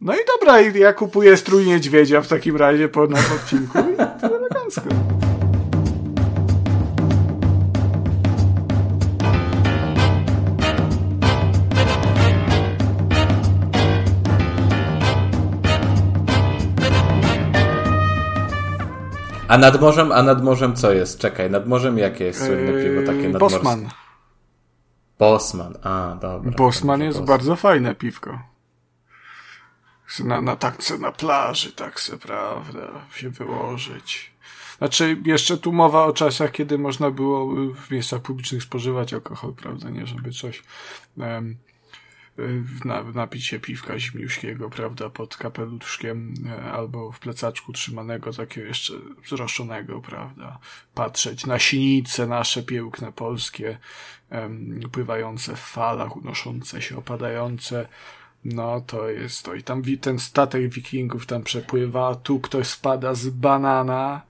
No i dobra, ja kupuję strój niedźwiedzia w takim razie po na odcinku i to elegancko. A nad morzem, a nad morzem co jest? Czekaj, nad morzem jakie jest słynne piwo takie Eee, nadmorskie? Bosman. Bosman, a dobra. Bosman jest Bosman. bardzo fajne piwko. Na, na tak se na plaży, tak se, prawda, się wyłożyć. Znaczy, jeszcze tu mowa o czasach, kiedy można było w miejscach publicznych spożywać alkohol, prawda, nie, żeby coś y, na, napić się piwka zimniuśkiego, prawda, pod kapeluszkiem e, albo w plecaczku trzymanego, takiego jeszcze zroszczonego, prawda, patrzeć na sinice nasze piękne polskie, pływające w falach, unoszące się, opadające, no to jest to. I tam ten statek wikingów tam przepływa, tu ktoś spada z banana,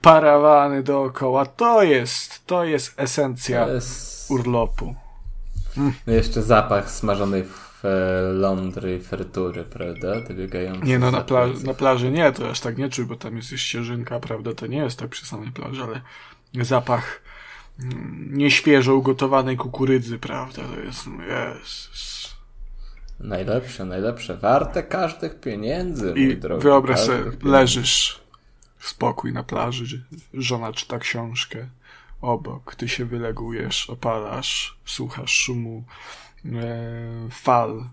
parawany dookoła. To jest, to jest esencja To jest... urlopu. No jeszcze zapach smażonej w e, lądry fertury, prawda? Te biegające Nie no, na, pla- na plaży nie, to aż tak nie czuj, bo tam jest już ścieżynka, prawda, to nie jest tak przy samej plaży, ale zapach mm, nieświeżo ugotowanej kukurydzy, prawda, to jest, Jezus. Najlepsze, najlepsze. Warte każdych pieniędzy, I mój drogi. wyobraź sobie, leżysz w spokój na plaży, żona czyta książkę obok, ty się wylegujesz, opalasz, słuchasz szumu e, fal,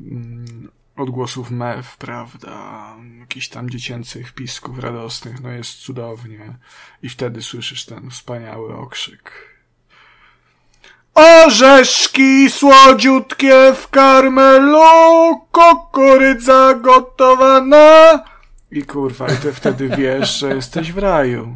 mm, odgłosów mew, prawda, jakichś tam dziecięcych pisków radosnych, no jest cudownie i wtedy słyszysz ten wspaniały okrzyk. Orzeszki słodziutkie w karmelu, kukurydza gotowana. I kurwa, i ty wtedy wiesz, że jesteś w raju.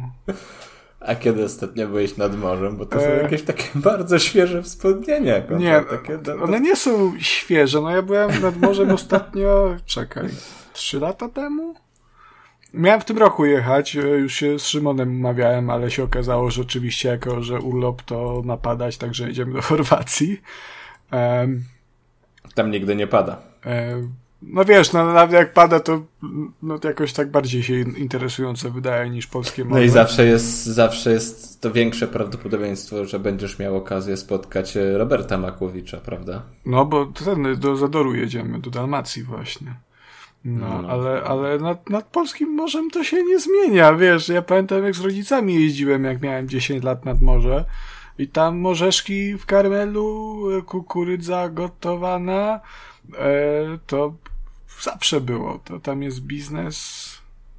A kiedy ostatnio byłeś nad morzem? Bo to są E. jakieś takie bardzo świeże wspomnienia. Nie, takie, one nie są świeże. No ja byłem nad morzem ostatnio, czekaj, trzy lata temu? Miałem w tym roku jechać, e, już się z Szymonem umawiałem, ale się okazało, że oczywiście jako, że urlop to napadać, także jedziemy do Chorwacji. Em, Tam nigdy nie pada. E, No wiesz, no nawet jak pada, to no, jakoś tak bardziej się interesujące wydaje niż polskie No morze. i zawsze jest, zawsze jest to większe prawdopodobieństwo, że będziesz miał okazję spotkać e, Roberta Makłowicza, prawda? No bo ten, do Zadoru jedziemy, do Dalmacji właśnie. No, No. ale, ale nad, nad polskim morzem to się nie zmienia, wiesz, ja pamiętam jak z rodzicami jeździłem, jak miałem 10 lat nad morze i tam morzeszki w karmelu, e, kukurydza gotowana, e, to zawsze było, to tam jest biznes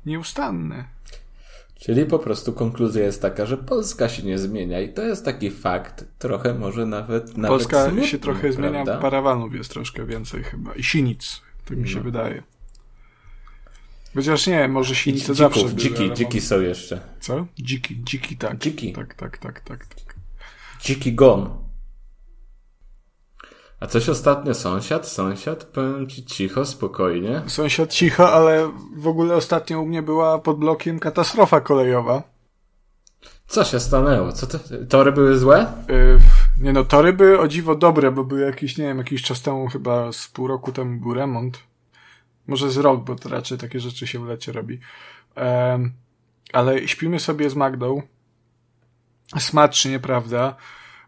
nieustanny. Czyli po prostu konkluzja jest taka, że Polska się nie zmienia i to jest taki fakt, trochę może nawet, nawet Polska smutny, się trochę zmienia, prawda? parawanów jest troszkę więcej chyba. I sinic, tak mi się No. wydaje. Chociaż nie, może I sinice zawsze dzików, były, dziki, dziki są jeszcze. Co? Dziki, dziki tak. Dziki. Tak, tak, tak, tak. tak. Dziki gon. A coś ostatnio sąsiad, sąsiad, powiem ci cicho, spokojnie. Sąsiad cicho, ale w ogóle ostatnio u mnie była pod blokiem katastrofa kolejowa. Co się stanęło? Co to, tory były złe? Yy, nie no, tory były o dziwo dobre, bo były jakiś, nie wiem, jakiś czas temu, chyba z pół roku temu był remont. Może z rok, bo to raczej takie rzeczy się w lecie robi. Em, ale śpimy sobie z Magdą. Smacznie, prawda?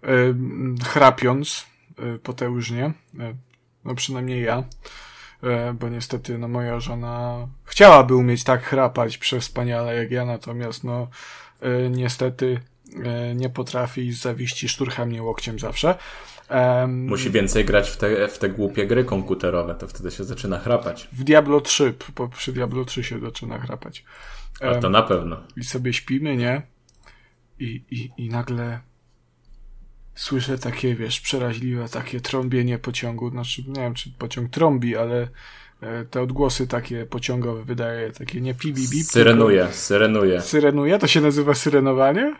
Ym, chrapiąc y, potężnie. Y, no przynajmniej ja. Y, bo niestety, no moja żona chciałaby umieć tak chrapać przewspaniale jak ja, natomiast no niestety nie potrafi zawiści szturcha mnie łokciem zawsze. Em, Musi więcej grać w te, w te głupie gry komputerowe, to wtedy się zaczyna chrapać. w Diablo 3, po, przy Diablo 3 się zaczyna chrapać. A to na pewno. I sobie śpimy, nie? I, i, I nagle słyszę takie, wiesz, przeraźliwe takie trąbienie pociągu. Znaczy, nie wiem, czy pociąg trąbi, ale e, te odgłosy takie pociągowe wydaje, takie nie pibi bip. Syrenuje, syrenuje. tylko Syrenuje? To się nazywa syrenowanie?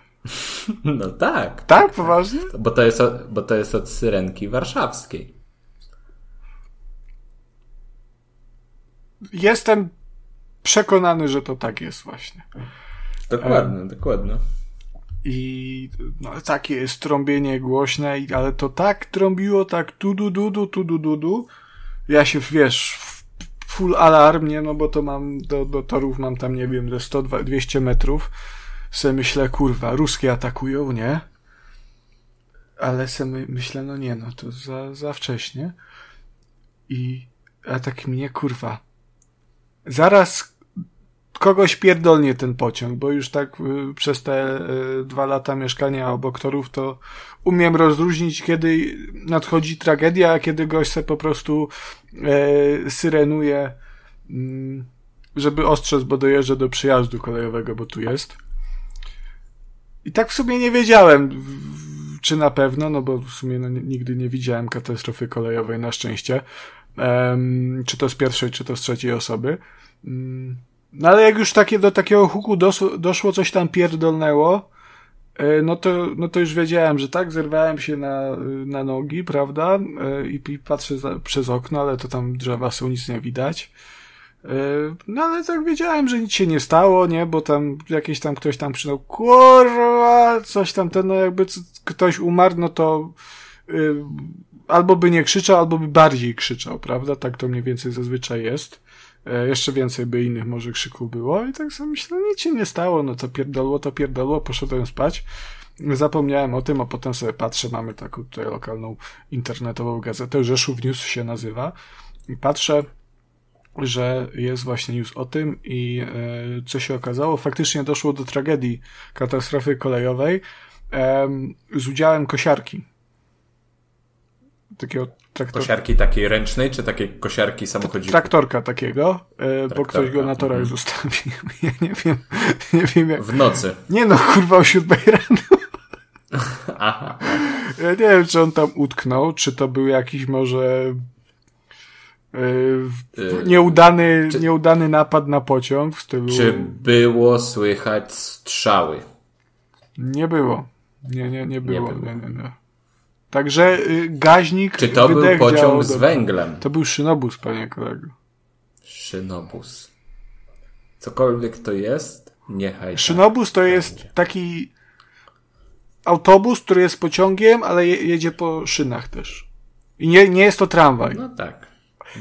No tak. Tak, poważnie? Bo to jest, od- bo to jest od syrenki warszawskiej. Jestem przekonany, że to tak jest właśnie. Dokładnie, dokładnie. I no, takie jest trąbienie głośne, ale to tak trąbiło, tak tu du du du tu du du du. Ja się, wiesz, full alarm, nie, no bo to mam, do, do torów mam tam, nie wiem, ze 100, 200 metrów. Se myślę, kurwa, ruskie atakują, nie? Ale se my, myślę, no nie, no to za, za wcześnie. I, a tak mnie, kurwa, zaraz kogoś pierdolnie ten pociąg, bo już tak y, przez te y, dwa lata mieszkania obok torów to umiem rozróżnić, kiedy nadchodzi tragedia, a kiedy gość se po prostu e, syrenuje, mm, żeby ostrzec, bo dojeżdża do przyjazdu kolejowego, bo tu jest. I tak w sumie nie wiedziałem, czy na pewno, no bo w sumie no, nigdy nie widziałem katastrofy kolejowej, na szczęście. Em, czy to z pierwszej, czy to z trzeciej osoby. Mm, no ale jak już takie, do takiego huku doszło, doszło coś tam pierdolnęło, e, no to, no to już wiedziałem, że tak, zerwałem się na, na nogi, prawda, E, i, i patrzę za, przez okno, ale to tam drzewa są, nic nie widać. E, No ale tak wiedziałem, że nic się nie stało, nie, bo tam jakiś tam ktoś tam krzyczał, kurwa, coś tam ten, no jakby ktoś umarł, no to y, albo by nie krzyczał, albo by bardziej krzyczał, prawda, tak to mniej więcej zazwyczaj jest. E, Jeszcze więcej by innych może krzyków było i tak sobie myślę, nic się nie stało, no to pierdolło, to pierdolło, poszedłem spać. Zapomniałem o tym, a potem sobie patrzę, mamy taką tutaj lokalną internetową gazetę, Rzeszów News się nazywa i patrzę, że jest właśnie news o tym i e, co się okazało, faktycznie doszło do tragedii katastrofy kolejowej em, z udziałem kosiarki. Takiego traktor... Kosiarki takiej ręcznej, czy takiej kosiarki samochodziku? traktorka takiego, e, bo Traktorka, ktoś go na torach mhm. zostawił. Ja nie wiem, nie wiem jak... W nocy. Nie no, kurwa o siódmej rano. Aha. Ja nie wiem, czy on tam utknął, czy to był jakiś może e, nieudany, czy- nieudany napad na pociąg w stylu... Czy było słychać strzały? Nie było. Nie, nie, nie było. było. Nie, nie, nie. Także y, gaźnik. Czy to był pociąg z węglem? To był szynobus, panie kolego. Szynobus. Cokolwiek to jest, niechaj. tak. Szynobus to jest taki autobus, który jest pociągiem, ale je, jedzie po szynach też. I nie, nie jest to tramwaj. No tak.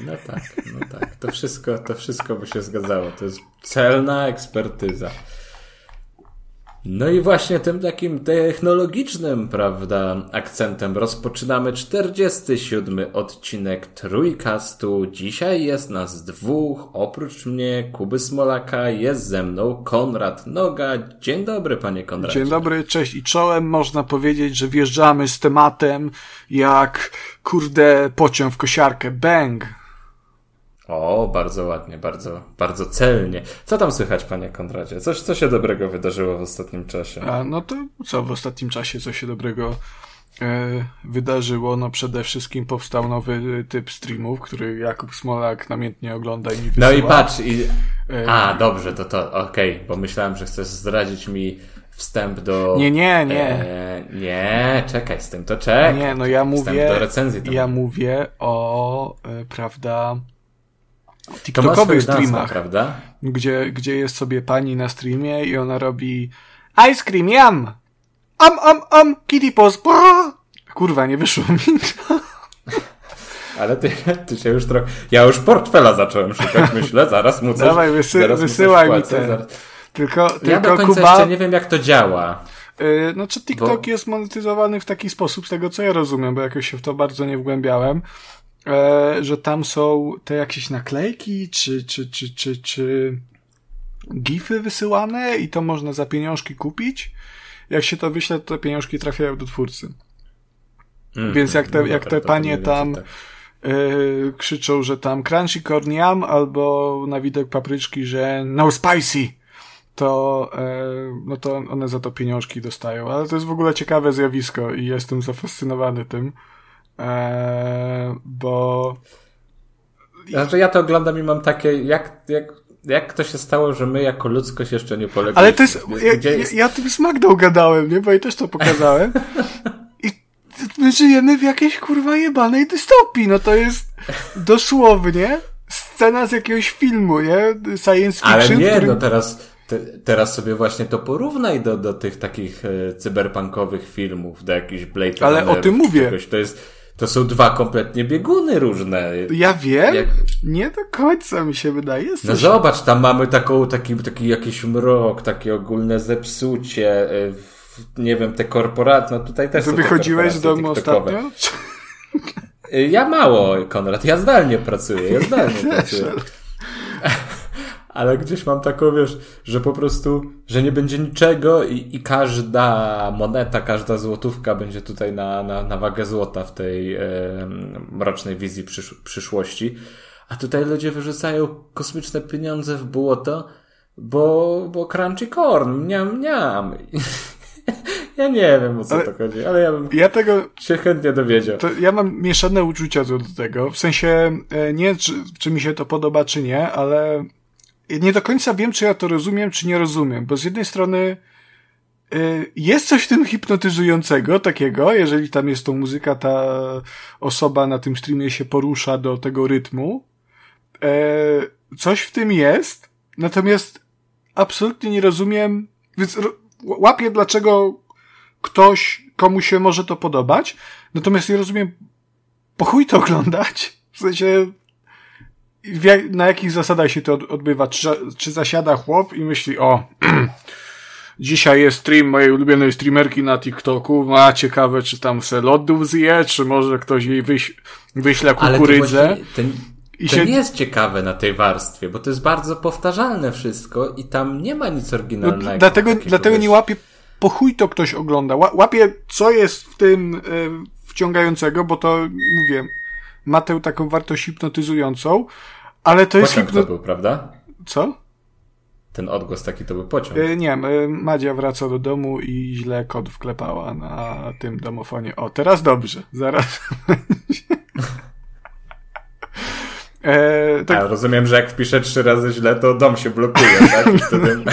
No tak, no tak. To wszystko, to wszystko by się zgadzało. To jest celna ekspertyza. No i właśnie tym takim technologicznym, prawda, akcentem rozpoczynamy 47 odcinek Trójkastu. Dzisiaj jest nas dwóch, oprócz mnie, Kuby Smolaka, jest ze mną Konrad Noga. Dzień dobry, panie Konradzie. Dzień dobry, cześć i czołem. Można powiedzieć, że wjeżdżamy z tematem jak kurde pociąg w kosiarkę. Bang! O, bardzo ładnie, bardzo, bardzo celnie. Co tam słychać, panie Konradzie? Coś, co się dobrego wydarzyło w ostatnim czasie? A no to co w ostatnim czasie, co się dobrego e, wydarzyło? No przede wszystkim powstał nowy typ streamów, który Jakub Smolak namiętnie ogląda i mi No wysyła. i patrz, i... E, A, dobrze, to to, okej, bo myślałem, że chcesz zdradzić mi wstęp do... Nie, nie, nie. E, nie, czekaj z tym, to czekaj. Nie, no ja Wstęp mówię, do recenzji tam. ja mówię o, e, prawda, TikTokowych streamach, prawda? gdzie, gdzie jest sobie pani na streamie i ona robi ice cream yum, am, am, am, kitty pos, brrr. kurwa, nie wyszło mi. Ale ty, ty się już trochę... Ja już portfela zacząłem szukać, myślę, zaraz mu coś... Dawaj, wysy- zaraz wysyłaj mi wpłacę, te. zaraz- Tylko, Ja tylko do końca Kuba, jeszcze nie wiem, jak to działa. Yy, Znaczy TikTok Bo- jest monetyzowany w taki sposób, z tego co ja rozumiem, bo jakoś się w to bardzo nie wgłębiałem, że tam są te jakieś naklejki, czy, czy, czy, czy, czy gify wysyłane i to można za pieniążki kupić. Jak się to wyśle, to te pieniążki trafiają do twórcy. Mm, Więc jak te, no jak te panie tam yy, krzyczą, że tam crunchy corn yum, albo na widok papryczki, że no spicy, to, yy, no to one za to pieniążki dostają. Ale to jest w ogóle ciekawe zjawisko i jestem zafascynowany tym, yy, bo Znaczy ja to oglądam i mam takie, jak, jak, jak to się stało, że my jako ludzkość jeszcze nie polegliśmy? Ale to jest, ja, Gdzie ja, jest... ja tym z Magdą gadałem, nie? Bo jej też to pokazałem. I my żyjemy w jakiejś kurwa jebanej dystopii. No to jest dosłownie scena z jakiegoś filmu, nie? Science fiction. Ale nie, w którym... no teraz, te, teraz sobie właśnie to porównaj do, do tych takich e, cyberpunkowych filmów, do jakichś Blade Ale o tym mówię. Czegoś. To jest, to są dwa kompletnie bieguny różne. Ja wiem, Jak... nie do końca mi się wydaje. No zobacz, tam mamy taką, taki, taki jakiś mrok, takie ogólne zepsucie, y, nie wiem, te korporacje, no tutaj też Ty wychodziłeś z domu ostatnio? Y, ja mało, Konrad, ja zdalnie pracuję, ja zdalnie pracuję. Ale gdzieś mam taką, wiesz, że po prostu, że nie będzie niczego i, i każda moneta, każda złotówka będzie tutaj na, na, na wagę złota w tej e, mrocznej wizji przysz, przyszłości. A tutaj ludzie wyrzucają kosmiczne pieniądze w błoto, bo, bo crunchy corn, mniam, mniam. Ja nie wiem o co ale to chodzi, ale ja bym ja tego, się chętnie dowiedział. Ja mam mieszane uczucia co do tego. W sensie e, nie, czy, czy mi się to podoba, czy nie, ale nie do końca wiem, czy ja to rozumiem, czy nie rozumiem. Bo z jednej strony e, jest coś w tym hipnotyzującego takiego, jeżeli tam jest to muzyka, ta osoba na tym streamie się porusza do tego rytmu. E, coś w tym jest, natomiast absolutnie nie rozumiem, więc łapię, dlaczego ktoś, komu się może to podobać, natomiast nie rozumiem, po chuj to oglądać? W sensie, na jakich zasadach się to odbywa? Czy, czy zasiada chłop i myśli, o, dzisiaj jest stream mojej ulubionej streamerki na TikToku, ma ciekawe, czy tam se lodów zje, czy może ktoś jej wyś, wyśle kukurydzę. Ale to, I to się... nie jest ciekawe na tej warstwie, bo to jest bardzo powtarzalne wszystko i tam nie ma nic oryginalnego. No, dlatego, dlatego nie łapię po chuj to ktoś ogląda. Łapie, co jest w tym y, wciągającego, bo to, mówię, ma tę taką wartość hipnotyzującą, ale to jest... Pociąg to był, prawda? Co? Ten odgłos taki to był pociąg. Y, nie, y, Madzia wraca do domu i źle kod wklepała na tym domofonie. O, teraz dobrze. Zaraz E, tak... A, rozumiem, że jak wpiszę trzy razy źle, to dom się blokuje, tak? I wtedy...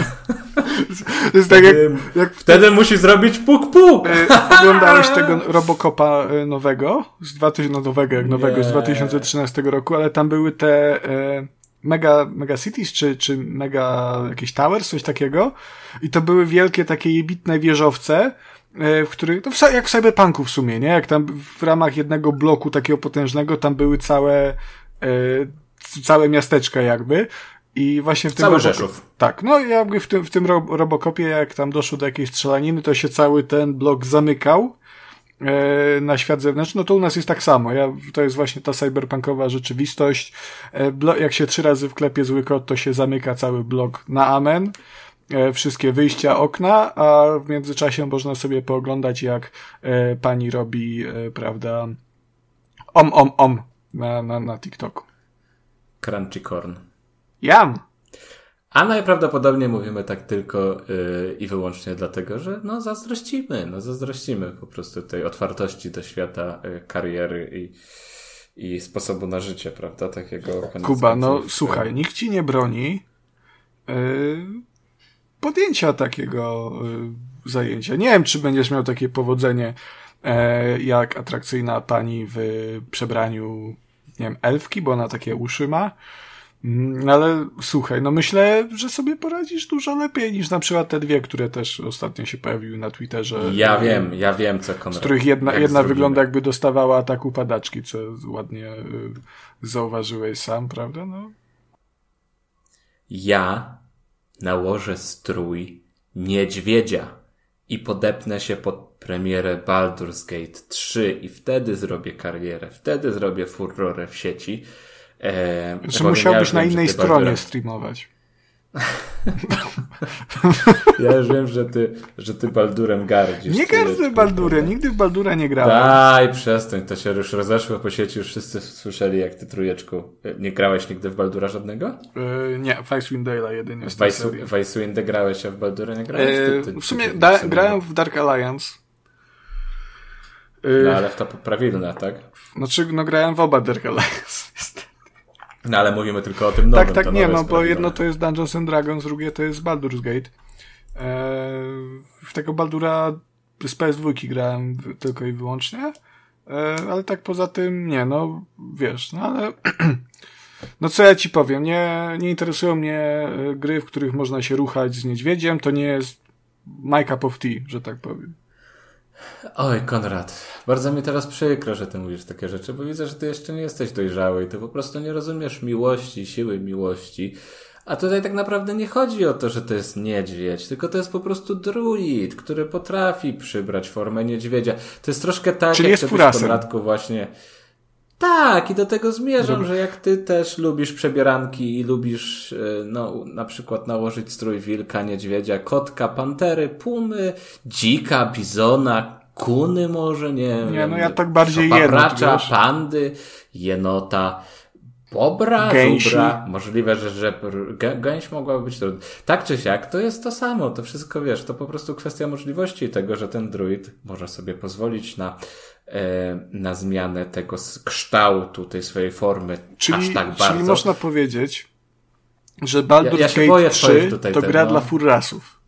jest tak jak, jak wtedy musi zrobić puk puk. E, oglądałeś tego Robocopa e, nowego z 2000 no nowego jak nowego Nie. z 2013 roku, ale tam były te e, Mega, Mega Cities czy, czy Mega jakieś Towers, coś takiego. I to były wielkie takie jebitne wieżowce, e, w których, to w, jak w Cyberpunku w sumie, nie? Jak tam w ramach jednego bloku takiego potężnego, tam były całe całe miasteczko jakby. I właśnie w tym. Cały Rzeszów. Tak, no jakby w tym, w tym Robokopie, jak tam doszło do jakiejś strzelaniny, to się cały ten blok zamykał e, na świat zewnętrzny, no to u nas jest tak samo. Ja, to jest właśnie ta cyberpunkowa rzeczywistość. E, jak się trzy razy wklepie zły kod, to się zamyka cały blok na amen. E, wszystkie wyjścia, okna, a w międzyczasie można sobie pooglądać, jak e, pani robi, e, prawda, om, om, om na, na, na TikToku. Crunchy corn. Jam! A najprawdopodobniej mówimy tak tylko yy, i wyłącznie dlatego, że no zazdrościmy, no zazdrościmy po prostu tej otwartości do świata yy, kariery i, i sposobu na życie, prawda? Takiego Kuba, no w... słuchaj, nikt ci nie broni yy, podjęcia takiego yy, zajęcia. Nie wiem, czy będziesz miał takie powodzenie e, jak atrakcyjna pani w przebraniu nie wiem, elfki, bo ona takie uszy ma. Mm, ale słuchaj, no myślę, że sobie poradzisz dużo lepiej niż na przykład te dwie, które też ostatnio się pojawiły na Twitterze. Ja wiem, ja wiem, co Konrad. Z których jedna, jedna wygląda jakby dostawała ataku padaczki, co ładnie y, zauważyłeś sam, prawda? No. Ja nałożę strój niedźwiedzia i podepnę się pod premierę Baldur's Gate 3 i wtedy zrobię karierę, wtedy zrobię furorę w sieci. E, że musiałbyś na innej stronie streamować. Ja już wiem, że ty, że ty Baldurem gardzisz. Nie gardzę Baldurem, nigdy w Baldura nie grałem. Daj, przestań, to się już rozeszło po sieci, już wszyscy słyszeli, jak ty trujeczku. Nie grałeś nigdy w Baldura żadnego? Yy, nie, w Icewind Dale'a jedynie. W Icewind grałeś, a w Baldura nie grałeś? Ty, ty, ty, w sumie da, grałem w Dark Alliance. No ale w to prawilne, tak? Znaczy, no grałem w oba Dark Alliance. No ale mówimy tylko o tym nowym. Tak, tak, nie, no bo jedno to jest Dungeons and Dragons, drugie to jest Baldur's Gate. Eee, w tego Baldura z PS2 grałem tylko i wyłącznie. Eee, ale tak poza tym, nie, no wiesz, no ale no co ja ci powiem, nie, nie interesują mnie e, gry, w których można się ruchać z niedźwiedziem, to nie jest my cup of tea, że tak powiem. Oj, Konrad, bardzo mi teraz przykro, że ty mówisz takie rzeczy, bo widzę, że ty jeszcze nie jesteś dojrzały i ty po prostu nie rozumiesz miłości, siły miłości. A tutaj tak naprawdę nie chodzi o to, że to jest niedźwiedź, tylko to jest po prostu druid, który potrafi przybrać formę niedźwiedzia. To jest troszkę tak, Czyli jak jest. Konradku właśnie... Tak, i do tego zmierzam, że jak ty też lubisz przebieranki i lubisz, e, no, na przykład nałożyć strój wilka, niedźwiedzia, kotka, pantery, pumy, dzika, bizona, kuny może, nie Nie, wiem. no ja tak bardziej szopapracza, jenot, wiesz. pandy, jenota, bobra, Gęsi. zubra, możliwe, że żebr, gę, gęś mogłaby być trudna. Tak czy siak, to jest to samo, to wszystko wiesz, to po prostu kwestia możliwości tego, że ten druid może sobie pozwolić na, na zmianę tego kształtu, tej swojej formy Czyli, aż tak bardzo. czyli można powiedzieć, że Baldur's Ja- ja Gate boję 3 twoich tutaj to ten, gra no. dla furrasów.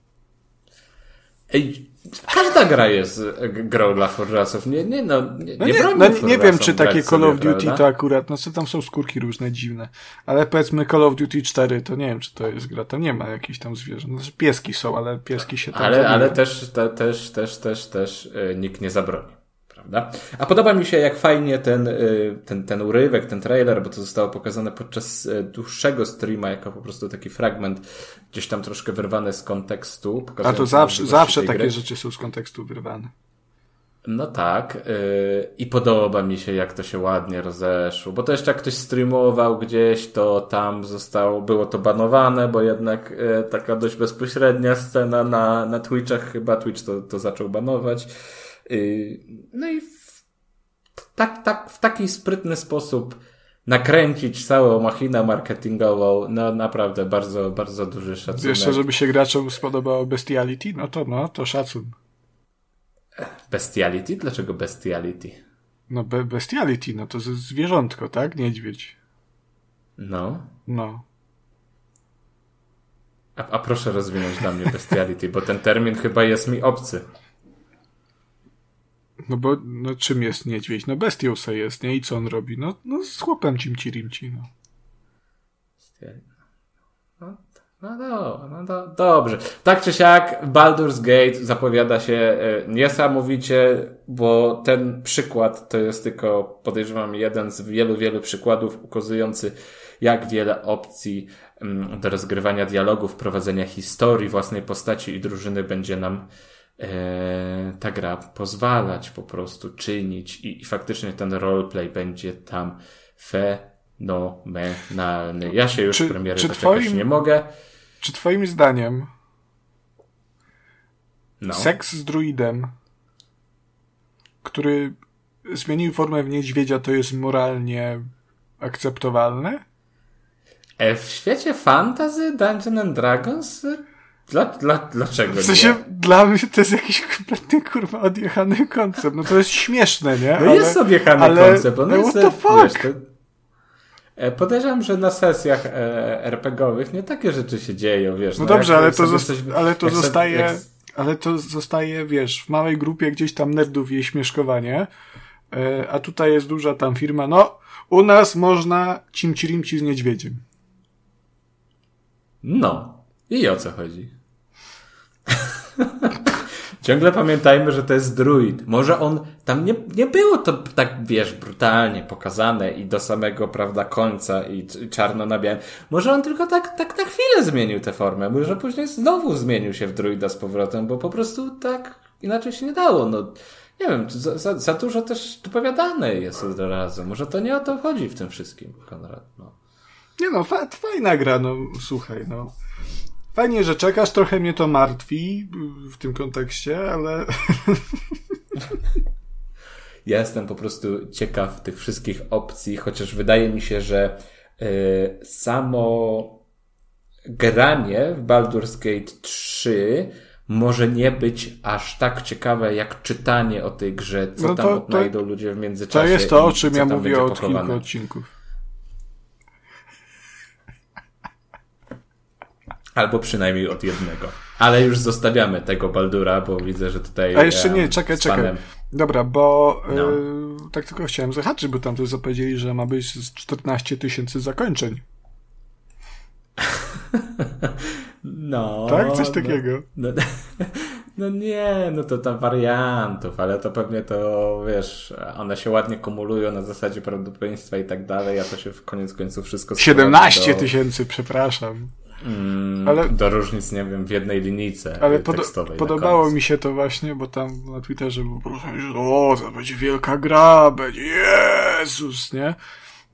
Ej, każda gra jest e, grą dla forrasów, nie, nie, no, nie, No nie, no, nie, wiem, czy takie Call of Duty prawda? to akurat, no co tam są skórki różne, dziwne. Ale powiedzmy Call of Duty 4, to nie wiem, czy to jest gra, tam nie ma jakichś tam zwierząt. Znaczy, pieski są, ale pieski się tam Ale, ale też, te, też, też, też, też e, nikt nie zabroni. Prawda? A podoba mi się, jak fajnie ten, e, ten, ten urywek, ten trailer, bo to zostało pokazane podczas e, dłuższego streama, jako po prostu taki fragment, gdzieś tam troszkę wyrwany z kontekstu. A to zawsze, zawsze takie gry. rzeczy są z kontekstu wyrwane. No tak. Yy, I podoba mi się, jak to się ładnie rozeszło. Bo to jeszcze jak ktoś streamował gdzieś, to tam zostało, było to banowane, bo jednak yy, taka dość bezpośrednia scena na, na Twitchach, chyba Twitch to, to zaczął banować. Yy, no i w, tak, tak, w taki sprytny sposób nakręcić całą machinę marketingową, no naprawdę bardzo, bardzo duży szacunek. Jeszcze, żeby się graczom spodobało Bestiality, no to no, to szacun. Bestiality? Dlaczego bestiality? No be Bestiality, no to zwierzątko, tak? Niedźwiedź. No. No. A, a proszę rozwinąć dla mnie bestiality, bo ten termin chyba jest mi obcy. No bo, no czym jest niedźwiedź? No bestią se jest, nie? I co on robi? No, no z chłopem cimci rimci, no. No, no, do, no do, dobrze. Tak czy siak, Baldur's Gate zapowiada się e, niesamowicie, bo ten przykład to jest tylko, podejrzewam, jeden z wielu, wielu przykładów ukazujący, jak wiele opcji mm, do rozgrywania dialogów, prowadzenia historii własnej postaci i drużyny będzie nam ta gra pozwalać po prostu czynić i, i faktycznie ten roleplay będzie tam fenomenalny. Ja się już Czy- premiery czy twoim- nie mogę. Czy twoim zdaniem No. seks z druidem, który zmienił formę w niedźwiedzia, to jest moralnie akceptowalne? E, w świecie fantasy Dungeons and Dragons? e, Dla, dla, dlaczego W sensie, nie? Dla mnie to jest jakiś kompletnie, kurwa, odjechany koncept. No to jest śmieszne, nie? No jest odjechany ale- koncept. On no jest, what the fuck? wiesz, to, e, podejrzewam, że na sesjach e, RPG-owych nie takie rzeczy się dzieją, wiesz. No dobrze, jak ale to, coś- ale to zostaje, jak- ale to zostaje, wiesz, w małej grupie gdzieś tam nerdów jej śmieszkowanie, e, a tutaj jest duża tam firma, no, u nas można cimci-rimci z niedźwiedziem. No. I o co chodzi? Ciągle pamiętajmy, że to jest druid. Może on, tam nie, nie było to tak, wiesz, brutalnie pokazane i do samego, prawda, końca i, czarno na białym. Może on tylko tak, tak na chwilę zmienił tę formę. Może później znowu zmienił się w druida z powrotem, bo po prostu tak inaczej się nie dało. No, nie wiem, za, za, za dużo też dopowiadane jest od razu. Może to nie o to chodzi w tym wszystkim, Konrad. No. Nie no, fa- fajna gra, no, słuchaj, no. Fajnie, że czekasz, trochę mnie to martwi w tym kontekście, ale Ja jestem po prostu ciekaw tych wszystkich opcji, chociaż wydaje mi się, że y, samo granie w Baldur's Gate 3 może nie być aż tak ciekawe, jak czytanie o tej grze, co No tam to- to- odnajdą ludzie w międzyczasie. to jest to, o czym ja tam mówię od kilku odcinków. Albo przynajmniej od jednego. Ale już zostawiamy tego Baldura, bo widzę, że tutaj. A jeszcze nie, czekaj, czekaj. Dobra, bo No. y, tak tylko chciałem zahaczyć, bo tam to zapowiedzieli, że ma być z 14 tysięcy zakończeń. No. Tak? Coś no. takiego. No, No nie, no to tam wariantów, ale to pewnie to, wiesz, one się ładnie kumulują na zasadzie prawdopodobieństwa i tak dalej, a to się w koniec końców wszystko... 17 do... tysięcy, przepraszam. Mm, ale, do różnic, nie wiem, w jednej linijce Ale pod, podobało mi się to właśnie, bo tam na Twitterze było że o, to będzie wielka gra, będzie Jezus, nie?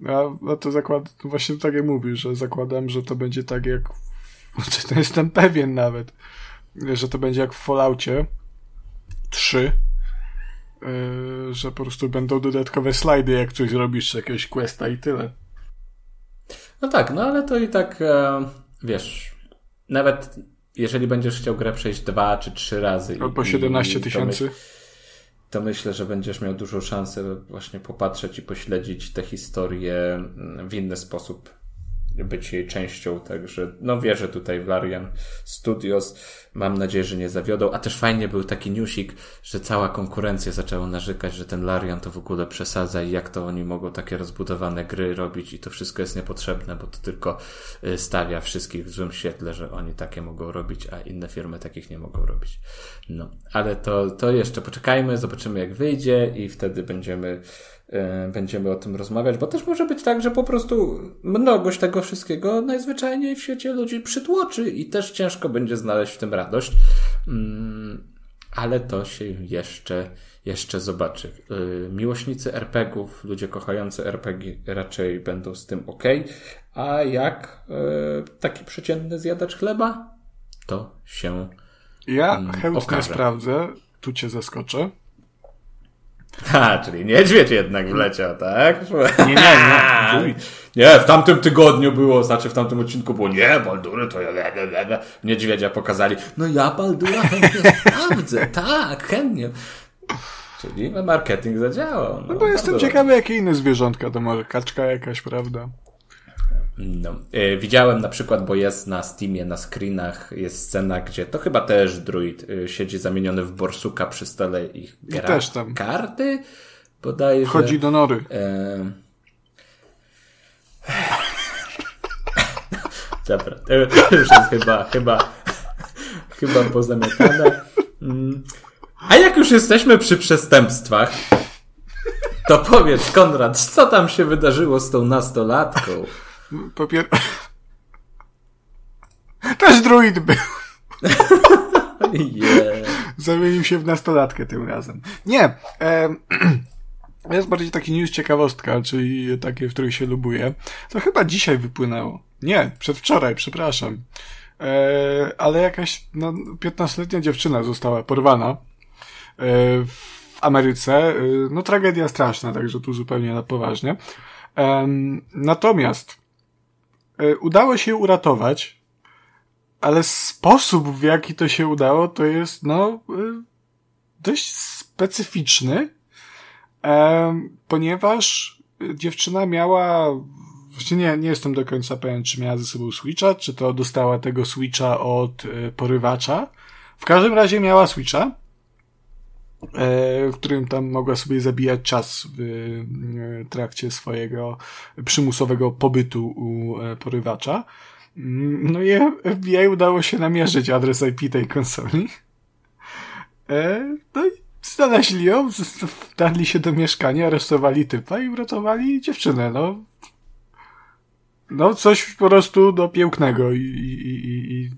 A, a to zakład, właśnie tak jak mówisz, że zakładam, że to będzie tak jak, znaczy to jestem pewien nawet, że to będzie jak w Falloutie 3, yy, że po prostu będą dodatkowe slajdy, jak coś zrobisz, jakiegoś questa i tyle. No tak, no ale to i tak, e, wiesz, nawet jeżeli będziesz chciał grę przejść dwa czy trzy razy. Albo 17 tysięcy. To myślę, że będziesz miał dużą szansę właśnie popatrzeć i pośledzić tę historię w inny sposób być jej częścią, także no wierzę tutaj w Larian Studios. Mam nadzieję, że nie zawiodą. A też fajnie był taki newsik, że cała konkurencja zaczęła narzekać, że ten Larian to w ogóle przesadza i jak to oni mogą takie rozbudowane gry robić i to wszystko jest niepotrzebne, bo to tylko y, stawia wszystkich w złym świetle, że oni takie mogą robić, a inne firmy takich nie mogą robić. No, ale to, to jeszcze poczekajmy, zobaczymy jak wyjdzie i wtedy będziemy będziemy o tym rozmawiać, bo też może być tak, że po prostu mnogość tego wszystkiego najzwyczajniej w świecie ludzi przytłoczy i też ciężko będzie znaleźć w tym radość. Mm, ale to się jeszcze, jeszcze zobaczy. E, miłośnicy RPGów, ludzie kochający RPG raczej będą z tym ok, a jak e, taki przeciętny zjadacz chleba, to się Ja mm, chętnie okaże. sprawdzę, tu cię zaskoczę. Ha, czyli niedźwiedź jednak wleciał, tak? Nie, nie, nie. Nie, w tamtym tygodniu było, znaczy w tamtym odcinku było, nie, Baldury to ja, niedźwiedzia pokazali. No ja Baldura chętnie sprawdzę, tak, chętnie. Czyli marketing zadziałał. No, no bo jestem ciekawy, jakie inne zwierzątka to może kaczka jakaś, prawda? No. E, widziałem na przykład, bo jest na Steamie, na screenach, jest scena, gdzie to chyba też druid e, siedzi zamieniony w borsuka przy stole i gra I też tam. karty. Bodajże. Wchodzi do nory. E... Dobra, to już jest chyba, chyba, chyba pozamiatane. Mm. A jak już jesteśmy przy przestępstwach, to powiedz, Konrad, co tam się wydarzyło z tą nastolatką? Popier... Też druid był. yeah. Zamienił się w nastolatkę tym razem. Nie. E, jest bardziej taki news ciekawostka, czyli takie, w której się lubuję. To chyba dzisiaj wypłynęło. Nie, przedwczoraj, przepraszam. E, ale jakaś no, 15-letnia dziewczyna została porwana e, w Ameryce. E, no tragedia straszna, także tu zupełnie na poważnie. Natomiast udało się uratować, ale sposób, w jaki to się udało, to jest, no, e, dość specyficzny, ponieważ dziewczyna miała, właśnie nie, nie jestem do końca pewien, czy miała ze sobą Switcha, czy to dostała tego Switcha od e, porywacza. W każdym razie miała Switcha, w którym tam mogła sobie zabijać czas w trakcie swojego przymusowego pobytu u e, porywacza. No i FBI udało się namierzyć adres IP tej konsoli. E, no i znaleźli ją, wdarli się do mieszkania, aresztowali typa i uratowali dziewczynę, no. No, coś po prostu do pięknego i, i, i,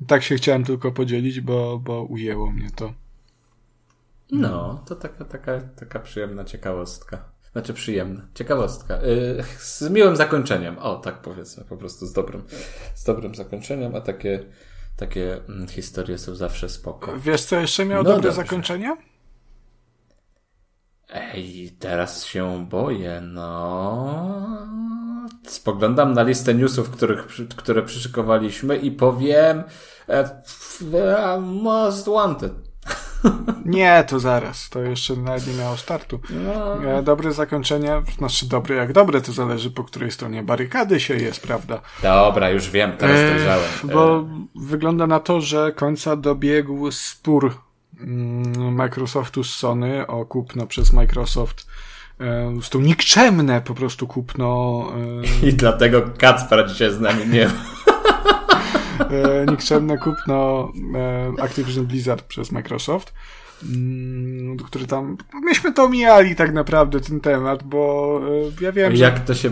i tak się chciałem tylko podzielić, bo, bo ujęło mnie to. No, to taka, taka, taka przyjemna ciekawostka. Znaczy przyjemna. Ciekawostka. Yy, z miłym zakończeniem. O, tak powiedzmy, po prostu z dobrym, z dobrym zakończeniem, a takie, takie mm, historie są zawsze spoko. Wiesz, co jeszcze miało no dobre dobrze. zakończenie? Ej, teraz się boję, no. Spoglądam na listę newsów, których, które przyszykowaliśmy i powiem e, Most Wanted. Nie, to zaraz. To jeszcze nawet nie miało startu. No. E, dobre zakończenie, znaczy dobre jak dobre, to zależy po której stronie barykady się jest, prawda? Dobra, już wiem, teraz e, dojrzałem. Bo e... wygląda na to, że końca dobiegł spór mm, Microsoftu z Sony o kupno przez Microsoft e, z tą nikczemne po prostu kupno. E... I dlatego Kacpra dzisiaj z nami nie ma. e, nikczemne kupno e, Activision Blizzard przez Microsoft, mm, który tam, myśmy to omijali tak naprawdę ten temat, bo e, ja wiem, Jak że... to się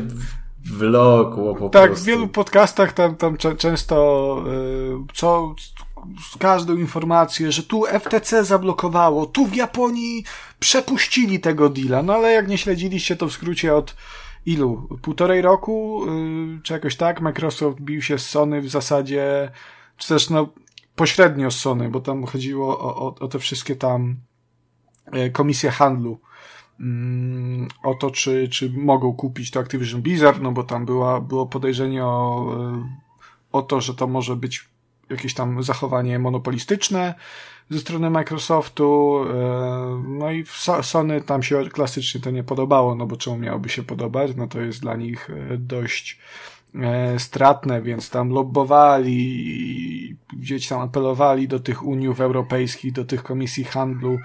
wlokło po tak, prostu. w wielu podcastach tam, tam często e, co z każdą informację, że tu FTC zablokowało, tu w Japonii przepuścili tego deala, no ale jak nie śledziliście to w skrócie od ilu? Półtorej roku, yy, czy jakoś tak? Microsoft bił się z Sony w zasadzie, czy też no pośrednio z Sony, bo tam chodziło o, o, o te wszystkie tam yy, komisje handlu. Mm, o to, czy, czy mogą kupić to Activision Blizzard, no bo tam była, było podejrzenie o, yy, o to, że to może być jakieś tam zachowanie monopolistyczne ze strony Microsoftu. E, no i Sony tam się klasycznie to nie podobało, no bo czemu miałoby się podobać? No to jest dla nich e, dość e, stratne, więc tam lobbowali, gdzieś tam apelowali do tych Uniów Europejskich, do tych komisji handlu.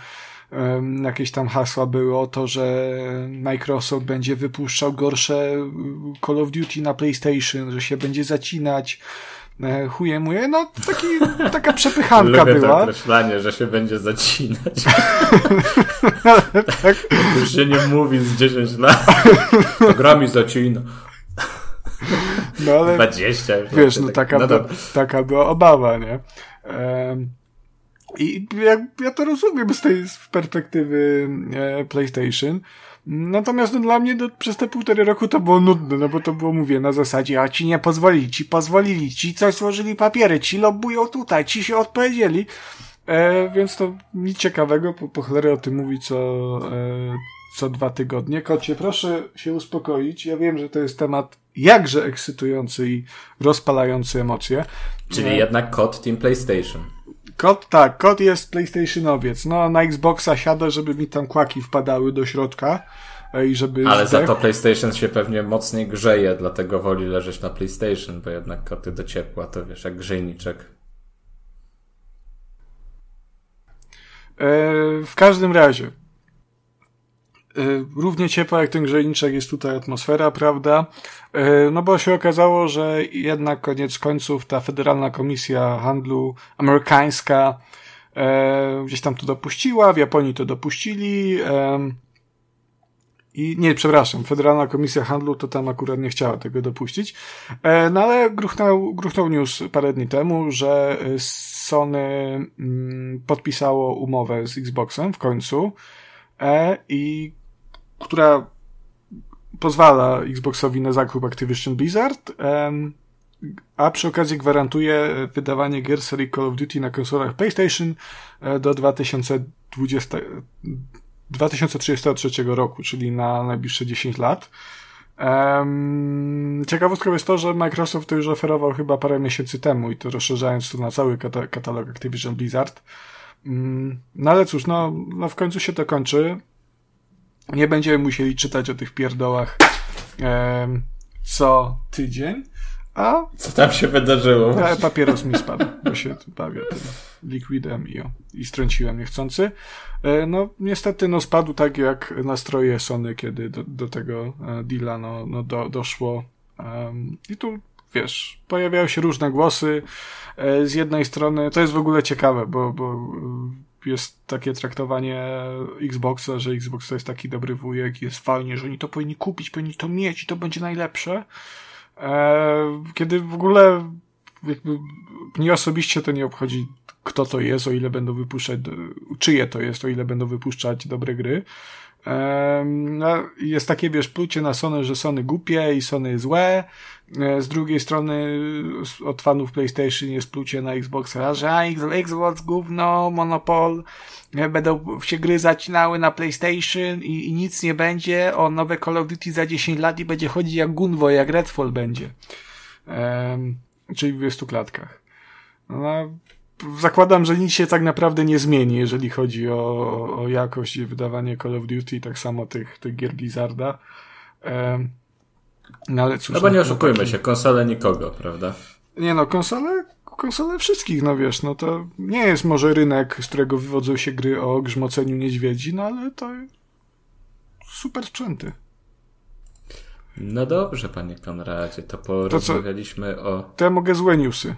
Jakieś tam hasła były o to, że Microsoft będzie wypuszczał gorsze Call of Duty na PlayStation, że się będzie zacinać, E, chuje muje, no taki, taka przepychanka Lubię była. to określanie, że się będzie zacinać. tak. Już się nie mówi z 10 lat. To gra mi zacina. No ale 20 już. Wiesz, no taka, no była, taka była obawa, nie? I ja, ja to rozumiem z tej z perspektywy e, PlayStation. Natomiast no, dla mnie do, przez te półtorej roku to było nudne, no bo to było, mówię, na zasadzie, a ci nie pozwolili, ci pozwolili, ci coś złożyli papiery, ci lobują tutaj, ci się odpowiedzieli. E, więc to nic ciekawego, po, po cholery o tym mówi co, e, co dwa tygodnie. Kocie, proszę się uspokoić. Ja wiem, że to jest temat jakże ekscytujący i rozpalający emocje. Czyli e, jednak kod Team PlayStation. Kod, tak, kod jest PlayStationowiec. No, na Xboxa siada, żeby mi tam kłaki wpadały do środka e, i żeby. Ale zdech. za to PlayStation się pewnie mocniej grzeje, dlatego woli leżeć na PlayStation, bo jednak koty do ciepła to wiesz, jak grzejniczek. E, w każdym razie, równie ciepła jak ten grzejniczek jest tutaj atmosfera, prawda? Y, no bo się okazało, że jednak koniec końców ta Federalna Komisja Handlu amerykańska y, gdzieś tam to dopuściła, w Japonii to dopuścili i nie, przepraszam, Federalna Komisja Handlu to tam akurat nie chciała tego dopuścić. No ale gruchnął, gruchnął news parę dni temu, że Sony mm, podpisało umowę z Xboxem w końcu e, i która pozwala Xboxowi na zakup Activision Blizzard, a przy okazji gwarantuje wydawanie gier serii Call of Duty na konsolach PlayStation e, do 2020, 2033 roku, czyli na najbliższe 10 lat. Ciekawostką jest to, że Microsoft to już oferował chyba parę miesięcy temu i to rozszerzając to na cały katalog Activision Blizzard. Mm, no ale cóż, no, no w końcu się to kończy nie będziemy musieli czytać o tych pierdołach e, co tydzień. A co tam się wydarzyło? Papieros mi spadł, bo się bawię tym liquidem i, i strąciłem niechcący. E, no niestety no spadł tak jak nastroje Sony, kiedy do, do tego e, deala no, no do, doszło. Um, I tu wiesz, pojawiają się różne głosy. E, z jednej strony to jest w ogóle ciekawe, bo, bo jest takie traktowanie Xboxa, że Xbox to jest taki dobry wujek, jest fajnie, że oni to powinni kupić, powinni to mieć i to będzie najlepsze. E, kiedy w ogóle jakby mnie osobiście to nie obchodzi, kto to jest, o ile będą wypuszczać, czyje to jest, o ile będą wypuszczać dobre gry. No, jest takie, wiesz, plucie na Sony, że Sony głupie i Sony złe. E, z drugiej strony od fanów PlayStation jest plucie na Xboxa, że Xbox gówno, monopol, będą się gry zacinały na PlayStation i, i nic nie będzie, o nowe Call of Duty za 10 lat i będzie chodzić jak Gunwo, jak Redfall będzie. Czyli w 20 klatkach. No, zakładam, że nic się tak naprawdę nie zmieni, jeżeli chodzi o, o jakość i wydawanie Call of Duty, tak samo tych, tych gier Blizzarda. No ale cóż. No bo nie no, oszukujmy taki... się, konsole nikogo, prawda? Nie no, konsole, konsole wszystkich, no wiesz, no to nie jest może rynek, z którego wywodzą się gry o grzmoceniu niedźwiedzi, no ale to super sprzęty. No dobrze, panie Konradzie, to porozmawialiśmy to co, o... To ja mogę złe newsy.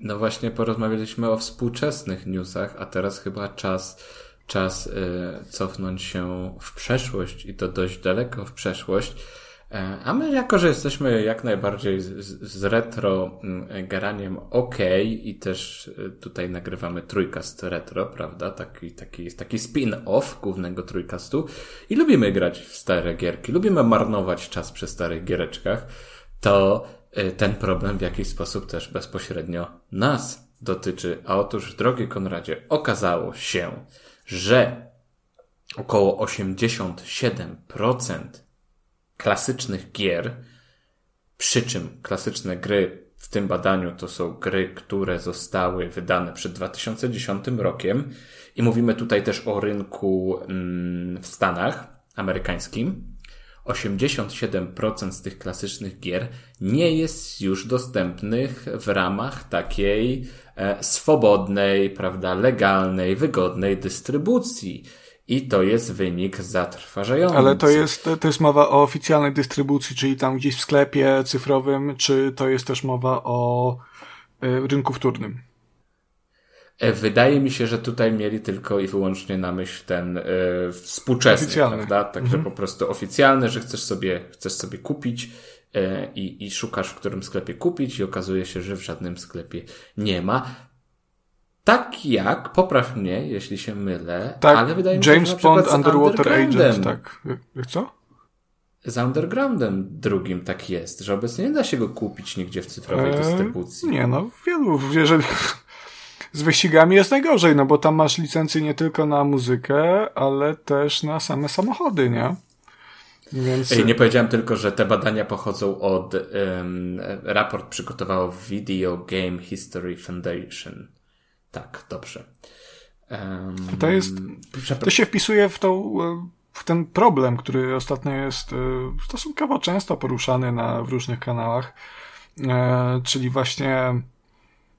No właśnie porozmawialiśmy o współczesnych newsach, a teraz chyba czas, czas y, cofnąć się w przeszłość i to dość daleko w przeszłość. E, a my, jako że jesteśmy jak najbardziej z, z retro mm, garaniem ok i też e, tutaj nagrywamy trójkast retro, prawda? Taki, taki, taki spin-off głównego trójkastu i lubimy grać w stare gierki, lubimy marnować czas przy starych giereczkach, to e, ten problem w jakiś sposób też bezpośrednio nas dotyczy. A otóż, drogi Konradzie, okazało się, że około 87% klasycznych gier, przy czym klasyczne gry w tym badaniu to są gry, które zostały wydane przed 2010 rokiem i mówimy tutaj też o rynku mm, w Stanach amerykańskim. 87% z tych klasycznych gier nie jest już dostępnych w ramach takiej e, swobodnej, prawda, legalnej, wygodnej dystrybucji. I to jest wynik zatrważający. Ale to jest, to jest mowa o oficjalnej dystrybucji, czyli tam gdzieś w sklepie cyfrowym, czy to jest też mowa o y, rynku wtórnym? E, wydaje mi się, że tutaj mieli tylko i wyłącznie na myśl ten y, współczesny, oficjalny. prawda? Także mhm. po prostu oficjalny, że chcesz sobie, chcesz sobie kupić y, i, i szukasz, w którym sklepie kupić i okazuje się, że w żadnym sklepie nie ma. Tak jak, popraw mnie, jeśli się mylę, tak, ale wydaje mi się, James że Bond Underwater Agent, tak. Co? Z Undergroundem drugim tak jest, że obecnie nie da się go kupić nigdzie w cyfrowej eee, dystrybucji. Nie, no wielu, jeżeli z wyścigami jest najgorzej, no bo tam masz licencję nie tylko na muzykę, ale też na same samochody, nie? Więc... Ej, nie powiedziałem tylko, że te badania pochodzą od um, raport przygotowało Video Game History Foundation. Tak, dobrze. Um, to jest, to się wpisuje w tą, w ten problem, który ostatnio jest e, stosunkowo często poruszany na, w różnych kanałach, e, czyli właśnie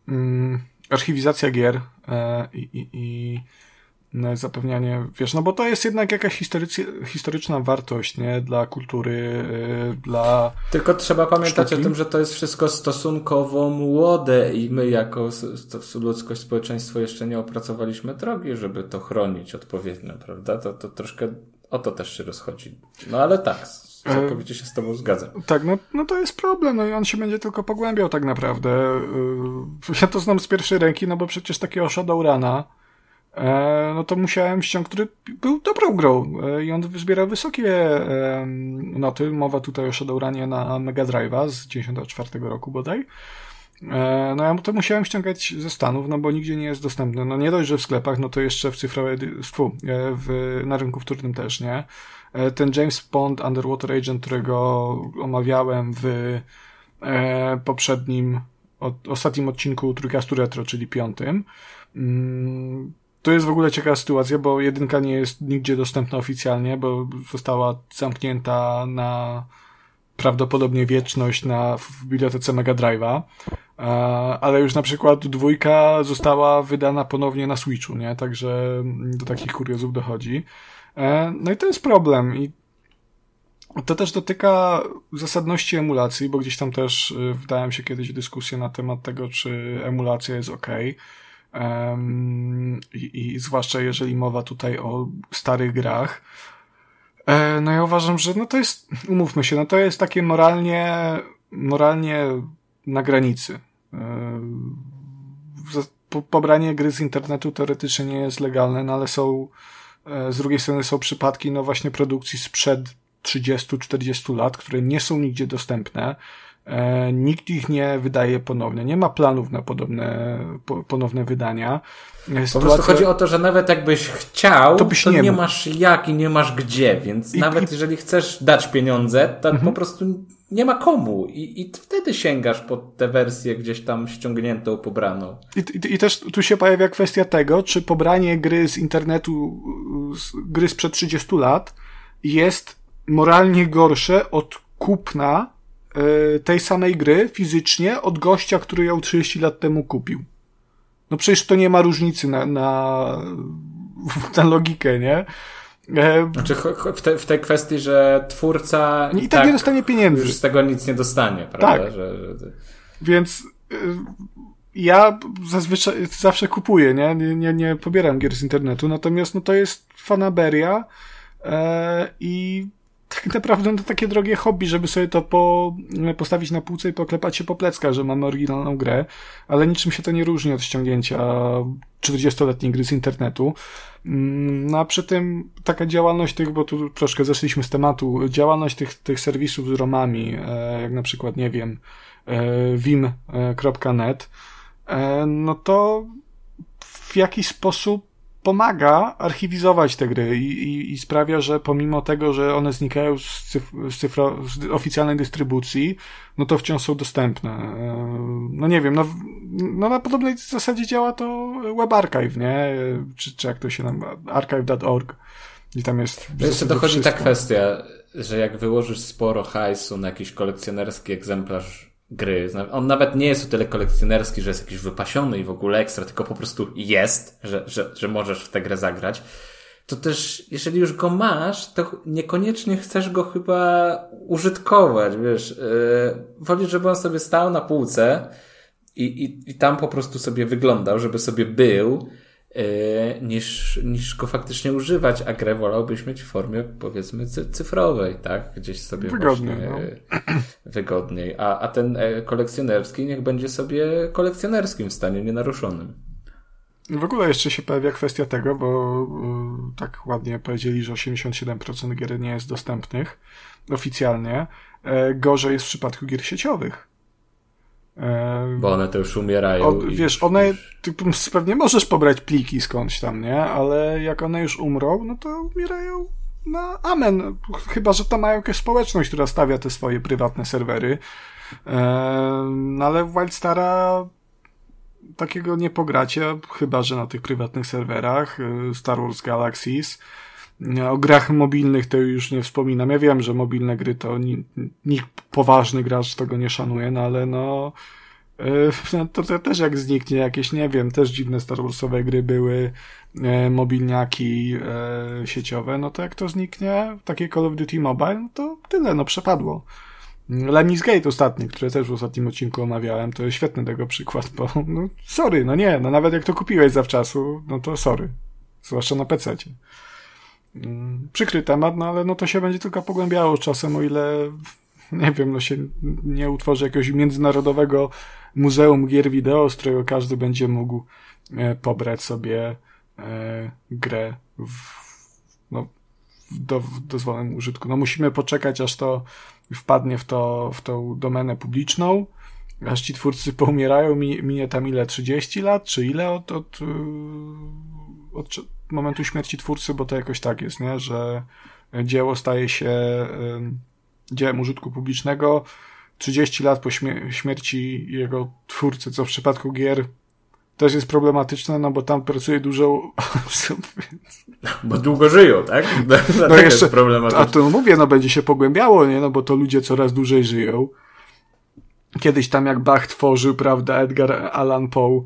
mm, archiwizacja gier e, i, i, i zapewnianie, wiesz, no bo to jest jednak jakaś historyczna wartość, nie, dla kultury, yy, dla... Tylko trzeba pamiętać sztuki. o tym, że to jest wszystko stosunkowo młode i my jako ludzkość, społeczeństwo jeszcze nie opracowaliśmy drogi, żeby to chronić odpowiednio, prawda? To, to troszkę o to też się rozchodzi. No ale tak, całkowicie się z tobą zgadzam. Tak, no, no to jest problem, no i on się będzie tylko pogłębiał tak naprawdę. Yy, ja to znam z pierwszej ręki, no bo przecież takiego Shadowruna E, no to musiałem ściągnąć, który był dobrą grą e, i on zbierał wysokie noty. Mowa tutaj o Shadowrunie na Mega Drive'a z 94 roku bodaj. E, no ja to musiałem ściągać ze Stanów, no bo nigdzie nie jest dostępny. No nie dość, że w sklepach, no to jeszcze w cyfrowej, w, w, na rynku wtórnym też, nie? Ten James Bond Underwater Agent, którego omawiałem w poprzednim, ostatnim odcinku Trójkastu Retro, czyli piątym, mm, to jest w ogóle ciekawa sytuacja, bo jedynka nie jest nigdzie dostępna oficjalnie, bo została zamknięta na prawdopodobnie wieczność na, w bibliotece Mega Drive'a, ale już na przykład dwójka została wydana ponownie na Switchu, nie? Także do takich kuriozów dochodzi. E, no i to jest problem i to też dotyka zasadności emulacji, bo gdzieś tam też y, wdałem się kiedyś w dyskusję na temat tego, czy emulacja jest ok. Um, i, I zwłaszcza jeżeli mowa tutaj o starych grach. E, no ja uważam, że no to jest, umówmy się, no to jest takie moralnie, moralnie na granicy. E, po, pobranie gry z internetu teoretycznie nie jest legalne, no ale są, e, z drugiej strony są przypadki, no właśnie produkcji sprzed 30-40 lat, które nie są nigdzie dostępne nikt ich nie wydaje ponownie. Nie ma planów na podobne, po, ponowne wydania. Sytuacja... Po prostu chodzi o to, że nawet jakbyś chciał, to, byś to nie, nie masz jak i nie masz gdzie, więc I, nawet i... jeżeli chcesz dać pieniądze, to mhm. po prostu nie ma komu I, i wtedy sięgasz po tę wersję gdzieś tam ściągniętą, pobraną. I, i, I też tu się pojawia kwestia tego, czy pobranie gry z internetu, z, gry sprzed 30 lat jest moralnie gorsze od kupna E, tej samej gry fizycznie od gościa, który ją 30 lat temu kupił. No przecież to nie ma różnicy na, na, na logikę, nie? E, znaczy w, te, w tej kwestii, że twórca i tak, tak nie dostanie pieniędzy. Już z tego nic nie dostanie, prawda? Tak. Że, że... Więc e, ja zazwyczaj zawsze kupuję, nie? Nie, nie, nie pobieram gier z internetu, natomiast no to jest fanaberia e, i tak naprawdę to takie drogie hobby, żeby sobie to po, postawić na półce i poklepać się po pleckach, że mamy oryginalną grę, ale niczym się to nie różni od ściągnięcia 40-letniej gry z internetu. Mm, no a przy tym taka działalność tych, bo tu troszkę zeszliśmy z tematu, działalność tych, tych serwisów z romami, e, jak na przykład, nie wiem, e, vim.net, e, no to w jakiś sposób pomaga archiwizować te gry i, i, i, sprawia, że pomimo tego, że one znikają z, cyf z, cyfro z oficjalnej dystrybucji, no to wciąż są dostępne. No nie wiem, no, no na podobnej zasadzie działa to Web Archive, nie? Czy, czy jak to się nam, archive.org i tam jest... Jeszcze dochodzi wszystko. ta kwestia, że jak wyłożysz sporo hajsu na jakiś kolekcjonerski egzemplarz gry. On nawet nie jest o tyle kolekcjonerski, że jest jakiś wypasiony i w ogóle ekstra, tylko po prostu jest, że, że, że możesz w tę grę zagrać. To też, jeżeli już go masz, to niekoniecznie chcesz go chyba użytkować, wiesz. Yy, wolisz, żeby on sobie stał na półce i, i, i tam po prostu sobie wyglądał, żeby sobie był, E, niż, niż go faktycznie używać, a grę wolałbyś mieć w formie powiedzmy cyfrowej, tak? Gdzieś sobie wygodniej, właśnie, no. wygodniej. A, a ten e, kolekcjonerski niech będzie sobie kolekcjonerskim w stanie nienaruszonym. W ogóle jeszcze się pojawia kwestia tego, bo y, tak ładnie powiedzieli, że 87% gier nie jest dostępnych oficjalnie. E, gorzej jest w przypadku gier sieciowych. Bo one to już umierają. O, wiesz, one, ty pewnie możesz pobrać pliki skądś tam, nie? Ale jak one już umrą, no to umierają na amen. Chyba, że tam mają jakąś społeczność, która stawia te swoje prywatne serwery. No ale Wildstara takiego nie pogracie, chyba, że na tych prywatnych serwerach e, Star Wars Galaxies. O grach mobilnych to już nie wspominam. Ja wiem, że mobilne gry to nikt poważny gracz tego nie szanuje, no ale no, e, to, to też jak zniknie jakieś, nie wiem, też dziwne Star Warsowe gry były, e, mobilniaki e, sieciowe, no to jak to zniknie, takie Call of Duty Mobile, no to tyle, no przepadło. Lemnis Gate ostatni, który też w ostatnim odcinku omawiałem, to jest świetny tego przykład, bo no sorry, no nie, no nawet jak to kupiłeś zawczasu, no to sorry. Zwłaszcza na PC-cie. Mm, przykry temat, no ale no to się będzie tylko pogłębiało czasem, o ile nie wiem, no się nie utworzy jakiegoś międzynarodowego muzeum gier wideo, z którego każdy będzie mógł e, pobrać sobie e, grę w, no, do, w dozwolonym użytku. No musimy poczekać, aż to wpadnie w, to, w tą domenę publiczną, aż ci twórcy poumierają, minie tam ile, 30 lat, czy ile od, od, od momentu śmierci twórcy, bo to jakoś tak jest, nie? że dzieło staje się dziełem użytku publicznego 30 lat po śmierci jego twórcy, co w przypadku gier też jest problematyczne, no bo tam pracuje dużo osób. Więc... Bo długo żyją, tak? no jeszcze, a to mówię, no będzie się pogłębiało, nie? No bo to ludzie coraz dłużej żyją. Kiedyś tam jak Bach tworzył, prawda, Edgar Allan Poe,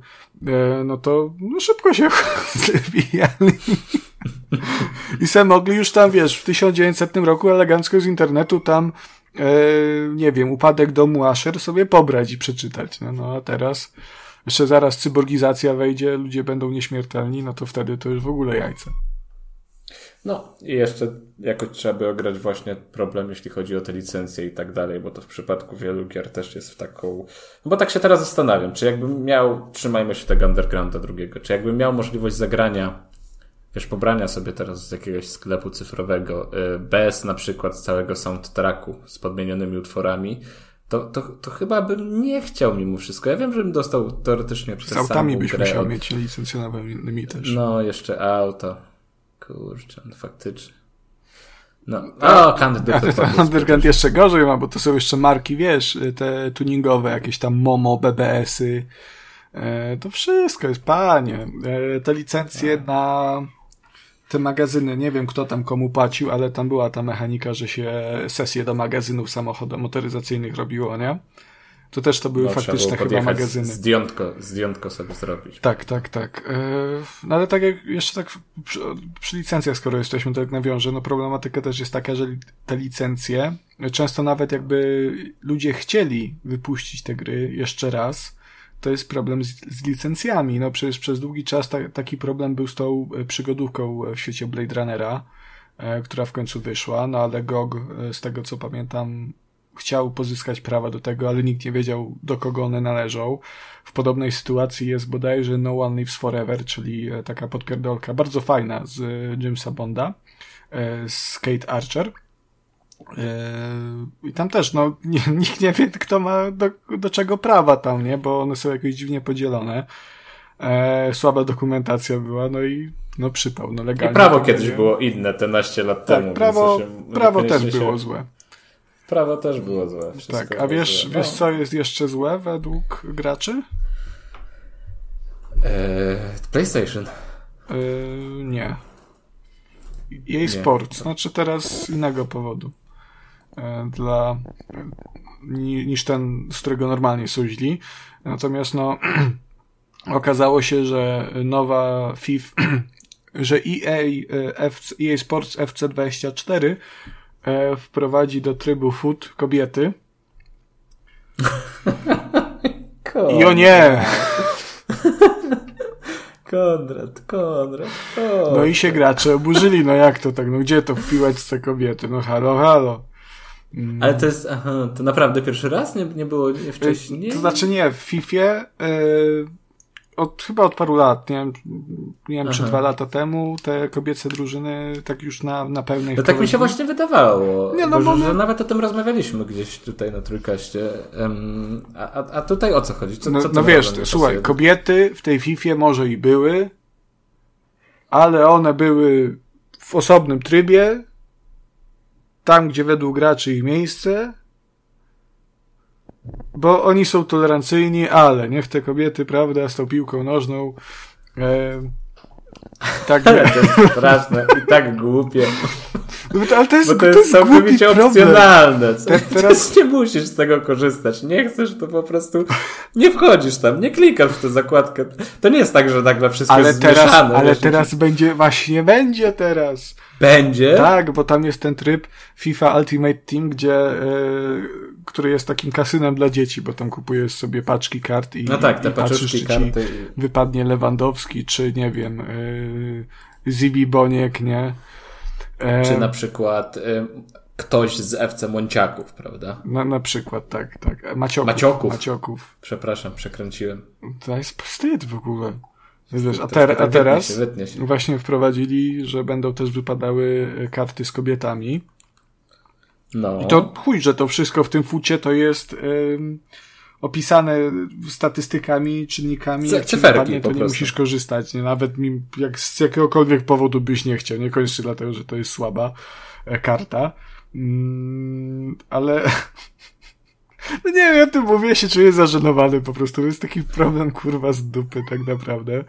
e, no to no szybko się zbijali. I se mogli już tam, wiesz, w 1900 roku elegancko z internetu tam, e, nie wiem, upadek domu Asher sobie pobrać i przeczytać. No, no a teraz jeszcze zaraz cyborgizacja wejdzie, ludzie będą nieśmiertelni, no to wtedy to już w ogóle jajce. No i jeszcze jakoś trzeba by ograć właśnie problem, jeśli chodzi o te licencje i tak dalej, bo to w przypadku wielu gier też jest w taką... No bo tak się teraz zastanawiam, czy jakbym miał, trzymajmy się tego undergrounda drugiego, czy jakbym miał możliwość zagrania wiesz, pobrania sobie teraz z jakiegoś sklepu cyfrowego, y, bez na przykład całego soundtracku z podmienionymi utworami, to, to, to chyba bym nie chciał mimo wszystko. Ja wiem, że bym dostał teoretycznie przez Z autami byś musiał od... mieć licencjonowanymi też. No, jeszcze auto. Kurczę, no faktycznie. No, o, Underground jeszcze gorzej ma, bo to są jeszcze marki, wiesz, te tuningowe, jakieś tam Momo, BBS-y. E, to wszystko jest, panie. E, te licencje tak. na te magazyny, nie wiem kto tam komu płacił, ale tam była ta mechanika, że się sesje do magazynów samochodów motoryzacyjnych robiło, nie? To też to były no, faktyczne chyba magazyny. Zdjątko, zdjątko sobie zrobić. Tak, tak, tak. E, no ale tak jak jeszcze tak przy, przy licencjach, skoro jesteśmy, to jak nawiążę, no problematyka też jest taka, że te licencje, często nawet jakby ludzie chcieli wypuścić te gry jeszcze raz, to jest problem z, z licencjami. No przecież przez długi czas ta, taki problem był z tą e, przygodówką w świecie Blade Runnera, e, która w końcu wyszła, no ale GOG, e, z tego co pamiętam, chciał pozyskać prawa do tego, ale nikt nie wiedział, do kogo one należą. W podobnej sytuacji jest bodajże No One Lives Forever, czyli e, taka podpierdolka, bardzo fajna z e, Jamesa Bonda, e, z Kate Archer. I tam też, no, nie, nikt nie wie, kto ma do, do czego prawa tam, nie? Bo one są jakoś dziwnie podzielone. E, słaba dokumentacja była, no i no przypał, no legalnie. I prawo kiedyś było inne, te naście lat tak, temu. Prawo, się, prawo też się... było złe. Prawo też było złe. tak, a wiesz, złe. wiesz no. co jest jeszcze złe według graczy? Eee, PlayStation. Eee, nie. Jej Sports, znaczy teraz z innego powodu. Eee, dla niż ten, z którego normalnie są źli. Natomiast no okazało się, że nowa FIF, że EA, EA Sports FC24 e, wprowadzi do trybu food kobiety. I o nie! Konrad, Konrad, Konrad. No i się gracze oburzyli, no jak to tak, no gdzie to wpiłać te kobiety, no halo, halo. Mm. Ale to jest, aha, to naprawdę pierwszy raz? Nie, nie było nie wcześniej? To znaczy nie, w FIFA yy, od, chyba od paru lat, nie wiem, nie wiem czy dwa lata temu te kobiece drużyny tak już na, na pełnej... No tak mi się właśnie wydawało, nie, no, bo, że nawet o tym rozmawialiśmy gdzieś tutaj na Trójkaście. Um, a, a tutaj o co chodzi? Co, no, co no wiesz, słuchaj, kobiety w tej FIFA może i były, ale one były w osobnym trybie, tam gdzie według graczy ich miejsce, bo oni są tolerancyjni, ale niech te kobiety, prawda, z tą piłką nożną. E, tak, ale to jest straszne i tak głupie. No, ale to jest, Bo to jest, to jest całkowicie opcjonalne. Te, teraz nie musisz z tego korzystać. Nie chcesz, to po prostu nie wchodzisz tam, nie klikasz w tę zakładkę. To nie jest tak, że nagle wszystko ale jest teraz, zmieszane. Ale wiesz, teraz będzie, właśnie będzie teraz. Będzie? Tak, bo tam jest ten tryb FIFA Ultimate Team, gdzie, y, który jest takim kasynem dla dzieci, bo tam kupujesz sobie paczki kart i, no tak, te i patrzysz, czy karty. wypadnie Lewandowski, czy nie wiem, y, Zibi Boniek, nie? E, czy na przykład y, ktoś z FC Mąciaków, prawda? Na, na przykład, tak, tak. Macioków. Macioków. Macioków. Przepraszam, przekręciłem. To jest wstyd w ogóle. Wiesz, a, ter, a teraz się, wytnie się. właśnie wprowadzili, że będą też wypadały karty z kobietami. No. I to chuj, że to wszystko w tym fucie to jest ym, opisane statystykami, czynnikami. C- jak cyferki, to nie musisz korzystać. Nie? Nawet mi, jak z jakiegokolwiek powodu byś nie chciał. Nie kończy dlatego, że to jest słaba e, karta. Mm, ale no nie wiem, ja tym mówię, się czuję zażenowany po prostu. To jest taki problem, kurwa, z dupy tak naprawdę.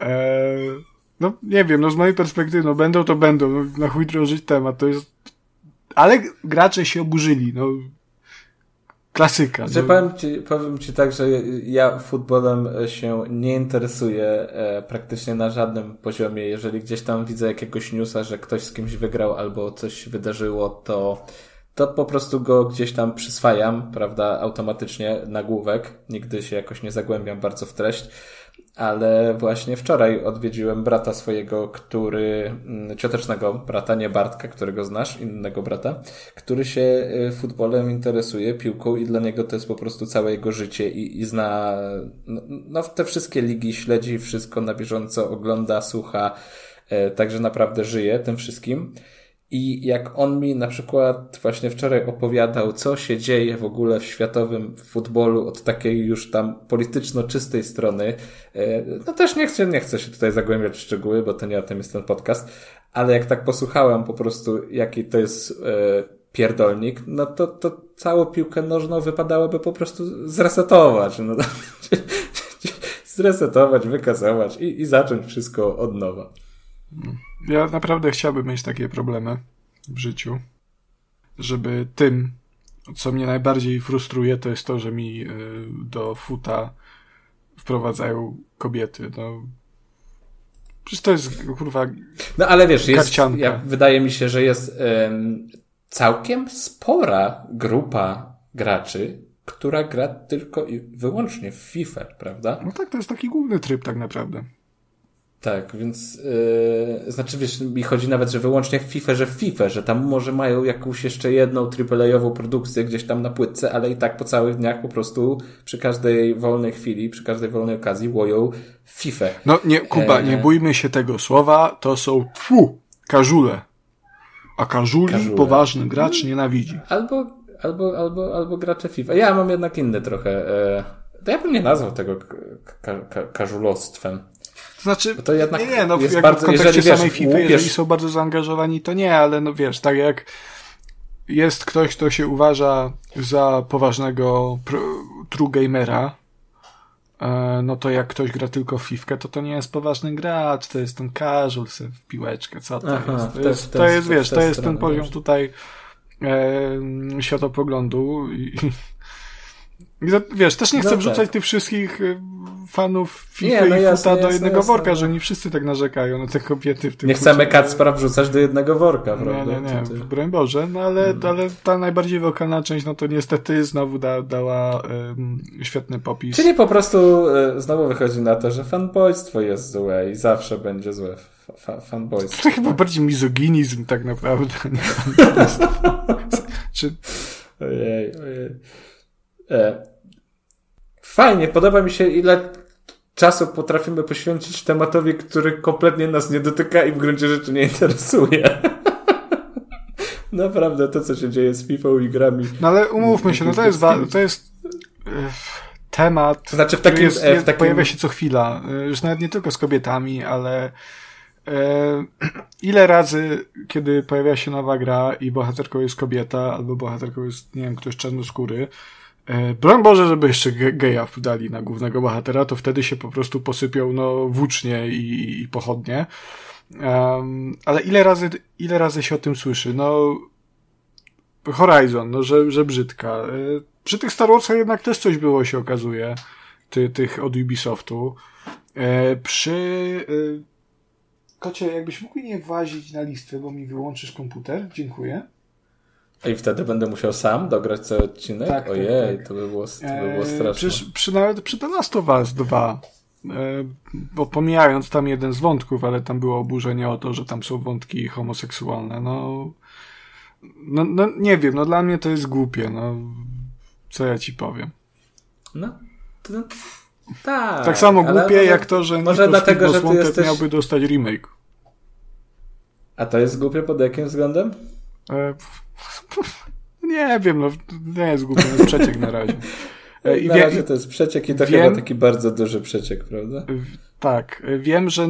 Eee, no nie wiem, no z mojej perspektywy, no będą to będą, no, na chuj drążyć temat, to jest... Ale gracze się oburzyli, no klasyka. Że no. powiem, ci, powiem ci tak, że ja futbolem się nie interesuję e, praktycznie na żadnym poziomie. Jeżeli gdzieś tam widzę jakiegoś newsa, że ktoś z kimś wygrał albo coś wydarzyło, to to po prostu go gdzieś tam przyswajam, prawda, automatycznie nagłówek. Nigdy się jakoś nie zagłębiam bardzo w treść. Ale właśnie wczoraj odwiedziłem brata swojego, który, mm, ciotecznego brata, nie Bartka, którego znasz, innego brata, który się y, futbolem interesuje, piłką i dla niego to jest po prostu całe jego życie i, i zna, no, no te wszystkie ligi, śledzi wszystko na bieżąco, ogląda, słucha, y, także naprawdę żyje tym wszystkim. I jak on mi na przykład właśnie wczoraj opowiadał, co się dzieje w ogóle w światowym futbolu od takiej już tam polityczno czystej strony, e, no też nie chcę, nie chcę się tutaj zagłębiać w szczegóły, bo to nie o tym jest ten podcast, ale jak tak posłuchałem po prostu, jaki to jest e, pierdolnik, no to, to całą piłkę nożną wypadałoby po prostu zresetować. No, zresetować, wykasować i, i zacząć wszystko od nowa. Ja naprawdę chciałbym mieć takie problemy w życiu, żeby tym, co mnie najbardziej frustruje, to jest to, że mi y, do futa wprowadzają kobiety. No, przecież to jest kurwa. No ale wiesz, jest, ja, wydaje mi się, że jest um, całkiem spora grupa graczy, która gra tylko i wyłącznie w FIFA, prawda? No tak, to jest taki główny tryb tak naprawdę. Tak, więc yy, znaczy wiesz, mi chodzi nawet, że wyłącznie w FIFA, że w FIFA, że tam może mają jakąś jeszcze jedną AAA-ową produkcję gdzieś tam na płytce, ale i tak po całych dniach po prostu przy każdej wolnej chwili, przy każdej wolnej okazji łoją FIFA. No nie, Kuba, nie bójmy się tego słowa, to są tfu, każule. A każuli Każule. poważny gracz nienawidzi. Albo, albo, albo, albo gracze FIFA. Ja mam jednak inny trochę. E, to ja bym nie nazwał tego ka, ka, każulostwem. To znaczy, to jednak nie, nie, no jest jak bardzo- w kontekście jeżeli, wiesz, samej FIFA, łupiesz- jeżeli są bardzo zaangażowani, to nie, ale no wiesz, tak jak jest ktoś, kto się uważa za poważnego true gamera, e, no to jak ktoś gra tylko w FIFA, to to nie jest poważny gracz, to jest ten casual w piłeczkę, co to Aha, jest? To jest, to jest wiesz, to jest ten poziom tutaj e, światopoglądu i, wiesz, też nie chcę No wrzucać tak. tych wszystkich e, fanów FIFA Nie, no i jasne, futa do jasne, jednego jasne, worka, no. że nie wszyscy tak narzekają na te kobiety w tym Nie chcemy fucie. Kacpra wrzucać do jednego worka, Nie, prawda? nie, nie, to- broń Boże, no ale, ale ta najbardziej wokalna część, no to niestety znowu da, dała em, świetny popis. Czyli po prostu e, znowu wychodzi na to, że fanboystwo jest złe i zawsze będzie złe. Fa- fa- Fanboystwo. To chyba bardziej mizoginizm tak naprawdę. Nie? Czy, Ojej, ojej. E, fajnie, podoba mi się ile czasu potrafimy poświęcić tematowi, który kompletnie nas nie dotyka i w gruncie rzeczy nie interesuje. Naprawdę, to co się dzieje z FIFA i grami. no ale umówmy się, no to jest, to jest e, temat, To znaczy w który takim, jest, e, w takim pojawia się co chwila. Już nawet nie tylko z kobietami, ale ile razy, kiedy pojawia się nowa gra i bohaterką jest kobieta, albo bohaterką jest, nie wiem, ktoś czarnoskóry, e, broń Boże, żeby jeszcze ge- geja dali na głównego bohatera, to wtedy się po prostu posypią, no, włócznie i, i pochodnie. Um, ale ile razy, ile razy się o tym słyszy? No, Horizon, no, że, że brzydka. E, Przy tych Star Warsach jednak też coś było, się okazuje, ty, tych od Ubisoftu. E, Przy... e, Kocie, jakbyś mógł nie włazić na listę, bo mi wyłączysz komputer? Dziękuję. I wtedy będę musiał sam dograć cały odcinek? Tak, tak, Ojej, tak. to by było, to by było straszne. Przecież przy, nawet przy The Last of Us 2, e, bo pomijając tam jeden z wątków, ale tam było oburzenie o to, że tam są wątki homoseksualne, no, no, no nie wiem, no dla mnie to jest głupie, no, co ja ci powiem. No, to, tak. tak samo głupie może- jak to, że może dlatego, że ty jesteś... miałby dostać remake. A to jest głupie pod jakim względem? E, nie wiem, no, nie jest głupie, jest przeciek na razie. E, I na wie- razie to jest przeciek i to wiem- chyba taki bardzo duży przeciek, prawda? W- Tak, wiem, że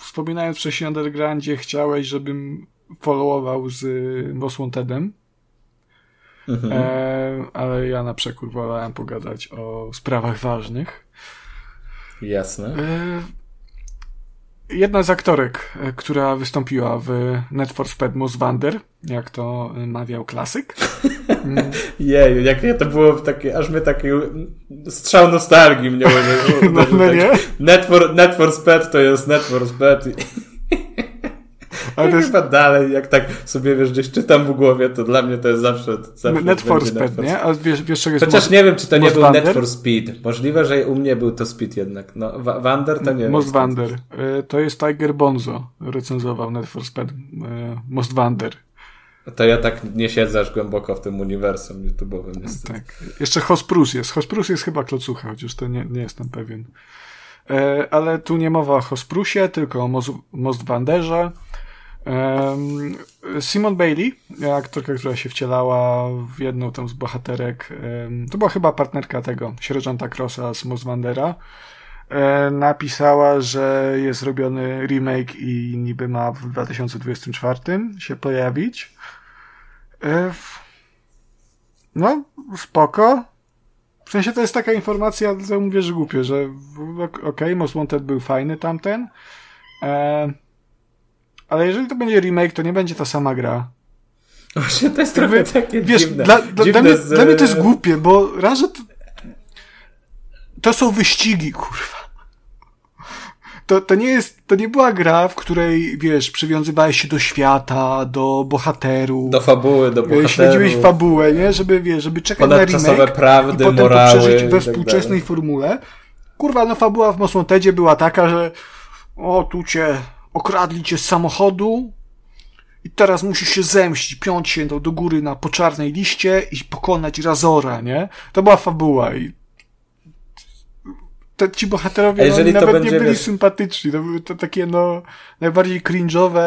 wspominając wcześniej o Undergroundzie, chciałeś, żebym followował z Most Wantedem, Mhm. e, ale ja na przekór wolałem pogadać o sprawach ważnych. Jasne. E, jedna z aktorek, e, która wystąpiła w Net for Speed Most Wander, jak to mawiał klasyk. Mm, Jeju, jak nie, to było takie, aż mnie taki strzał nostalgii mnie uderzył. No, no tak. nie? To jest Net for Speed. I, Ale to jest chyba dalej, jak tak sobie wiesz, gdzieś czytam w głowie, to dla mnie to jest zawsze, zawsze Net for Speed, nie? A wiesz, wiesz czego jest Chociaż Most- nie wiem, czy to nie był Wander? Net for Speed. Możliwe, że u mnie był to Speed jednak. No, Wa- Wander to nie Most wiem. Wander. E, To jest Tiger Bonzo. Recenzował Net for Speed. e, Most Wander. To ja tak nie siedzę aż głęboko w tym uniwersum YouTube'owym niestety. Tak. Jeszcze Hosprus jest. Hosprus jest chyba klocucha, chociaż to nie, nie jestem pewien. E, ale tu nie mowa o Hosprusie, tylko o Most Wanderze. Simon Bailey, aktorka, która się wcielała w jedną tam z bohaterek, to była chyba partnerka tego, sierżanta Crossa z Most Wandera, e, napisała, że jest robiony remake i niby ma w 2024 się pojawić. No, spoko. W sensie to jest taka informacja, że mówię, że głupie, że okej, Most Wanted był fajny tamten, ale jeżeli to będzie remake, to nie będzie ta sama gra. Właśnie to jest Jakby, trochę takie Wiesz, dziwne. dla, dla, dziwne dla, mnie, z- dla mnie to jest głupie, bo raz, że to, to są wyścigi, kurwa. to, to nie jest, to nie była gra, w której, wiesz, przywiązywałeś się do świata, do bohaterów. Do fabuły, do bohaterów. Śledziłeś fabułę, nie? Żeby, wiesz, żeby czekać na remake prawdy, i potem morały, to przeżyć we tak współczesnej formule. Kurwa, no fabuła w Mosłontedzie była taka, że o, tu cię okradli cię z samochodu i teraz musisz się zemścić, piąć się do, do góry na poczarnej liście i pokonać Razora, nie? To była fabuła i te, ci bohaterowie no, nawet będzie, nie byli wiesz... sympatyczni. To były to takie, no, najbardziej cringe'owe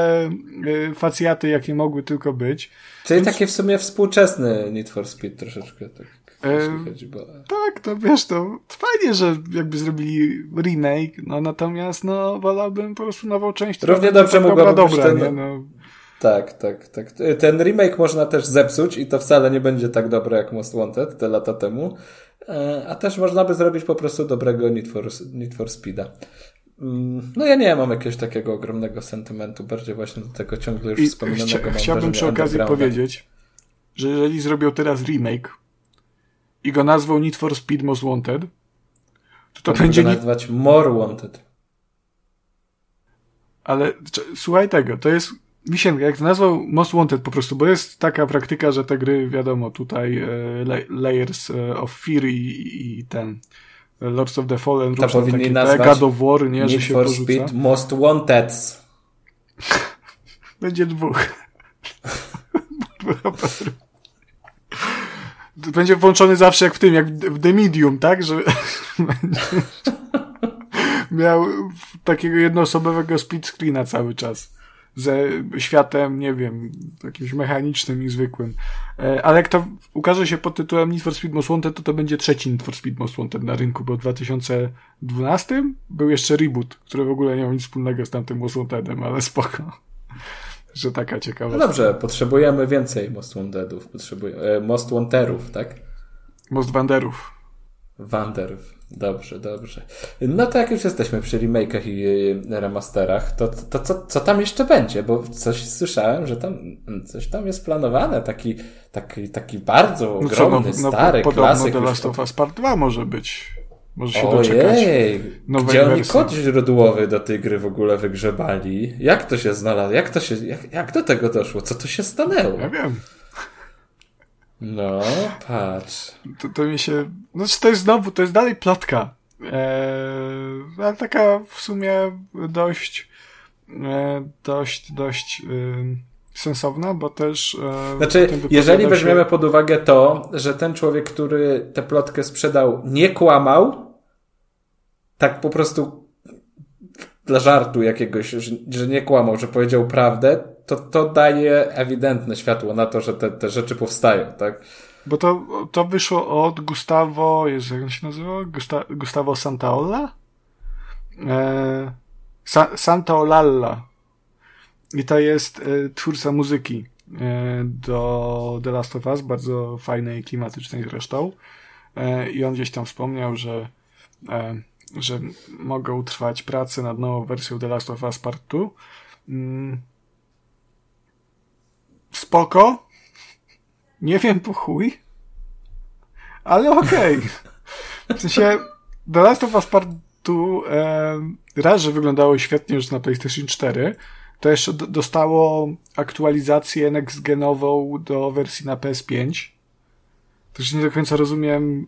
y, facjaty, jakie mogły tylko być. Czyli Więc... takie w sumie współczesny Need for Speed troszeczkę, tak. Bo... Tak, no wiesz, to fajnie, że jakby zrobili remake, no natomiast no wolałbym po prostu nową część. Równie dobrze mogłaby dobra, być ten... nie? No. Tak, tak, tak. Ten remake można też zepsuć i to wcale nie będzie tak dobre jak Most Wanted te lata temu. E, a też można by zrobić po prostu dobrego Need for, Need for Speeda. Mm, no ja nie mam jakiegoś takiego ogromnego sentymentu, bardziej właśnie do tego ciągle już I wspominanego chcia, Chciałbym przy okazji powiedzieć, że jeżeli zrobią teraz remake i go nazwą Need for Speed Most Wanted, to to będzie... nazywać More Wanted. Ale słuchaj tego, to jest Wisienka, jak to nazwał Most Wanted po prostu, bo jest taka praktyka, że te gry, wiadomo, tutaj e, Layers e, of Fear i, i ten Lords of the Fallen, to różne takie, nazwać God of War, nie, że się for porzuca. Speed Most Wanted. Będzie dwóch. Będzie włączony zawsze jak w tym, jak w The Medium, tak? Że miał takiego jednoosobowego split screena cały czas ze światem, nie wiem, jakimś mechanicznym i zwykłym. E, ale jak to ukaże się pod tytułem Need for Speed Most Wanted, to to będzie trzeci Need for Speed Most Wanted na rynku, bo w 2012 był jeszcze reboot, który w ogóle nie miał nic wspólnego z tamtym Most Wantedem, ale spoko. Że taka ciekawa. No dobrze, potrzebujemy więcej Most Wantedów, potrzebujemy, e, Most Wanterów, tak? Most Wanderów. Wanderów. Dobrze, dobrze. No to jak już jesteśmy przy remake'ach i remasterach, to, to co, co tam jeszcze będzie? Bo coś słyszałem, że tam coś tam jest planowane, taki, taki, taki bardzo ogromny, no co, no, stary no, klasyk. The Last of Us Part 2 może być. Może się Ojej, doczekać gdzie oni kod źródłowy do tej gry w ogóle wygrzebali? Jak to się znalazło? Jak to się, jak, jak do tego doszło? Co tu się stanęło? Ja wiem. No, patrz. To, to mi się. No, to jest znowu, to jest dalej plotka. Eee, ale taka w sumie dość, e, dość, dość e, sensowna, bo też. E, znaczy, jeżeli weźmiemy się... pod uwagę to, że ten człowiek, który tę plotkę sprzedał, nie kłamał, tak po prostu dla żartu jakiegoś, że, że nie kłamał, że powiedział prawdę, to, to daje ewidentne światło na to, że te, te rzeczy powstają, tak? Bo to, to wyszło od Gustavo, Jezu, jak on się nazywa? Gusta, Gustavo Santaolla? E, Sa, Santaolalla. I to jest e, twórca muzyki e, do The Last of Us, bardzo fajnej klimatycznej zresztą. E, I on gdzieś tam wspomniał, że, że mogą trwać prace nad nową wersją The Last of Us Part 2. Mm spoko. Nie wiem po chuj. Ale okej. Okay. W sensie The Last of Us Part 2 e, raz, że wyglądało świetnie już na PlayStation 4, to jeszcze dostało aktualizację next-genową do wersji na PS5. Też nie do końca rozumiem,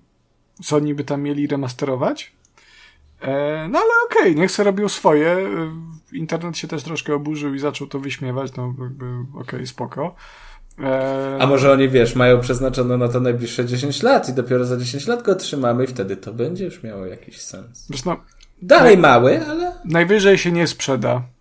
co oni by tam mieli remasterować. E, no ale okej, okay, niech sobie robią swoje. Internet się też troszkę oburzył i zaczął to wyśmiewać, no jakby okej, okay, spoko. E... A może oni, wiesz, mają przeznaczone na to najbliższe 10 lat i dopiero za 10 lat go otrzymamy i wtedy to będzie już miało jakiś sens. No, Dalej naj... mały, ale... Najwyżej się nie sprzeda.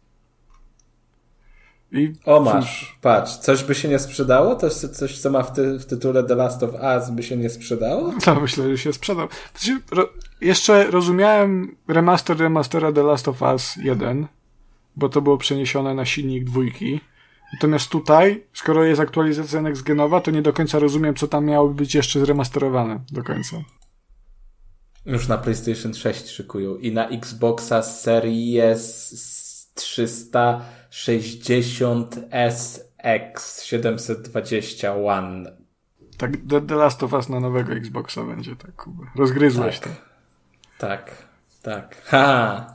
I o masz, patrz, coś by się nie sprzedało? Coś, coś co ma w, ty, w tytule The Last of Us by się nie sprzedało? No, myślę, że się sprzedał. Znaczy, ro, jeszcze rozumiałem remaster remastera The Last of Us 1, bo to było przeniesione na silnik dwójki. Natomiast tutaj, skoro jest aktualizacja next-genowa, to nie do końca rozumiem, co tam miało być jeszcze zremasterowane do końca. Już na PlayStation 6 szykują i na Xboxa serii S 300 60SX721. Tak, The, The Last of Us na nowego Xboxa będzie, tak, Kuba. Rozgryzłeś tak. to. Tak, tak. Ha!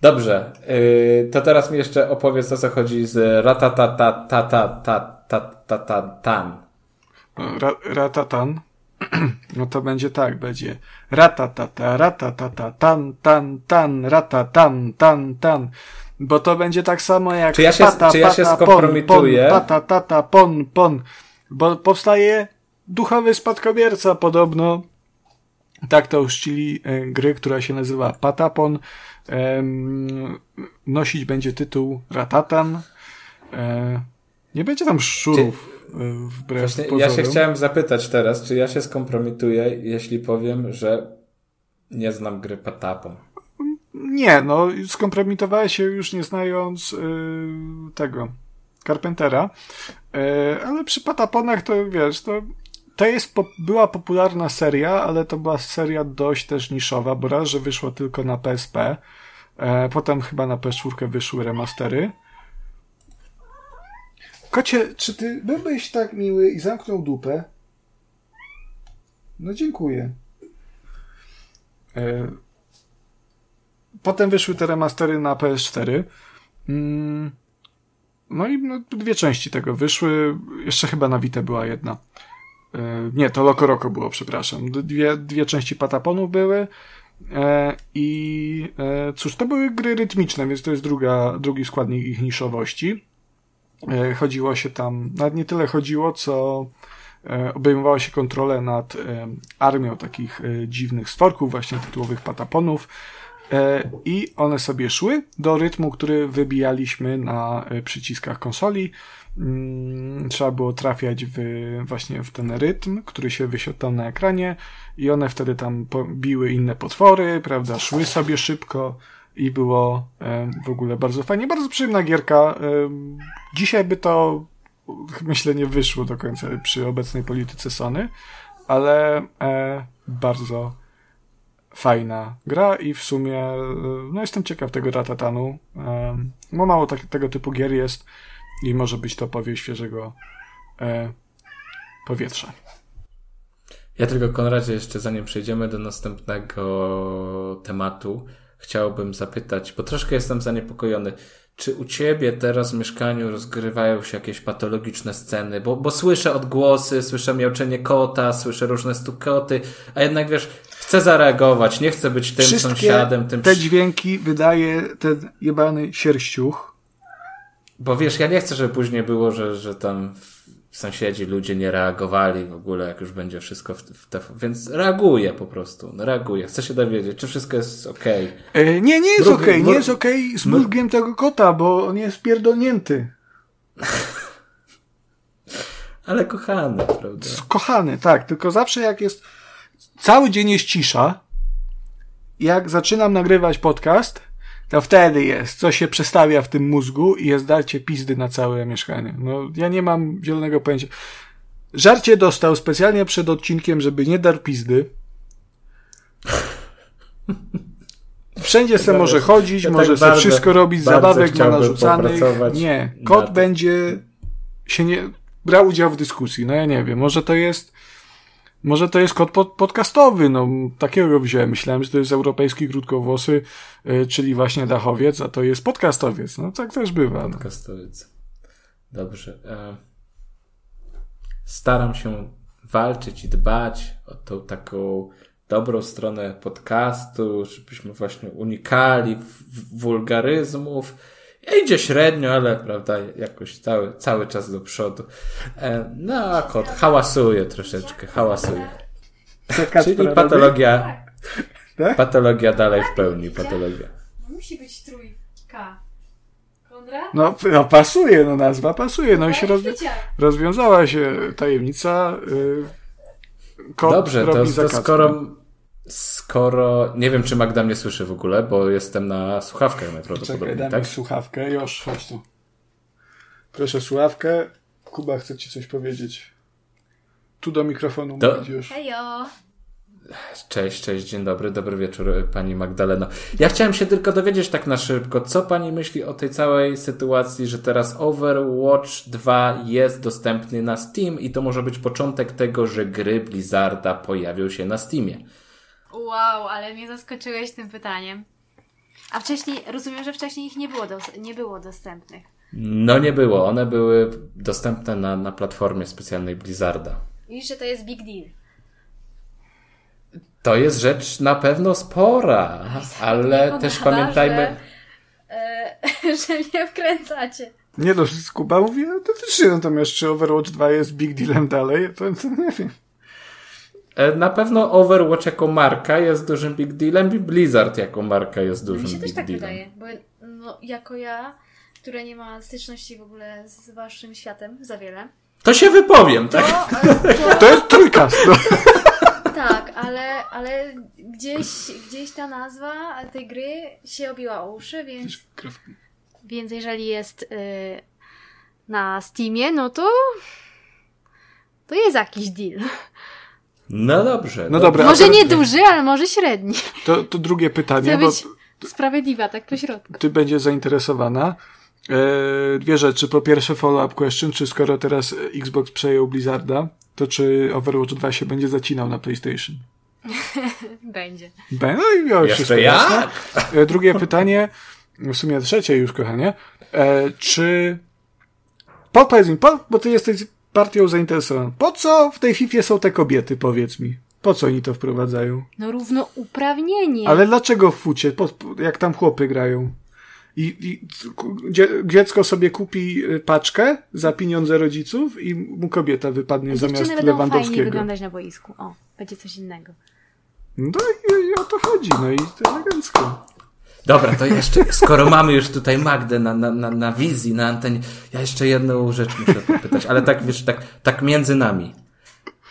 Dobrze, yy, to teraz mi jeszcze opowiedz o co chodzi z ratatatatatatan. No, ra, ratatan? No to będzie tak, będzie ratatata, ratatata, tan, tan, tan, ratatan, tan, tan. tan. Bo to będzie tak samo jak czy ja się, pata, czy ja się pata, skompromituję? Pon, pata, tata, pon, pon. Bo powstaje duchowy spadkobierca podobno. Tak to uczcili e, gry, która się nazywa Patapon. Nosić będzie tytuł Ratatan. E, nie będzie tam szczurów. Czy, e, wbrew Właśnie, pozorom. Ja się chciałem zapytać teraz, czy ja się skompromituję, jeśli powiem, że nie znam gry Patapon. Nie, no skompromitowałeś się już nie znając yy, tego Carpentera, yy, ale przy Pataponach to wiesz, to to jest, była popularna seria, ale to była seria dość też niszowa, bo raz, że wyszło tylko na PSP, e, potem chyba na PS4 wyszły remastery. Kocie, czy ty byłbyś tak miły i zamknął dupę? No dziękuję. E, potem wyszły te remastery na PS4. Mm, no i no, dwie części tego wyszły. Jeszcze chyba na Vita była jedna. E, nie, to Loco Roco było, przepraszam. Dwie, dwie części Pataponu były. E, I e, cóż, to były gry rytmiczne, więc to jest druga, drugi składnik ich niszowości. Chodziło się tam, nawet nie tyle chodziło, co obejmowało się kontrolę nad armią takich dziwnych stworków, właśnie tytułowych pataponów. I one sobie szły do rytmu, który wybijaliśmy na przyciskach konsoli. Mm, trzeba było trafiać w, właśnie w ten rytm, który się wyświetlał na ekranie i one wtedy tam biły inne potwory, prawda, szły sobie szybko i było w ogóle bardzo fajnie, bardzo przyjemna gierka. Dzisiaj by to myślę nie wyszło do końca przy obecnej polityce Sony, ale e, bardzo fajna gra i w sumie e, no jestem ciekaw tego Ratatanu. No mało tak, tego typu gier jest i może być to powiew świeżego e, powietrza. Ja tylko, Konradzie, jeszcze zanim przejdziemy do następnego tematu, chciałbym zapytać, bo troszkę jestem zaniepokojony, czy u ciebie teraz w mieszkaniu rozgrywają się jakieś patologiczne sceny? Bo, bo słyszę odgłosy, słyszę miauczenie kota, słyszę różne stukoty, a jednak wiesz, chcę zareagować, nie chcę być tym Wszystkie sąsiadem, tym... te dźwięki wydaje ten jebany sierściuch, bo wiesz, ja nie chcę, żeby później było, że, że tam sąsiedzi, ludzie nie reagowali w ogóle, jak już będzie wszystko w, w te, więc reaguję po prostu, no reaguję. Chcę się dowiedzieć, czy wszystko jest okej. Okay. E, nie, nie jest okej, okay. nie jest okej okay z mózgiem tego kota, bo on jest pierdolnięty. Ale kochany, prawda? Kochany, tak, tylko zawsze jak jest, cały dzień jest cisza, jak zaczynam nagrywać podcast, to wtedy jest, co się przestawia w tym mózgu i jest darcie pizdy na całe mieszkanie. No, ja nie mam zielonego pojęcia. Żarcie dostał specjalnie przed odcinkiem, żeby nie dar pizdy. Wszędzie se może chodzić, ja może tak sobie wszystko robić, zabawek ma narzucanych. Nie, kot będzie się nie brał udział w dyskusji. No ja nie wiem, może to jest może to jest kod pod, podcastowy, no takiego wziąłem. Myślałem, że to jest europejski krótkowłosy, yy, czyli właśnie dachowiec, a to jest podcastowiec. No tak też bywa. No. Podcastowiec. Dobrze. E... Staram się walczyć i dbać o tą taką dobrą stronę podcastu, żebyśmy właśnie unikali wulgaryzmów Idzie średnio, ale prawda, jakoś cały, cały czas do przodu. E, no a kot hałasuje troszeczkę, hałasuje. Czyli patologia, tak? patologia dalej w pełni, patologia. No musi być trójka. Konrad? No, no pasuje, no nazwa pasuje, no i się rozwi rozwiązała się tajemnica. Yy, Dobrze, to, to skoro Skoro. Nie wiem, czy Magda mnie słyszy w ogóle, bo jestem na słuchawkach najprawdopodobniej. Czekaj, dam tak? słuchawkę. Już, chodź tu. Proszę słuchawkę. Kuba chce ci coś powiedzieć. Tu do mikrofonu do... mówić już. Hejo. Cześć, cześć, dzień dobry, dobry wieczór pani Magdaleno. Ja chciałem się tylko dowiedzieć tak na szybko, co pani myśli o tej całej sytuacji, że teraz Overwatch 2 jest dostępny na Steam i to może być początek tego, że gry Blizzarda pojawią się na Steamie. Wow, ale mnie zaskoczyłeś tym pytaniem. A wcześniej, rozumiem, że wcześniej ich nie było, dos- nie było dostępnych. No nie było, one były dostępne na, na platformie specjalnej Blizzarda. I że to jest big deal. To jest rzecz na pewno spora, ale też pamiętajmy... Że, e, że mnie wkręcacie. Nie no, Kuba mówi autentycznie, natomiast czy Overwatch 2 jest big dealem dalej, to, to nie wiem. E, Na pewno Overwatch jako marka jest dużym big dealem i Blizzard jako marka jest dużym Mi się big też tak dealem. wydaje, bo no, jako ja, która nie ma styczności w ogóle z waszym światem za wiele, To się wypowiem, tak? to, e, to, To jest trójkast. No. tak, ale, ale gdzieś, gdzieś ta nazwa tej gry się obiła o uszy, więc, więc jeżeli jest y, na Steamie, no to to jest jakiś deal. No dobrze. No dobra, Może teraz nie duży, ale może średni. to, to drugie pytanie, Chcę bo być sprawiedliwa, tak po środku. ty będziesz zainteresowana. E, dwie rzeczy. Po pierwsze follow-up question, czy skoro teraz Xbox przejął Blizzarda, to czy Overwatch 2 się będzie zacinał na PlayStation? Będzie. Be- No i Jeszcze wszystko jak? jasne. E, Drugie pytanie, w sumie trzecie już, kochanie. E, czy... Po, powiedz mi, po, bo ty jesteś partią zainteresowany. Po co w tej FIFA są te kobiety, powiedz mi? Po co oni to wprowadzają? No równouprawnienie. Ale dlaczego w fucie? Po, jak tam chłopy grają? I, i dzie, dziecko sobie kupi y, paczkę za pieniądze rodziców i mu kobieta wypadnie Dziewczyny zamiast będą Lewandowskiego. wyglądać na boisku. O, będzie coś innego. No i, i o to chodzi, no i to elegancko. Dobra, to jeszcze, skoro mamy już tutaj Magdę na, na, na, na wizji, na antenie, ja jeszcze jedną rzecz muszę popytać, ale tak, wiesz, tak, tak między nami.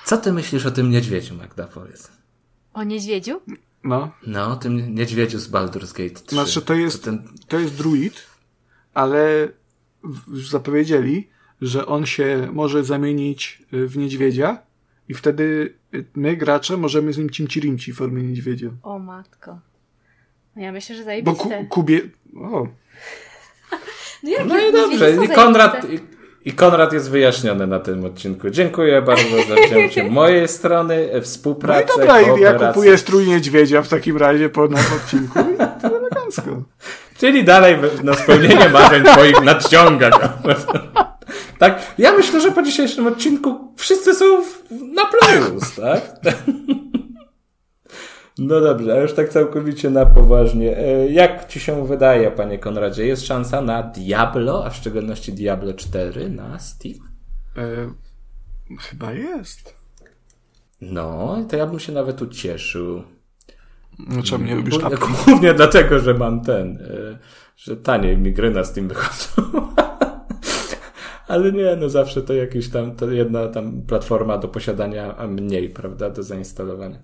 Co ty myślisz o tym niedźwiedziu, Magda, powiedz? O niedźwiedziu? No. No, o tym niedźwiedziu z Baldur's Gate 3. Znaczy to jest, ten... to jest druid, ale już zapowiedzieli, że on się może zamienić y, w niedźwiedzia i wtedy my, gracze, możemy z nim cimci-rimci w formie niedźwiedzia. O matko. No ja myślę, że Bo zajebiste. ku, Kubie... O, no, jakie No i dobrze, i Konrad, i, i Konrad jest wyjaśniony na tym odcinku. Dziękuję bardzo za wzięcie mojej strony, e, no współpracę, i dobra, i ja kooperację. kupuję strój niedźwiedzia w takim razie po naszym odcinku i to elegancko. Czyli dalej na spełnienie marzeń twoich nadciąga. tak? Ja myślę, że po dzisiejszym odcinku wszyscy są na plus, tak? No dobrze, a już tak całkowicie na poważnie. E, Jak ci się wydaje, panie Konradzie, jest szansa na Diablo, a w szczególności Diablo 4 na Steam? E, chyba jest. No, to ja bym się nawet ucieszył. No czemu nie lubisz Głównie, apki? głównie dlatego, że mam ten, e, że taniej mi gry na Steam wychodzą. Ale nie, no zawsze to jakiś tam, to jedna tam platforma do posiadania, a mniej, prawda, do zainstalowania.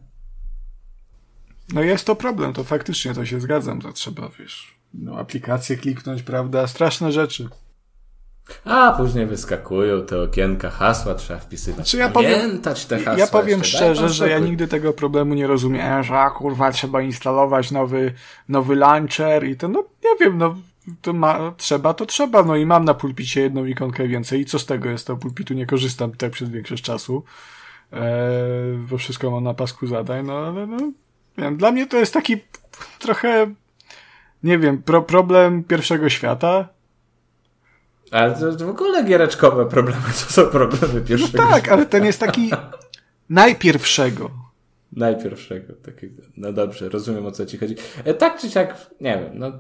No jest to problem, to faktycznie to się zgadzam, to trzeba, wiesz, no aplikację kliknąć, prawda, straszne rzeczy. A później wyskakują te okienka, hasła trzeba wpisywać. Znaczy ja powiem- Pamiętać te hasła Ja powiem jeszcze, szczerze, że ja nigdy tego problemu nie rozumiem, że a, kurwa trzeba instalować nowy, nowy launcher i to, no nie wiem, no to ma, trzeba, to trzeba, no i mam na pulpicie jedną ikonkę więcej i co z tego jest, to pulpitu nie korzystam tak przez większość czasu, eee, bo wszystko mam na pasku zadań, no ale no, wiem, dla mnie to jest taki trochę, nie wiem, pro, problem pierwszego świata, Ale to, to w ogóle giereczkowe problemy to są problemy no pierwszego. tak, ale ten jest taki najpierwszego. Najpierwszego takiego. No dobrze, rozumiem o co ci chodzi. E, tak czy siak, nie wiem, no.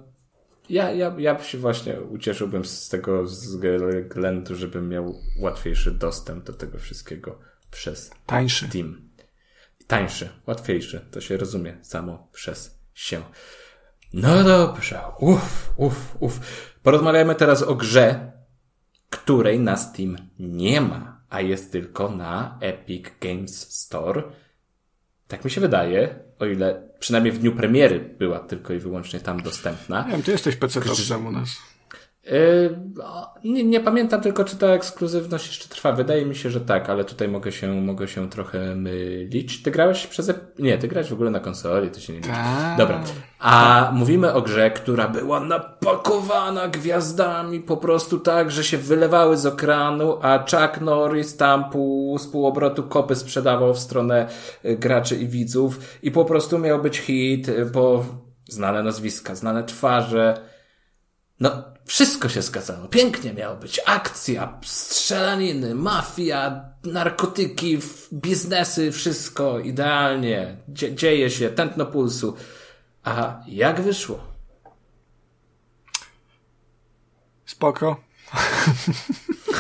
Ja, ja, ja się właśnie ucieszyłbym z tego względu, żebym miał łatwiejszy dostęp do tego wszystkiego przez Tańszy. Steam. Tańszy, łatwiejszy, to się rozumie samo przez się. No dobrze, uff, uff, uff. Porozmawiajmy teraz o grze, której na Steam nie ma, a jest tylko na Epic Games Store. Tak mi się wydaje, o ile przynajmniej w dniu premiery była tylko i wyłącznie tam dostępna. Nie wiem, ty jesteś PC-towcem u nas. Yy, o, nie, nie pamiętam tylko, czy ta ekskluzywność jeszcze trwa. Wydaje mi się, że tak, ale tutaj mogę się, mogę się trochę mylić. Ty grałeś przez... Nie, ty grałeś w ogóle na konsoli, to się nie liczy. Tak. Dobra. A mówimy o grze, która była napakowana gwiazdami po prostu tak, że się wylewały z ekranu, a Chuck Norris tam pół, z półobrotu kopy sprzedawał w stronę y, graczy i widzów i po prostu miał być hit, y, bo znane nazwiska, znane twarze. No, wszystko się zgadzało. Pięknie miało być. Akcja, strzelaniny, mafia, narkotyki, biznesy, wszystko idealnie. Dzie dzieje się, tętno pulsu. A jak wyszło? Spoko.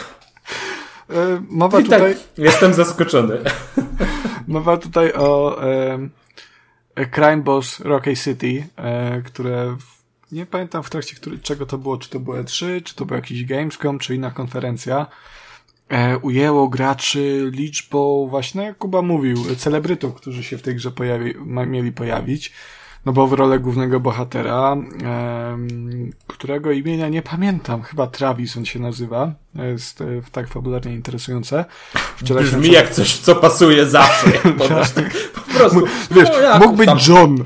E, mowa tak, tutaj... Jestem zaskoczony. Mowa tutaj o e, Crime Boss Rocky City, e, które nie pamiętam w trakcie który, czego to było, czy to było E3, czy to był jakiś Gamescom, czy inna konferencja, e, ujęło graczy liczbą, właśnie jak Kuba mówił, celebrytów, którzy się w tej grze pojawi, ma, mieli pojawić. No bo w rolę głównego bohatera, e, którego imienia nie pamiętam, chyba Travis on się nazywa, jest e, tak fabularnie interesujące. Wczoraj Brzmi jak coś, co pasuje zawsze. po, tak. po prostu. Wiesz, no, mógł być John.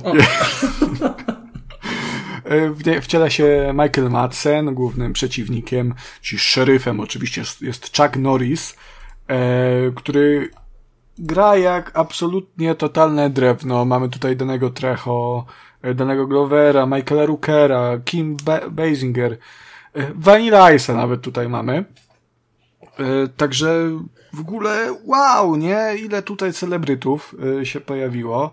E, wciela się Michael Madsen, głównym przeciwnikiem, czyli szeryfem oczywiście jest Chuck Norris, e, który gra jak absolutnie totalne drewno. Mamy tutaj danego Trecho, e, danego Glovera, Michaela Rookera, Kim Basinger, Vanilla Ice'a nawet tutaj mamy. Także w ogóle wow, nie? Ile tutaj celebrytów się pojawiło.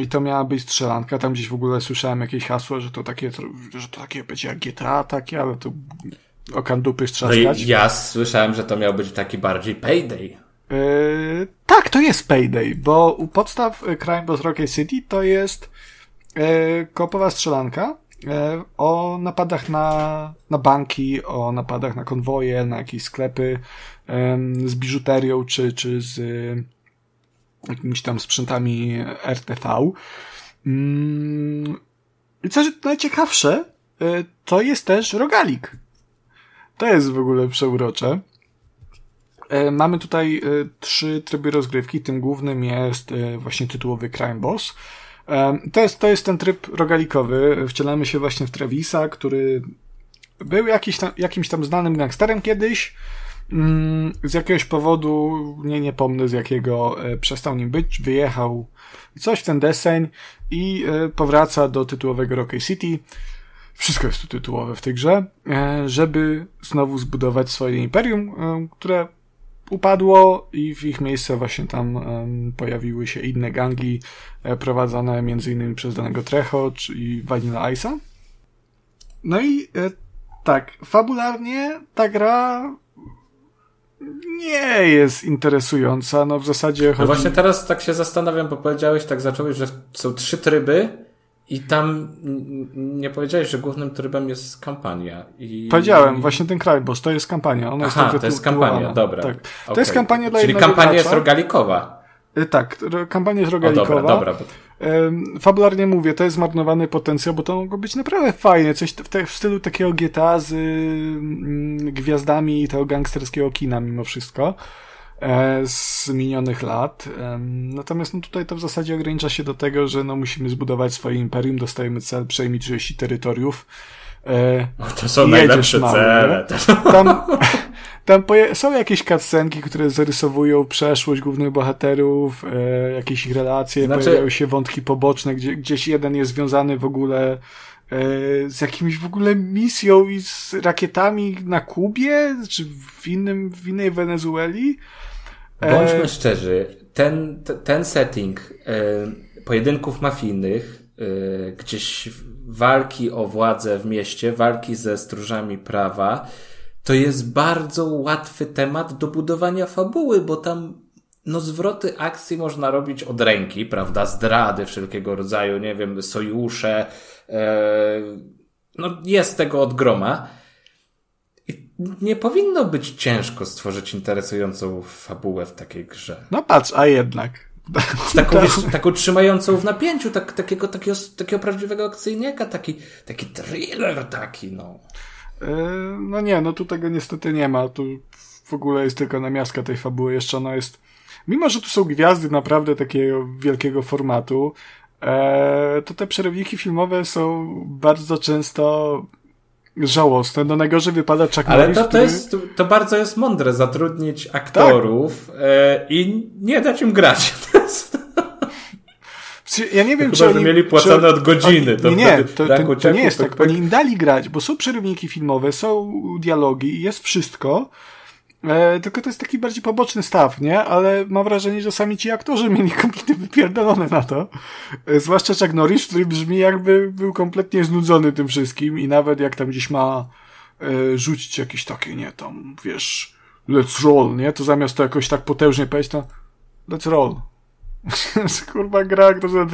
I to miała być strzelanka. Tam gdzieś w ogóle słyszałem jakieś hasło, że to takie, że to takie będzie jak GTA takie, ale to o kandupy strzaskać. No ja słyszałem, że to miał być taki bardziej payday. Yy, tak, to jest payday, bo u podstaw Crime Boss Rocket City to jest yy, kopowa strzelanka yy, o napadach na, na banki, o napadach na konwoje, na jakieś sklepy z biżuterią czy, czy z jakimiś tam sprzętami RTV. Mm, I co najciekawsze, y, to jest też rogalik. To jest w ogóle przeurocze. Y, mamy tutaj y, trzy tryby rozgrywki. Tym głównym jest właśnie tytułowy Crime Boss. To jest, to jest ten tryb rogalikowy. Wcielamy się właśnie w Travisa, który był jakiś tam, jakimś tam znanym gangsterem kiedyś. Mm, z jakiegoś powodu, nie, nie pomnę z jakiego, e, przestał nim być, wyjechał coś w ten deseń i e, powraca do tytułowego Rocky City. Wszystko jest tu tytułowe w tej grze, e, żeby znowu zbudować swoje imperium, które upadło i w ich miejsce właśnie tam pojawiły się inne gangi prowadzone innymi przez danego Trecho i Vanilla Ice'a. No i tak, fabularnie ta gra nie jest interesująca. No w zasadzie chodzi... No właśnie teraz tak się zastanawiam, bo powiedziałeś, tak zacząłeś, że są trzy tryby i tam nie powiedziałeś, że głównym trybem jest kampania. I... Powiedziałem, właśnie ten kraj, bo to jest kampania. Ona Aha, jest to jest kampania, dobra. Tak. To okay. jest kampania dla Czyli kampania gracza. jest rogalikowa. Y, tak, kampania jest rogalikowa. O, dobra, dobra. Fabularnie mówię, to jest zmarnowany potencjał, bo to mogło być naprawdę fajnie. Coś w, te, w stylu takiego GTA z mm, gwiazdami tego gangsterskiego kina mimo wszystko e, z minionych lat. Natomiast no tutaj to w zasadzie ogranicza się do tego, że no musimy zbudować swoje imperium, dostajemy cel przejmij 30 terytoriów. E, to są najlepsze cele. Tam, tam są jakieś cutscenki, które zarysowują przeszłość głównych bohaterów, e, jakieś ich relacje, znaczy... pojawiają się wątki poboczne, gdzie gdzieś jeden jest związany w ogóle e, z jakimś w ogóle misją i z rakietami na Kubie, czy w innym, w innej Wenezueli. E... Bądźmy szczerzy, ten, ten setting pojedynków mafijnych, gdzieś walki o władzę w mieście, walki ze stróżami prawa, to jest bardzo łatwy temat do budowania fabuły, bo tam no zwroty akcji można robić od ręki, prawda? Zdrady wszelkiego rodzaju, nie wiem, sojusze. E, no jest tego od groma. I nie powinno być ciężko stworzyć interesującą fabułę w takiej grze. No patrz, a jednak. Taką, wiesz, taką trzymającą w napięciu, tak, takiego, takiego, takiego prawdziwego akcyjniaka, taki, taki thriller taki, no. Yy, no nie, no tu tego niestety nie ma. Tu w ogóle jest tylko namiastka tej fabuły. Jeszcze ona jest. Mimo, że tu są gwiazdy naprawdę takiego wielkiego formatu, e, to te przerywniki filmowe są bardzo często żałosne. No najgorzej wypada Chuck Ale Norris, to, to, który... jest, to bardzo jest mądre zatrudnić aktorów tak. e, i nie dać im grać. Ja nie wiem, to czy chyba, oni, mieli płacone czy, od godziny. To nie, nie, to, to, to nie jest pyk, tak. pyk. Oni im dali grać, bo są przerywniki filmowe, są dialogi, jest wszystko. E, tylko to jest taki bardziej poboczny staw, nie? Ale mam wrażenie, że sami ci aktorzy mieli kompletnie wypierdolone na to. E, zwłaszcza Chuck Norris, który brzmi jakby był kompletnie znudzony tym wszystkim i nawet jak tam gdzieś ma e, rzucić jakieś takie, nie, tam, wiesz, let's roll, nie? To zamiast to jakoś tak potężnie powiedzieć, to let's roll. Kurwa gra, którzy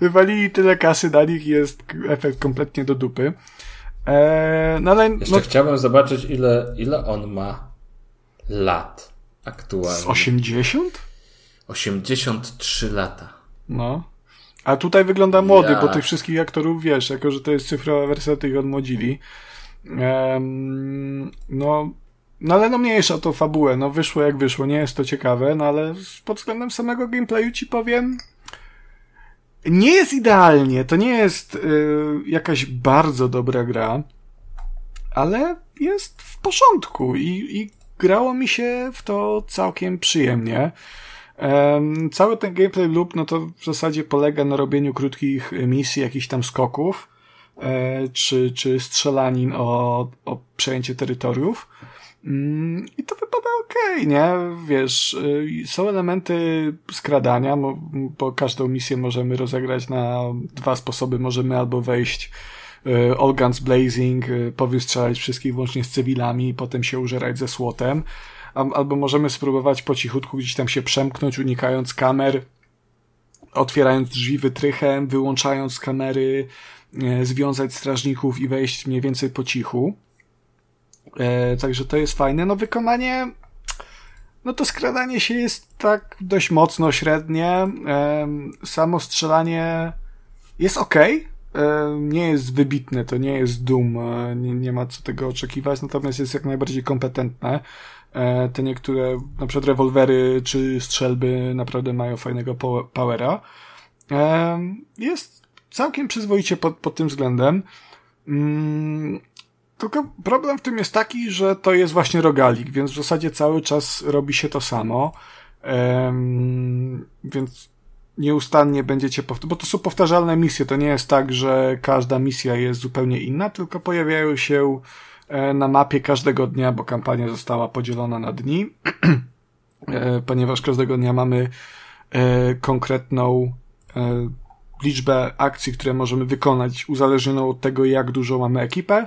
wywalili tyle kasy na nich i jest efekt kompletnie do dupy. Eee, no ale... Jeszcze no, chciałbym zobaczyć, ile, ile on ma lat aktualnie. Z 80? 83 lata. No. A tutaj wygląda młody, Ja. bo tych wszystkich aktorów wiesz, jako że to jest cyfrowa wersja, to ich odmłodzili. Ehm, no, no ale no mniejsza to fabułę, no wyszło jak wyszło, nie jest to ciekawe, no ale pod względem samego gameplayu ci powiem, nie jest idealnie, to nie jest y, jakaś bardzo dobra gra, ale jest w porządku i, i grało mi się w to całkiem przyjemnie. Em, cały ten gameplay loop, no to w zasadzie polega na robieniu krótkich misji, jakichś tam skoków, e, czy, czy strzelanin o, o przejęcie terytoriów. Mm, I to wypada okej, nie? Wiesz, y, są elementy skradania, bo każdą misję możemy rozegrać na dwa sposoby. Możemy albo wejść all guns blazing, y, powystrzelać wszystkich włącznie z cywilami i potem się użerać ze słotem. Al- Albo możemy spróbować po cichutku gdzieś tam się przemknąć, unikając kamer, otwierając drzwi wytrychem, wyłączając kamery, e, związać strażników i wejść mniej więcej po cichu. E, także to jest fajne. No wykonanie, no to skradanie się jest tak dość mocno średnie. E, samo strzelanie jest ok. Nie jest wybitne, to nie jest Doom, e, nie, nie ma co tego oczekiwać, natomiast jest jak najbardziej kompetentne. E, Te niektóre, na przykład rewolwery czy strzelby naprawdę mają fajnego powe- powera. E, Jest całkiem przyzwoicie pod, pod tym względem. Mm, tylko problem w tym jest taki, że to jest właśnie rogalik, więc w zasadzie cały czas robi się to samo. Więc nieustannie będziecie powtarzać, bo to są powtarzalne misje. To nie jest tak, że każda misja jest zupełnie inna, tylko pojawiają się e, na mapie każdego dnia, bo kampania została podzielona na dni, e, ponieważ każdego dnia mamy e, konkretną liczbę akcji, które możemy wykonać, uzależnioną od tego, jak dużo mamy ekipę.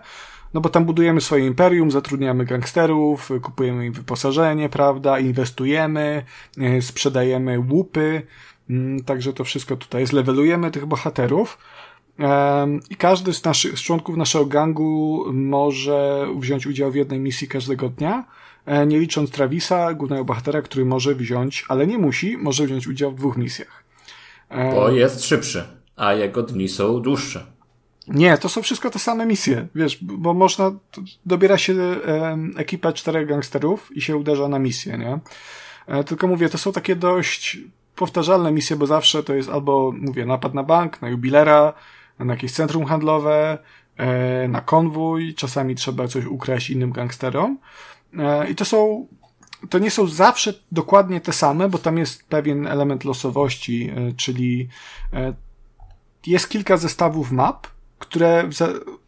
No bo tam budujemy swoje imperium, zatrudniamy gangsterów, kupujemy im wyposażenie, prawda, inwestujemy, sprzedajemy łupy, także to wszystko tutaj jest. Levelujemy tych bohaterów i każdy z, naszych, z członków naszego gangu może wziąć udział w jednej misji każdego dnia, e, nie licząc Travisa, głównego bohatera, który może wziąć, ale nie musi, może wziąć udział w dwóch misjach. E, Bo jest szybszy, a jego dni są dłuższe. Nie, to są wszystko te same misje, wiesz, bo można, dobiera się ekipę czterech gangsterów i się uderza na misję, nie? E, tylko mówię, to są takie dość powtarzalne misje, bo zawsze to jest albo, mówię, napad na bank, na jubilera, na jakieś centrum handlowe, e, na konwój, czasami trzeba coś ukraść innym gangsterom. E, I to są, to nie są zawsze dokładnie te same, bo tam jest pewien element losowości, e, czyli jest kilka zestawów map, które,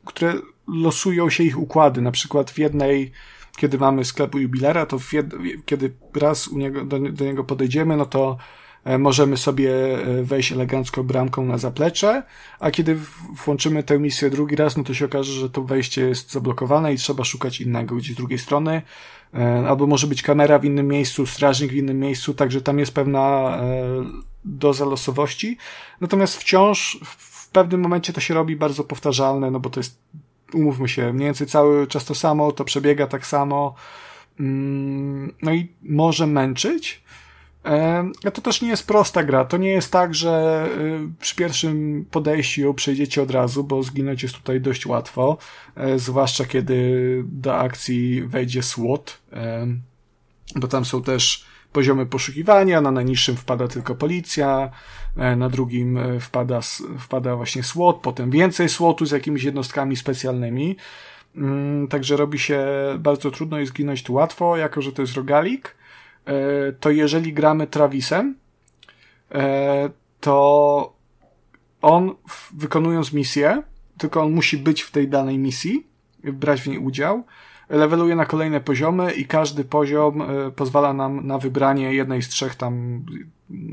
które losują się ich układy. Na przykład w jednej, kiedy mamy sklepu jubilera, to jed, kiedy raz niego, do, do niego podejdziemy, no to możemy sobie e, wejść elegancko bramką na zaplecze, a kiedy włączymy tę misję drugi raz, no to się okaże, że to wejście jest zablokowane i trzeba szukać innego gdzieś z drugiej strony. E, Albo może być kamera w innym miejscu, strażnik w innym miejscu, także tam jest pewna e, doza losowości. Natomiast wciąż w pewnym momencie to się robi bardzo powtarzalne, no bo to jest, umówmy się, mniej więcej cały czas to samo, to przebiega tak samo. Mm, No i może męczyć. A to też nie jest prosta gra. To nie jest tak, że y, przy pierwszym podejściu przejdziecie od razu, bo zginąć jest tutaj dość łatwo. E, Zwłaszcza kiedy do akcji wejdzie SWAT, e, bo tam są też poziomy poszukiwania, na najniższym wpada tylko policja, e, na drugim e, wpada, wpada właśnie SWAT, potem więcej SWATu z jakimiś jednostkami specjalnymi. Mm, Także robi się bardzo trudno i zginąć tu łatwo, jako że to jest rogalik. E, To jeżeli gramy Travisem, e, to on wykonując misję, tylko on musi być w tej danej misji, brać w niej udział, leveluje na kolejne poziomy i każdy poziom y, pozwala nam na wybranie jednej z trzech tam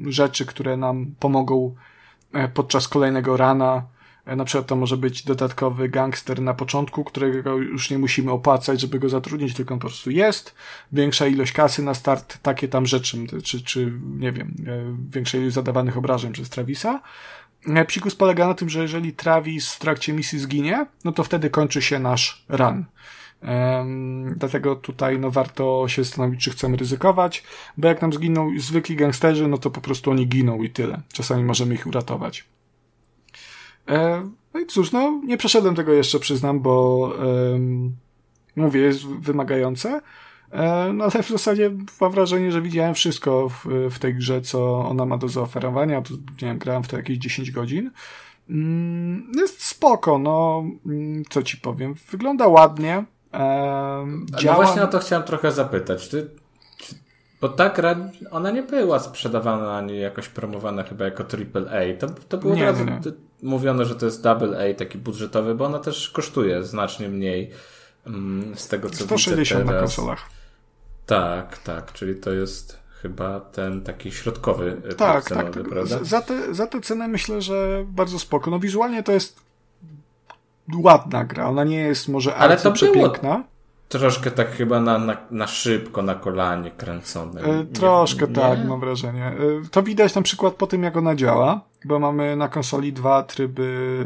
rzeczy, które nam pomogą podczas kolejnego rana na przykład to może być dodatkowy gangster na początku, którego już nie musimy opłacać, żeby go zatrudnić, tylko on po prostu jest. Większa ilość kasy na start, takie tam rzeczy, czy, czy nie wiem, e, większa ilość zadawanych obrażeń przez Travisa. E, psikus polega na tym, że jeżeli Travis w trakcie misji zginie, no to wtedy kończy się nasz run. Um, dlatego tutaj no, warto się zastanowić, czy chcemy ryzykować, bo jak nam zginą zwykli gangsterzy, no to po prostu oni giną i tyle. Czasami możemy ich uratować. E, no i cóż, no nie przeszedłem tego jeszcze, przyznam, bo um, mówię, jest wymagające. E, no ale w zasadzie mam wrażenie, że widziałem wszystko w, w tej grze, co ona ma do zaoferowania. Tu, nie wiem, grałem w to jakieś 10 godzin. Mm, jest spoko, no mm, co ci powiem. Wygląda ładnie. E, działa... No właśnie o to chciałem trochę zapytać. Ty, bo ta gra, ona nie była sprzedawana ani jakoś promowana chyba jako AAA. To, to było nie, nie. mówione, że to jest double A, taki budżetowy, bo ona też kosztuje znacznie mniej mm, z tego co 160 widzę teraz. na konsolach. Tak, tak, czyli to jest chyba ten taki środkowy e, tak, cenowy, tak, prawda? Za te, za tę cenę myślę, że bardzo spoko. No wizualnie to jest ładna gra. Ona nie jest może Ale to przepiękna. Było Troszkę tak chyba na, na, na szybko, na kolanie kręcone. E, troszkę nie, tak, nie? mam wrażenie. E, to widać na przykład po tym, jak ona działa, bo mamy na konsoli dwa tryby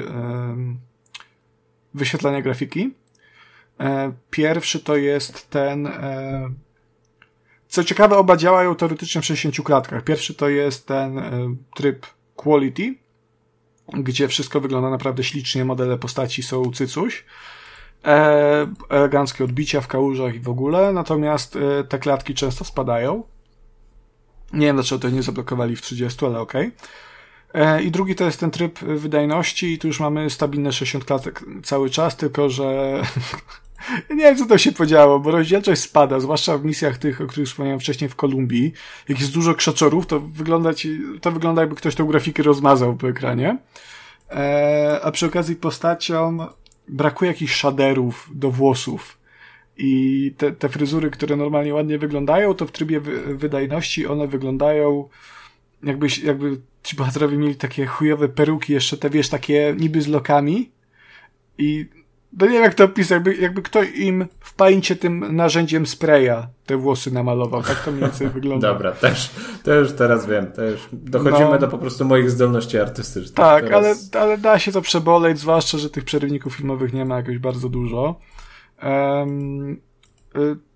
wyświetlania grafiki. E, pierwszy to jest ten. co ciekawe, oba działają teoretycznie w 60 klatkach. Pierwszy to jest ten tryb Quality, gdzie wszystko wygląda naprawdę ślicznie, modele postaci są cycuś eleganckie odbicia w kałużach i w ogóle, natomiast e, te klatki często spadają. Nie wiem dlaczego to nie zablokowali w 30, ale okej. Okay. E, I drugi to jest ten tryb wydajności i tu już mamy stabilne 60 klatek cały czas, tylko że nie wiem co to się podziało, bo rozdzielczość spada, zwłaszcza w misjach tych, o których wspomniałem wcześniej w Kolumbii. Jak jest dużo krzaczorów, to wygląda, ci, to wygląda jakby ktoś tą grafikę rozmazał po ekranie. E, a przy okazji postaciom brakuje jakichś shaderów do włosów. I te, te fryzury, które normalnie ładnie wyglądają, to w trybie wy, wydajności one wyglądają jakby, jakby ci bohaterowie mieli takie chujowe peruki, jeszcze te wiesz, takie niby z lokami. I no nie wiem jak to opisać, jakby, jakby ktoś im w paincie tym narzędziem spraya te włosy namalował. Tak to mniej więcej wygląda. Dobra, też, to już teraz wiem. Już dochodzimy no, do po prostu moich zdolności artystycznych. Tak, teraz... ale, ale da się to przeboleć, zwłaszcza, że tych przerywników filmowych nie ma jakoś bardzo dużo. Um, y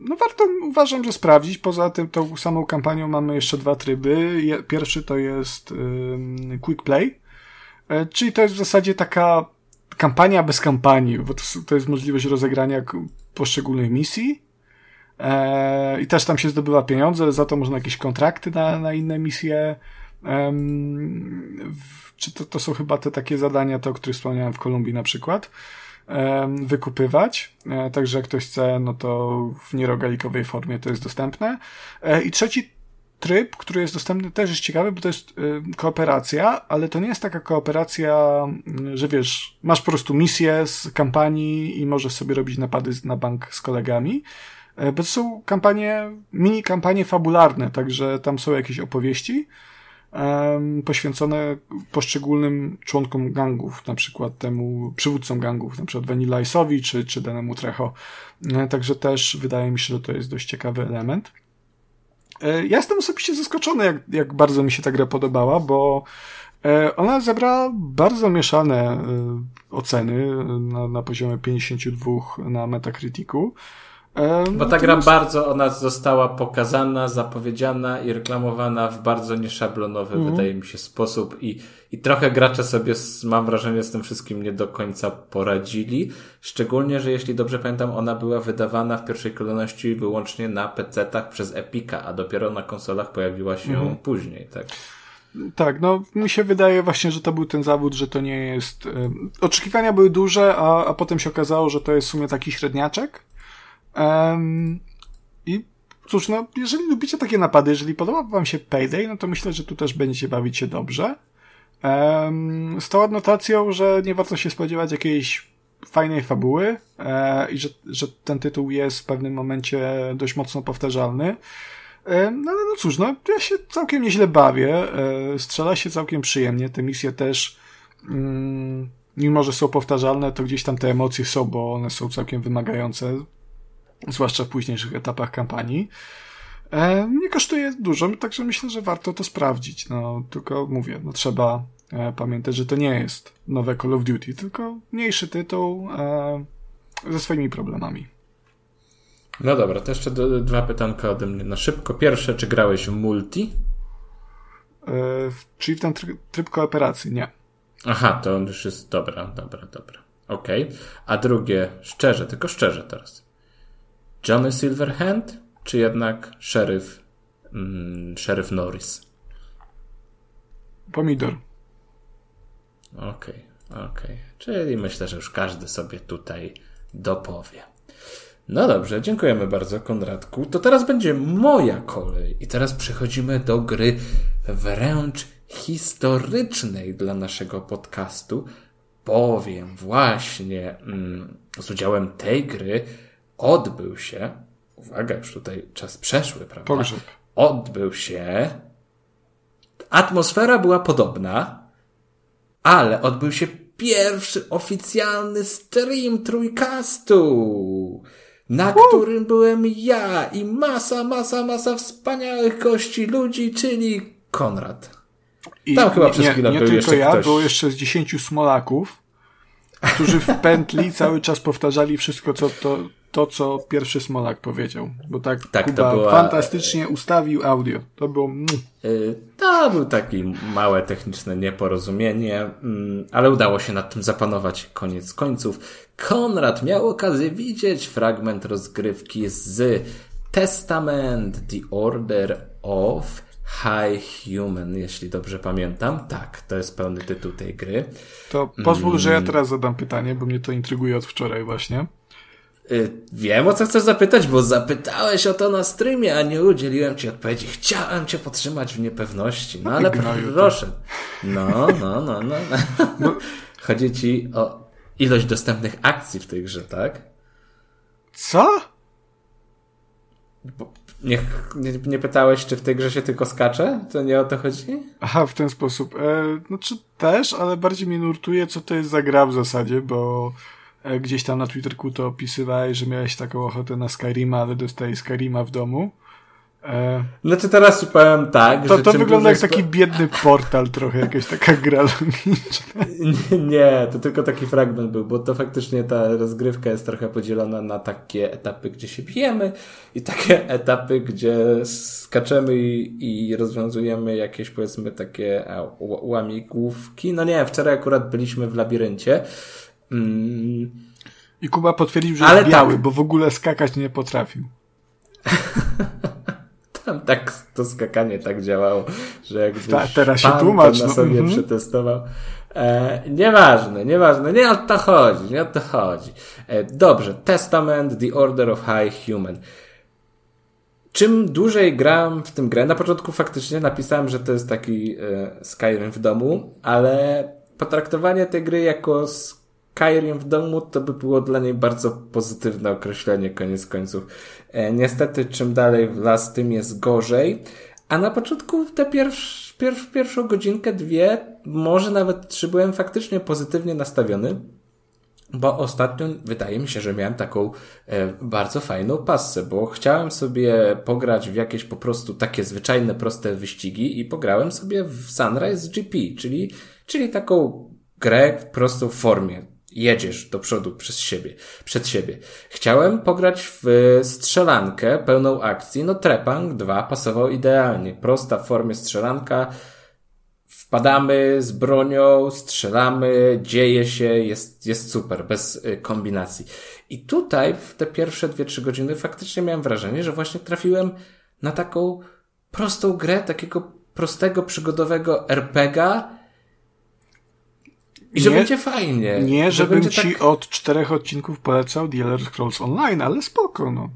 no warto, uważam, że sprawdzić. Poza tym, tą samą kampanią mamy jeszcze dwa tryby. Pierwszy to jest um, Quick Play, e, czyli to jest w zasadzie taka kampania bez kampanii, bo to, to jest możliwość rozegrania poszczególnych misji. E, I też tam się zdobywa pieniądze, za to można jakieś kontrakty na, na inne misje. W, czy to, to są chyba te takie zadania, te, o których wspomniałem w Kolumbii na przykład, e, wykupywać. E, także jak ktoś chce, no to w nierogalikowej formie to jest dostępne. E, I trzeci tryb, który jest dostępny, też jest ciekawy, bo to jest y, kooperacja, ale to nie jest taka kooperacja, y, że wiesz, masz po prostu misję z kampanii i możesz sobie robić napady na bank z kolegami, y, bo to są kampanie, mini kampanie fabularne, także tam są jakieś opowieści poświęcone poszczególnym członkom gangów, na przykład temu przywódcom gangów, na przykład Vanilla Ice'owi czy, czy Danemu Trecho. Także też wydaje mi się, że to jest dość ciekawy element. E, ja jestem osobiście zaskoczony, jak, jak bardzo mi się ta gra podobała, bo e, ona zebrała bardzo mieszane e, oceny na, na poziomie 52 na Metacriticu. Bo ta gra bardzo, ona została pokazana, zapowiedziana i reklamowana w bardzo nieszablonowy, mm. wydaje mi się, sposób i, i trochę gracze sobie, z, mam wrażenie, z tym wszystkim nie do końca poradzili. Szczególnie, że jeśli dobrze pamiętam, ona była wydawana w pierwszej kolejności wyłącznie na PC-tach przez Epica, a dopiero na konsolach pojawiła się mm. później, tak? Tak, no mi się wydaje właśnie, że to był ten zawód, że to nie jest. Oczekiwania były duże, a, a potem się okazało, że to jest w sumie taki średniaczek. Um, I cóż, no, jeżeli lubicie takie napady, jeżeli podoba wam się Payday, no to myślę, że tu też będziecie bawić się dobrze. Um, z tą adnotacją, że nie warto się spodziewać jakiejś fajnej fabuły e, i że, że ten tytuł jest w pewnym momencie dość mocno powtarzalny. No ale no cóż, no ja się całkiem nieźle bawię, e, strzela się całkiem przyjemnie, te misje też mm, mimo, że są powtarzalne, to gdzieś tam te emocje są, bo one są całkiem wymagające, zwłaszcza w późniejszych etapach kampanii. E, nie kosztuje dużo, także myślę, że warto to sprawdzić. No, tylko mówię, no trzeba e, pamiętać, że to nie jest nowe Call of Duty, tylko mniejszy tytuł e, ze swoimi problemami. No dobra, to jeszcze do, dwa pytanka ode mnie na szybko. Pierwsze, czy grałeś w multi? E, czyli w ten tryb, tryb kooperacji, nie. Aha, to już jest dobra, dobra, dobra. Okej. Okay. A drugie, szczerze, tylko szczerze teraz. Johnny Silverhand, czy jednak szeryf, mm, szeryf Norris? Pomidor. Okej, okay, okej. Okay. Czyli myślę, że już każdy sobie tutaj dopowie. No dobrze, dziękujemy bardzo, Konradku. To teraz będzie moja kolej. I teraz przechodzimy do gry wręcz historycznej dla naszego podcastu, bowiem właśnie mm, z udziałem tej gry odbył się, uwaga, już tutaj czas przeszły, prawda? Pogrzeb. Odbył się, atmosfera była podobna, ale odbył się pierwszy oficjalny stream trójkastu, na którym byłem ja i masa, masa, masa wspaniałych gości, ludzi, czyli Konrad. I Tam chyba przez nie, chwilę nie był tylko ja, ktoś. było jeszcze z dziesięciu smolaków, którzy w pętli cały czas powtarzali wszystko, co to, to, co pierwszy Smolak powiedział. Bo tak, tak Kuba była... fantastycznie ustawił audio. To było... Y, to był taki małe techniczne nieporozumienie, mm, ale udało się nad tym zapanować koniec końców. Konrad miał okazję widzieć fragment rozgrywki z Testament, The Order of High Human, jeśli dobrze pamiętam. Tak, to jest pełny tytuł tej gry. To pozwól, mm. że ja mm. teraz zadam pytanie, bo mnie to intryguje od wczoraj właśnie. Y, wiem, o co chcesz zapytać, bo zapytałeś o to na streamie, a nie udzieliłem ci odpowiedzi. Chciałem cię podtrzymać w niepewności, no, no ale proszę. No, no, no, no. no. Chodzi ci o ilość dostępnych akcji w tej grze, tak? Co? Bo nie, nie, nie, pytałeś, czy w tej grze się tylko skacze? To nie o to chodzi? Aha, w ten sposób. E, znaczy też, ale bardziej mnie nurtuje, co to jest za gra w zasadzie, bo gdzieś tam na Twitterku to opisywałeś, że miałeś taką ochotę na Skyrima, ale dostałeś Skyrima w domu. E, znaczy teraz powiem tak, to, że... To wygląda jak taki biedny portal trochę, jakaś taka gra logiczna. Nie, to tylko taki fragment był, bo to faktycznie ta rozgrywka jest trochę podzielona na takie etapy, gdzie się bijemy i takie etapy, gdzie skaczemy i, i rozwiązujemy jakieś powiedzmy takie łamigłówki. No nie, wczoraj akurat byliśmy w labiryncie. Mm. I Kuba potwierdził, że Ale jest biały, tak. bo w ogóle skakać nie potrafił. Tam tak to skakanie tak działało, że jakbyś Ta, teraz się tłumacz, na no. sobie -hmm. przetestował. E, nieważne, nieważne, nie o to chodzi, nie o to chodzi. E, dobrze, Testament, The Order of High Human. Czym dłużej gram w tym grę, na początku faktycznie napisałem, że to jest taki e, Skyrim w domu, ale potraktowanie tej gry jako Skyrim w domu to by było dla niej bardzo pozytywne określenie, koniec końców. E, niestety, czym dalej w las, tym jest gorzej. A na początku te pierw, pierwszą godzinkę, dwie, może nawet trzy byłem faktycznie pozytywnie nastawiony, bo ostatnio wydaje mi się, że miałem taką e, bardzo fajną pasę, bo chciałem sobie pograć w jakieś po prostu takie zwyczajne, proste wyścigi i pograłem sobie w Sunrise GP, czyli, czyli taką grę w prostą formie jedziesz do przodu przez siebie, przed siebie. Chciałem pograć w strzelankę pełną akcji, no Trepang 2 pasował idealnie. Prosta w formie strzelanka, wpadamy z bronią, strzelamy, dzieje się, jest, jest super, bez y, kombinacji. I tutaj w te pierwsze 2-3 godziny faktycznie miałem wrażenie, że właśnie trafiłem na taką prostą grę, takiego prostego, przygodowego RPGa, i że nie, będzie fajnie. Nie, żebym ci tak... od czterech odcinków polecał The Elder Scrolls Online, ale spoko, no.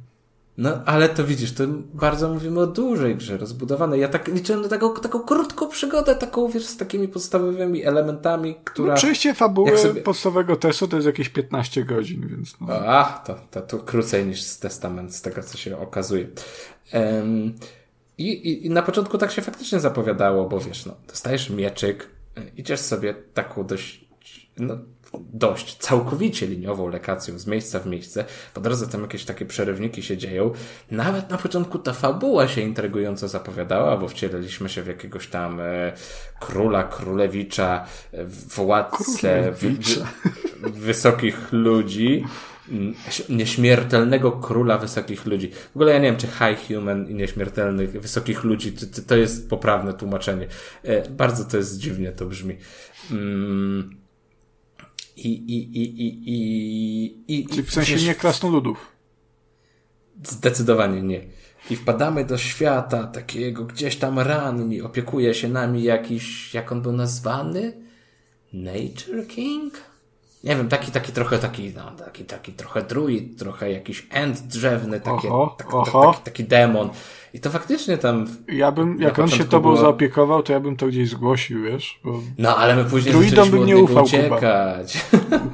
No, ale to widzisz, to bardzo mówimy o dużej grze, rozbudowanej. Ja tak liczyłem na taką, taką krótką przygodę, taką, wiesz, z takimi podstawowymi elementami, która... No, przejście fabuły sobie... podstawowego testu to jest jakieś 15 godzin, więc no. A, to, to, to krócej niż z Testament, z tego, co się okazuje. Um, i, i, I na początku tak się faktycznie zapowiadało, bo wiesz, no, dostajesz mieczyk, idziesz sobie taką dość, no, dość całkowicie liniową lekacją z miejsca w miejsce. Po drodze tam jakieś takie przerywniki się dzieją. Nawet na początku ta fabuła się intrygująco zapowiadała, bo wcieliliśmy się w jakiegoś tam e, króla, królewicza, e, władcę wysokich ludzi nieśmiertelnego króla wysokich ludzi. W ogóle ja nie wiem, czy High Human i nieśmiertelnych wysokich ludzi to, to jest poprawne tłumaczenie. E, bardzo to jest dziwnie, to brzmi. Mm. I, i, i, i, i, i, Czyli w sensie nie krasnoludów. Zdecydowanie nie. I wpadamy do świata takiego gdzieś tam ranni, opiekuje się nami jakiś, jak on był nazwany? Nature King? Nie wiem, taki, taki trochę taki, no, taki, taki trochę druid, trochę jakiś end drzewny, takie, oho, tak, oho. Taki, taki demon. I to faktycznie tam. Ja bym, jak on się tobą było... zaopiekował, to ja bym to gdzieś zgłosił, wiesz? Bo... No, ale my później Druidom bym nie ufał, uciekać.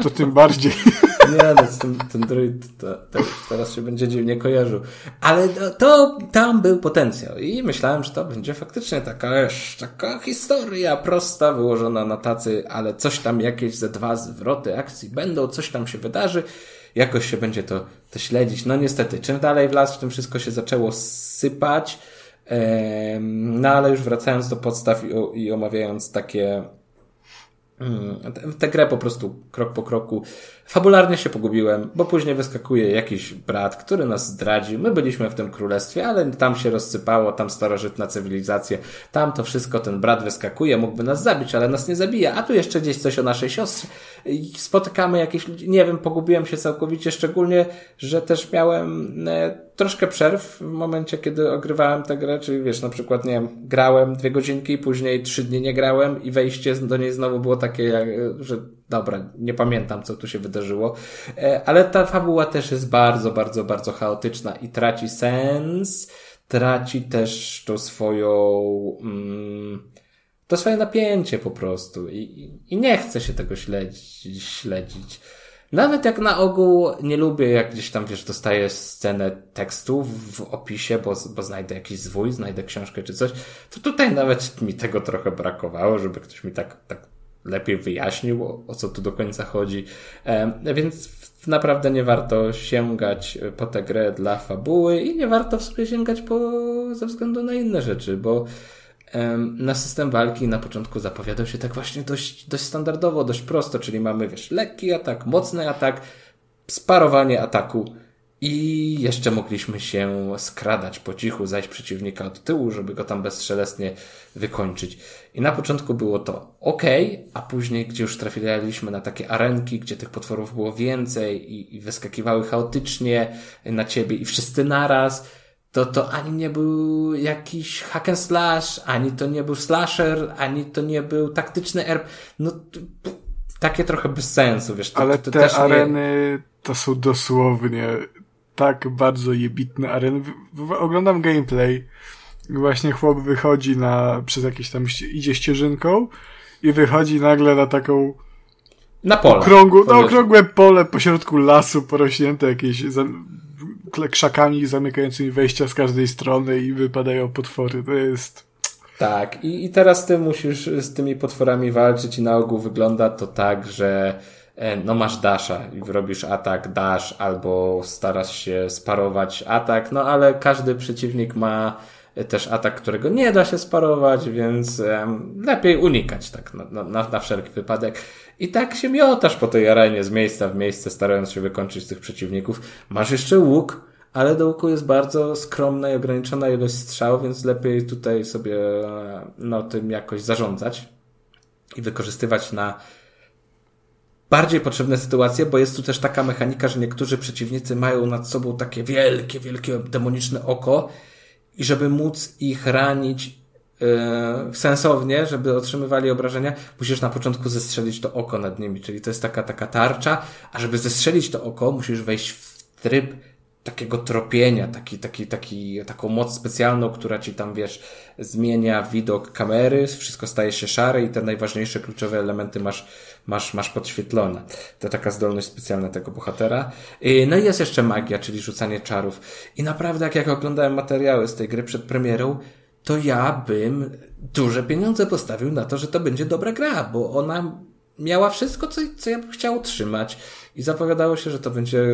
To tym bardziej. Nie, no, ten, ten druid to, to, teraz się będzie dziwnie kojarzył. Ale to, to, tam był potencjał i myślałem, że to będzie faktycznie taka, taka historia prosta, wyłożona na tacy, ale coś tam, jakieś ze dwa zwroty akcji będą, coś tam się wydarzy, jakoś się będzie to, to śledzić. No niestety, czym dalej w las, tym wszystko się zaczęło sypać, no ale już wracając do podstaw i, i omawiając takie Mm, tę grę po prostu krok po kroku. Fabularnie się pogubiłem, bo później wyskakuje jakiś brat, który nas zdradzi. My byliśmy w tym królestwie, ale tam się rozsypało, tam starożytna cywilizacja, tam to wszystko, ten brat wyskakuje, mógłby nas zabić, ale nas nie zabija. A tu jeszcze gdzieś coś o naszej siostrze. Spotykamy jakieś nie wiem, pogubiłem się całkowicie, szczególnie, że też miałem e, troszkę przerw w momencie, kiedy ogrywałem tę grę, czyli wiesz, na przykład, nie wiem, grałem dwie godzinki, później trzy dni nie grałem i wejście do niej znowu było takie, że dobra, nie pamiętam, co tu się wydarzyło, e, ale ta fabuła też jest bardzo, bardzo, bardzo chaotyczna i traci sens, traci też to swoją, mm, to swoje napięcie po prostu i, i nie chce się tego śledzić, śledzić. Nawet jak na ogół nie lubię, jak gdzieś tam, wiesz, dostaję scenę tekstu w opisie, bo, bo znajdę jakiś zwój, znajdę książkę czy coś, to tutaj nawet mi tego trochę brakowało, żeby ktoś mi tak, tak lepiej wyjaśnił, o, o co tu do końca chodzi. E, więc naprawdę nie warto sięgać po tę grę dla fabuły i nie warto w sobie sięgać po, ze względu na inne rzeczy, bo na system walki na początku zapowiadał się tak właśnie dość, dość standardowo, dość prosto, czyli mamy, wiesz, lekki atak, mocny atak, sparowanie ataku i jeszcze mogliśmy się skradać po cichu, zajść przeciwnika od tyłu, żeby go tam bezszelestnie wykończyć. I na początku było to ok, a później, gdzie już trafiliśmy na takie arenki, gdzie tych potworów było więcej i, i wyskakiwały chaotycznie na ciebie i wszyscy naraz, to to ani nie był jakiś hack and slash, ani to nie był slasher, ani to nie był taktyczny erb. No, takie trochę bez sensu, wiesz. To, Ale to, te też areny nie... to są dosłownie tak bardzo jebitne areny. Oglądam gameplay właśnie chłop wychodzi na, przez jakieś tam, idzie ścieżynką i wychodzi nagle na taką na pole. Okrągłe, na okrągłe pole pośrodku lasu porośnięte jakieś krzakami zamykającymi wejścia z każdej strony i wypadają potwory. To jest... Tak, i, i teraz ty musisz z tymi potworami walczyć i na ogół wygląda to tak, że no masz dasha i robisz atak, dash albo starasz się sparować atak, no ale każdy przeciwnik ma też atak, którego nie da się sparować, więc um, lepiej unikać tak na, na, na wszelki wypadek. I tak się miotasz po tej arenie z miejsca w miejsce, starając się wykończyć tych przeciwników. Masz jeszcze łuk, ale do łuku jest bardzo skromna i ograniczona ilość strzał, więc lepiej tutaj sobie no, tym jakoś zarządzać i wykorzystywać na bardziej potrzebne sytuacje, bo jest tu też taka mechanika, że niektórzy przeciwnicy mają nad sobą takie wielkie, wielkie demoniczne oko i żeby móc ich ranić yy, sensownie, żeby otrzymywali obrażenia, musisz na początku zestrzelić to oko nad nimi, czyli to jest taka, taka tarcza, a żeby zestrzelić to oko, musisz wejść w tryb takiego tropienia, taki, taki, taki, taką moc specjalną, która ci tam, wiesz, zmienia widok kamery, wszystko staje się szare i te najważniejsze kluczowe elementy masz, masz, masz podświetlone. To taka zdolność specjalna tego bohatera. No i jest jeszcze magia, czyli rzucanie czarów. I naprawdę, jak, jak oglądałem materiały z tej gry przed premierą, to ja bym duże pieniądze postawił na to, że to będzie dobra gra, bo ona miała wszystko, co, co ja bym chciał utrzymać. I zapowiadało się, że to będzie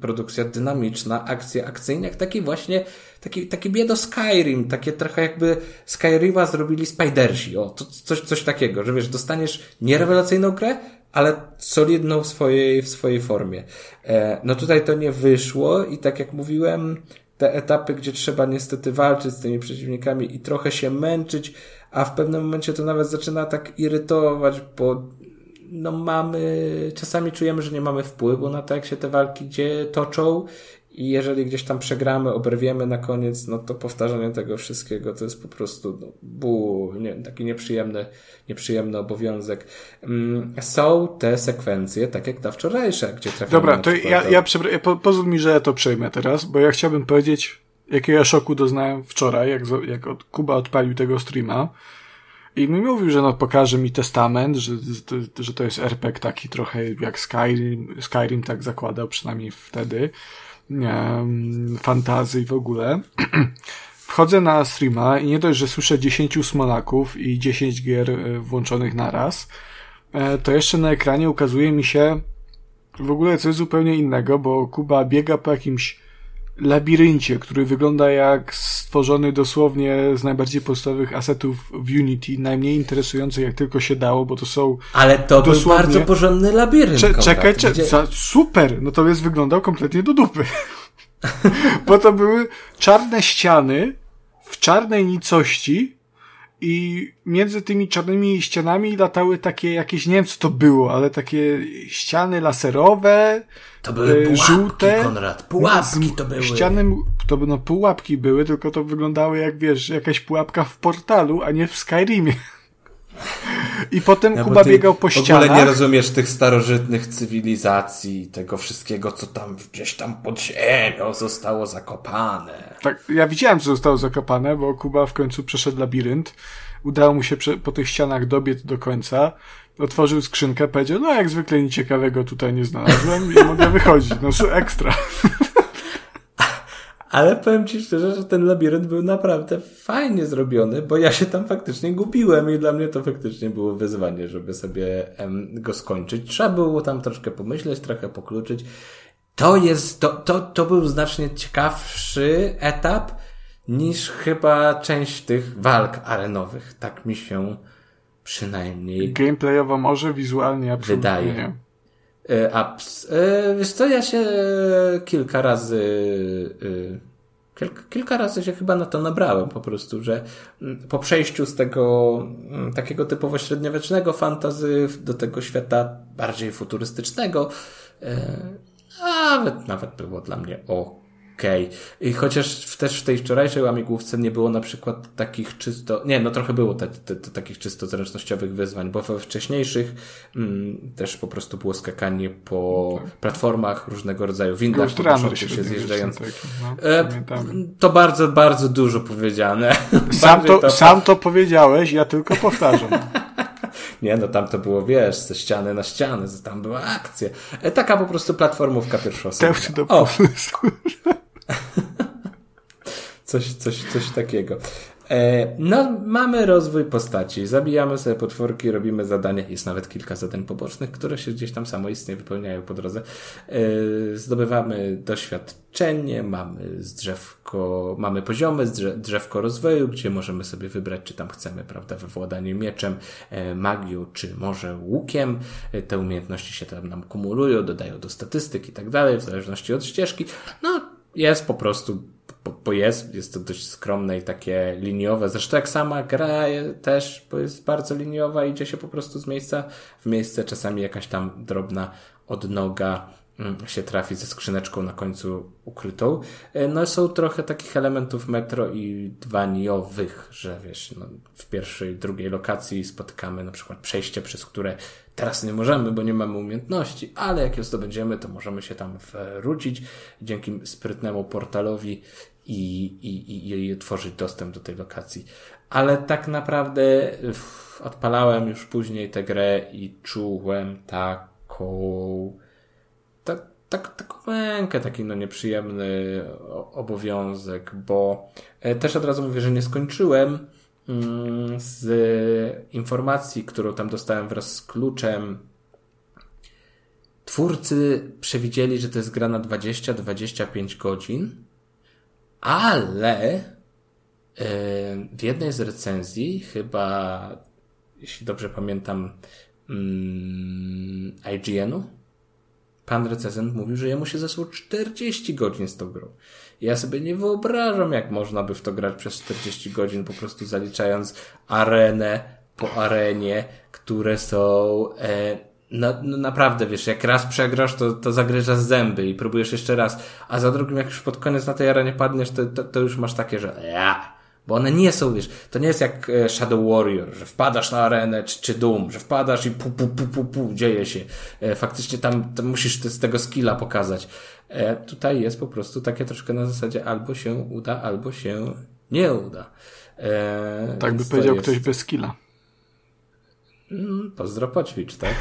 produkcja dynamiczna, akcja akcyjna, taki właśnie, taki, taki biedo Skyrim, takie trochę jakby Skyrima zrobili Spidersi, o, to, coś, coś takiego, że wiesz, dostaniesz nierewelacyjną grę, ale solidną w swojej, w swojej formie. E, no tutaj to nie wyszło i tak jak mówiłem, te etapy, gdzie trzeba niestety walczyć z tymi przeciwnikami i trochę się męczyć, a w pewnym momencie to nawet zaczyna tak irytować, bo no mamy, czasami czujemy, że nie mamy wpływu na to, jak się te walki gdzie toczą i jeżeli gdzieś tam przegramy, oberwiemy na koniec, no to powtarzanie tego wszystkiego to jest po prostu no, ból, nie, taki nieprzyjemny, nieprzyjemny obowiązek. Mm, są te sekwencje, tak jak ta wczorajsza, gdzie trafiamy Dobra, to ja, do... ja, ja po, pozwól mi, że ja to przejmę teraz, bo ja chciałbym powiedzieć, jakiego szoku doznałem wczoraj, jak, jak od, Kuba odpalił tego streama. I mi mówił, że no pokaże mi testament, że, że to jest RPG taki trochę jak Skyrim, Skyrim tak zakładał, przynajmniej wtedy. Um, fantazy i w ogóle. Wchodzę na streama i nie dość, że słyszę 10 smolaków i 10 gier e, włączonych naraz, e, to jeszcze na ekranie ukazuje mi się w ogóle coś zupełnie innego, bo Kuba biega po jakimś labiryncie, który wygląda jak stworzony dosłownie z najbardziej podstawowych asetów w Unity, najmniej interesujący jak tylko się dało, bo to są Ale to dosłownie... był bardzo porządny labirynt. Cze czekaj, cze gdzie... super, natomiast wyglądał kompletnie do dupy. bo to były czarne ściany w czarnej nicości, i między tymi czarnymi ścianami latały takie jakieś, nie wiem co to było, ale takie ściany laserowe, to były e, pułapki, żółte. Konrad, pułapki to były. Ściany, to no pułapki były, tylko to wyglądały jak, wiesz, jakaś pułapka w portalu, a nie w Skyrimie. I potem ja, Kuba biegał po ścianach. W ogóle nie rozumiesz tych starożytnych cywilizacji, tego wszystkiego, co tam gdzieś tam pod ziemią zostało zakopane. Tak, ja widziałem, co zostało zakopane, bo Kuba w końcu przeszedł labirynt. Udało mu się po tych ścianach dobiec do końca. Otworzył skrzynkę, powiedział, no jak zwykle nic ciekawego tutaj nie znalazłem i mogę wychodzić. No ekstra. Ale powiem Ci szczerze, że ten labirynt był naprawdę fajnie zrobiony, bo ja się tam faktycznie gubiłem i dla mnie to faktycznie było wyzwanie, żeby sobie go skończyć. Trzeba było tam troszkę pomyśleć, trochę pokluczyć. To jest, to, to, to był znacznie ciekawszy etap niż chyba część tych walk arenowych. Tak mi się przynajmniej Gameplayowo może, wizualnie absolutnie wydaje. nie. E, e, wiesz co, ja się kilka razy e, kilka, kilka razy się chyba na to nabrałem po prostu, że mm, po przejściu z tego mm, takiego typowo średniowiecznego fantazy do tego świata bardziej futurystycznego nawet, nawet było dla mnie o okej. Okay. I chociaż też w tej wczorajszej łamigłówce nie było na przykład takich czysto, nie, no trochę było te, te, te takich czysto zręcznościowych wyzwań, bo we wcześniejszych mm, też po prostu było skakanie po tak. platformach różnego rodzaju windach, po się zjeżdżając. No, e, to bardzo, bardzo dużo powiedziane. Sam to, to, sam to powiedziałeś, ja tylko powtarzam. Nie, no tam to było, wiesz, ze ściany na ścianę, tam była akcja. E, taka po prostu platformówka pierwszosobowa. Też do pomysłu. coś, coś, coś takiego. E, no, mamy rozwój postaci. Zabijamy sobie potworki, robimy zadania. Jest nawet kilka zadań pobocznych, które się gdzieś tam samoistnie wypełniają po drodze. E, zdobywamy doświadczenie, mamy drzewko, mamy poziomy, drzewko rozwoju, gdzie możemy sobie wybrać, czy tam chcemy, prawda, we władaniu mieczem, e, magią, czy może łukiem. Te umiejętności się tam nam kumulują, dodają do statystyk i tak dalej, w zależności od ścieżki. No, jest po prostu bo, jest, jest to dość skromne i takie liniowe. Zresztą jak sama gra też, bo jest bardzo liniowa, idzie się po prostu z miejsca w miejsce, czasami jakaś tam drobna odnoga mm, się trafi ze skrzyneczką na końcu ukrytą. E, no są trochę takich elementów metro i dwaniowych, że wiesz, no, w pierwszej, drugiej lokacji spotykamy na przykład przejście, przez które Teraz nie możemy, bo nie mamy umiejętności, ale jak ją zdobędziemy, to możemy się tam wrócić dzięki sprytnemu portalowi i, i, i, tworzyć dostęp do tej lokacji. Ale tak naprawdę odpalałem już później tę grę i czułem taką tak, tak, taką mękę, taki no nieprzyjemny obowiązek, bo e, też od razu mówię, że nie skończyłem z informacji, którą tam dostałem wraz z kluczem. Twórcy przewidzieli, że to jest gra na 20-25 godzin, ale e, w jednej z recenzji, chyba, jeśli dobrze pamiętam, mm, IGN-u, pan recenzent mówił, że jemu się zesło 40 godzin z tą grą. Ja sobie nie wyobrażam, jak można by w to grać przez 40 godzin, po prostu zaliczając arenę po arenie, które są e, no, no, naprawdę, wiesz, jak raz przegrasz, to, to zagryzasz zęby i próbujesz jeszcze raz, a za drugim, jak już pod koniec na tej arenie padniesz, to, to, to już masz takie, że ja, bo one nie są, wiesz, to nie jest jak e, Shadow Warrior, że wpadasz na arenę, czy, czy Doom, że wpadasz i pu, pu, pu, pu, pu dzieje się. E, faktycznie tam, tam musisz z tego skilla pokazać. E, tutaj jest po prostu takie troszkę na zasadzie albo się uda, albo się nie uda. tak by powiedział jest... ktoś bez skilla. Mm, pozdro poćwicz, tak?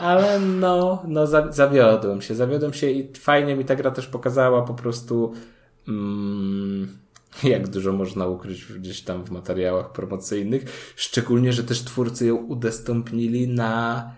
Ale no, no zawiodłem się, zawiodłem się i fajnie mi ta gra też pokazała po prostu mm, jak dużo można ukryć gdzieś tam w materiałach promocyjnych. Szczególnie, że też twórcy ją udostępnili na